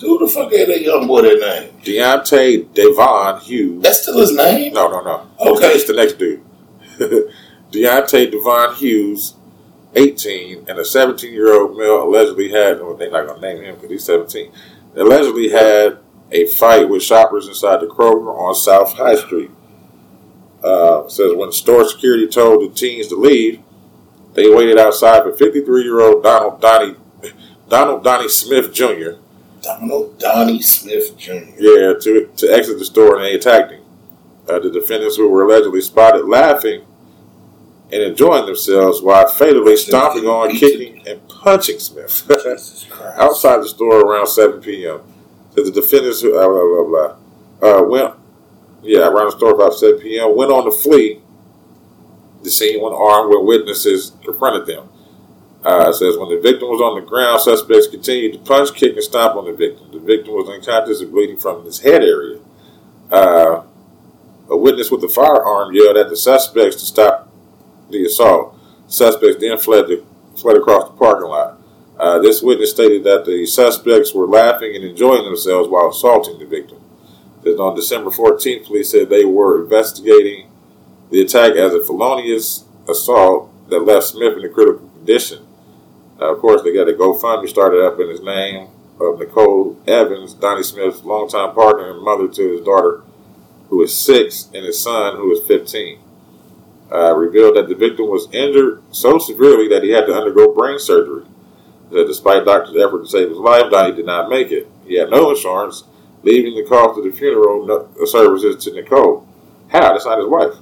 Who the fuck had that young boy that name? Deontay Devon Hughes. That's still his name? No, no, no. Okay. It's the next dude. Deontay Devon Hughes, 18, and a 17 year old male allegedly had, well, they're not going to name him because he's 17, allegedly had a fight with shoppers inside the Kroger on South High Street. Uh, says when store security told the teens to leave, they waited outside for 53 year old Donald Donnie, Donald Donnie Smith Jr. Donald Donnie Smith Jr. Yeah, to to exit the store and they attacked him. Uh, the defendants who were allegedly spotted laughing and enjoying themselves while fatally stomping on, kicking, and punching Smith outside the store around 7 p.m. So the defendants who uh, blah blah blah uh, went yeah around the store about 7 p.m. went on to flee. The scene when armed with witnesses confronted them. Uh, it says when the victim was on the ground, suspects continued to punch, kick, and stomp on the victim. The victim was unconscious and bleeding from his head area. Uh, a witness with a firearm yelled at the suspects to stop the assault. Suspects then fled, the, fled across the parking lot. Uh, this witness stated that the suspects were laughing and enjoying themselves while assaulting the victim. Then on December 14th, police said they were investigating the attack as a felonious assault that left Smith in a critical condition. Uh, of course, they got a GoFundMe started up in his name of Nicole Evans, Donnie Smith's longtime partner and mother to his daughter, who is six, and his son, who is 15. Uh, revealed that the victim was injured so severely that he had to undergo brain surgery. That despite doctors' effort to save his life, Donnie did not make it. He had no insurance, leaving the cost of the funeral no- services to Nicole. How? That's not his wife.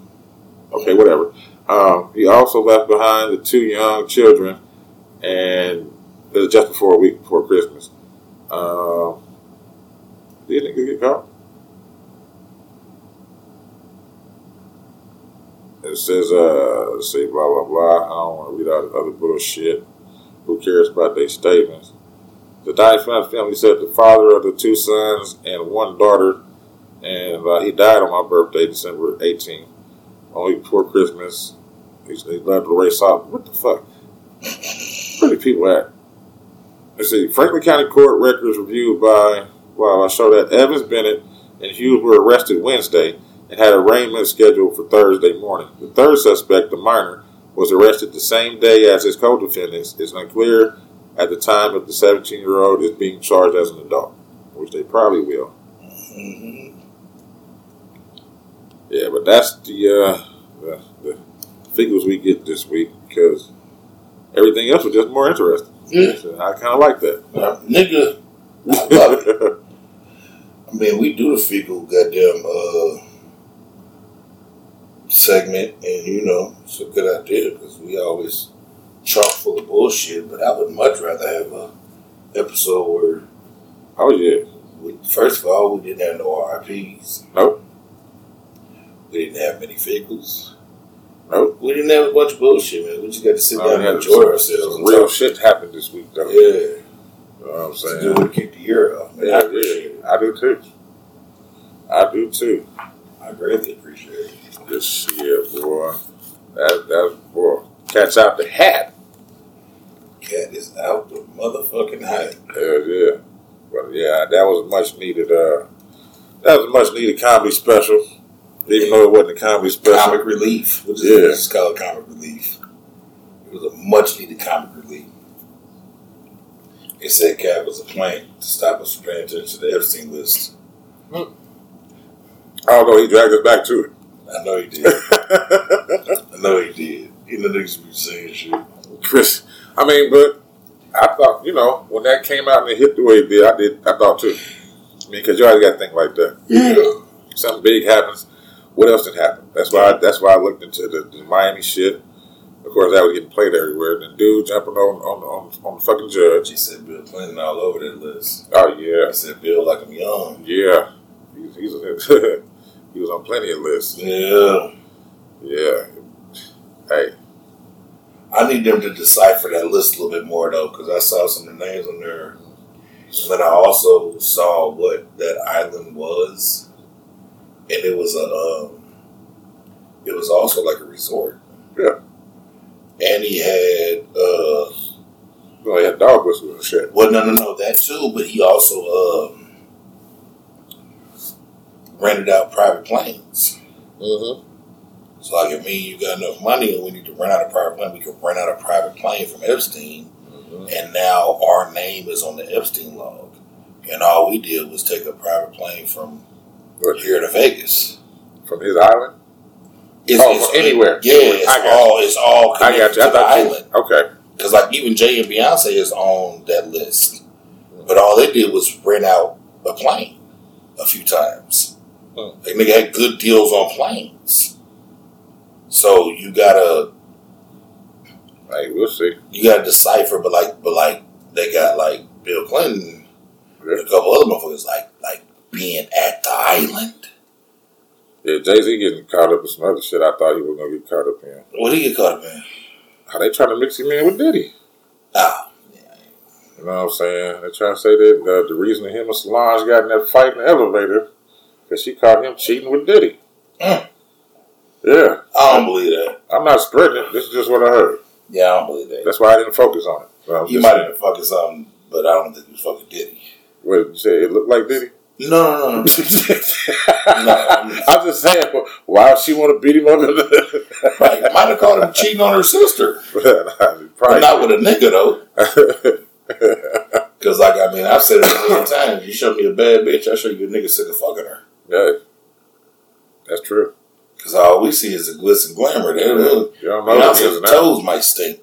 Okay, whatever. Um, he also left behind the two young children, and it was just before a week before Christmas. Um, did nigga get caught? It says, uh, let's blah, blah, blah. I don't want to read out the other bullshit. Who cares about their statements? The Diamond family said the father of the two sons and one daughter, and uh, he died on my birthday, December 18th, only before Christmas. He, he left the race off. What the fuck? The people at? Let's see. Franklin County Court records reviewed by, wow, I show that Evans Bennett and Hughes were arrested Wednesday and had arraignment scheduled for Thursday morning. The third suspect, the minor, was arrested the same day as his co-defendants. It's unclear at the time if the 17-year-old is being charged as an adult, which they probably will. Mm-hmm. Yeah, but that's the, uh, the, the figures we get this week because everything else was just more interesting. So I kind of like that. Uh, nigga, I love it. I mean, we do the fecal goddamn uh, segment, and you know, it's a good idea because we always chock full of bullshit. But I would much rather have a episode where, oh yeah, we, first of all, we didn't have no RIPS. Nope. We didn't have many vehicles. Nope. We didn't have a bunch of bullshit, man. We just got to sit Oh, down and enjoy some- ourselves. some real talk. shit happened this week though. Yeah, You know what I'm it's saying? good way to kick the year off, man. I Yeah, appreciate yeah. it. I do too. I do too. I greatly appreciate it. This year, boy. That that boy. Catch out the hat. Katt is out the motherfucking hat. Hell yeah. But yeah, that was a much needed uh that was a much needed comedy special. Even though it wasn't a comedy special. Comic relief, which is Yeah. it's called comic relief. It was a much needed comic relief. They said Katt was a plant to stop us from paying attention to the Epstein list. Although he dragged us back to it. I know he did. I know he did. He the niggas be saying shit. Chris I mean, but I thought, you know, when that came out and it hit the way it did, I did I thought too. I mean, because you always got to think like that. Yeah. something big happens. What else did happen? That's why. that's why I looked into the, the Miami shit. Of course, that was getting played everywhere. The dude jumping on on on, on the fucking judge. He said Bill Clinton all over that list. Oh yeah, I said Bill like I'm young. yeah. He's, he's he was on plenty of lists. Yeah. Yeah. Hey, I need them to decipher that list a little bit more though, because I saw some of the names on there. And then I also saw what that island was, and it was a, um, it was also like a resort. Yeah. And he had, uh, well, he had dog whistles and shit. well, no, no, no, that too, but he also um, rented out private planes. Mm-hmm. So, like, if me and you got enough money and we need to rent out a private plane, we can rent out a private plane from Epstein and now our name is on the Epstein log. And all we did was take a private plane from here to Vegas. from his island? It's, Oh, it's- anywhere. Yeah, it's I got all it's all I got you. I to the thought you- island. Okay. Because like even Jay and Beyonce is on that list, but all they did was rent out a plane a few times. Like nigga had good deals on planes. So you gotta Hey, we'll see. you gotta decipher, but like but like they got like Bill Clinton and a couple other motherfuckers like like being at the island. Yeah, Jay Z getting caught up in some other shit. I thought he was gonna get caught up in. What did he get caught up in? How they trying to mix him in with Diddy? Ah, You know what I'm saying? They trying to say that uh, the reason him and Solange got in that fight in the elevator because she caught him cheating with Diddy. Mm. Yeah, I don't believe that. I'm not spreading it. This is just what I heard. Yeah, I don't believe that. That's why I didn't focus on it. Well, He might saying. have been fucking something, but I don't think he was fucking Diddy. What did you say? It looked like Diddy. No, no, no, no. I'm just saying. Why would she want to beat him up? Right. Might have caught him cheating on her sister. But Probably not with a nigga, though. Because, like, I mean, I've said it a million times. You show me a bad bitch, I show you a nigga sick of fucking her. Yeah, that's true. Because all we see is the glitz and glamour. They, You don't know the ins Beyonce's toes might stink.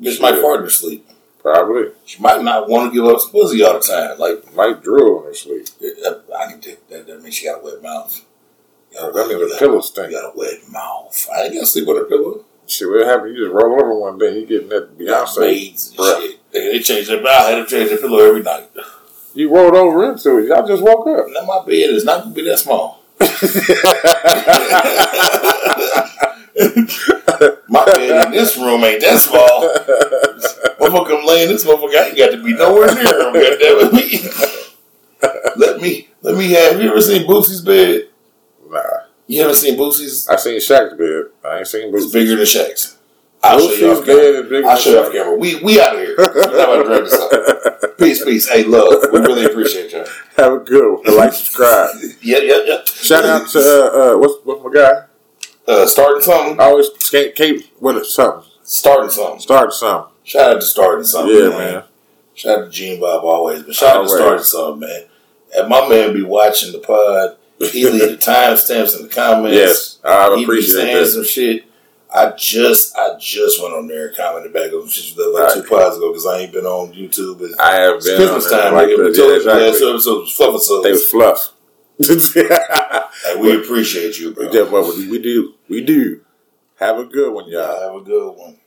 Bitch might Yeah. fart in her sleep. Probably She might not want to give up some pussy all the time. Like, might drool in her sleep. I can take that. That means she got a wet mouth. Yo, That means the pillow stink. You got a wet mouth. I ain't gonna sleep with a pillow. Shit, what happened? You just roll over one day, you getting that Got Beyonce. and shit. They, they change their. I had to change their pillow every night. You rolled over into it. Y'all just woke up. Now my bed is not gonna be that small. My bed in this room ain't that small. Motherfucker, I'm laying this motherfucker. I ain't got to be nowhere near him. Goddamn it. let me, let me have. You ever seen Boosie's bed? Nah, You haven't seen Boosie's? I seen Shaq's bed. I ain't seen It's bigger than Shaq's. I'll show you off camera. bed is bigger I'll show you off camera. We we out of here. We're not about to drag this out. Peace, peace. Hey, love. We really appreciate y'all. Have a good one. Like, subscribe. Yeah, yeah, yeah. Shout out to uh, uh what's what's my guy? uh, starting something. I always skate keep with it something. Starting something. Start something. Shout out to starting something. Yeah, man. Shout out to Gene Bob always, but shout Always. out to starting something, man. And my man be watching the pod. He leave the timestamps in the comments. Yes, I appreciate that. some shit. I just, I just went on there and commented back on some shit you like two pods ago because I ain't been on YouTube. And I have been on Christmas there time, like nigga. that. We told Yeah, you the last exactly. two episodes was fluff episodes. They was fluff. and we appreciate you, bro. Yeah, but we do. We do. Have a good one, y'all. Y'all have a good one.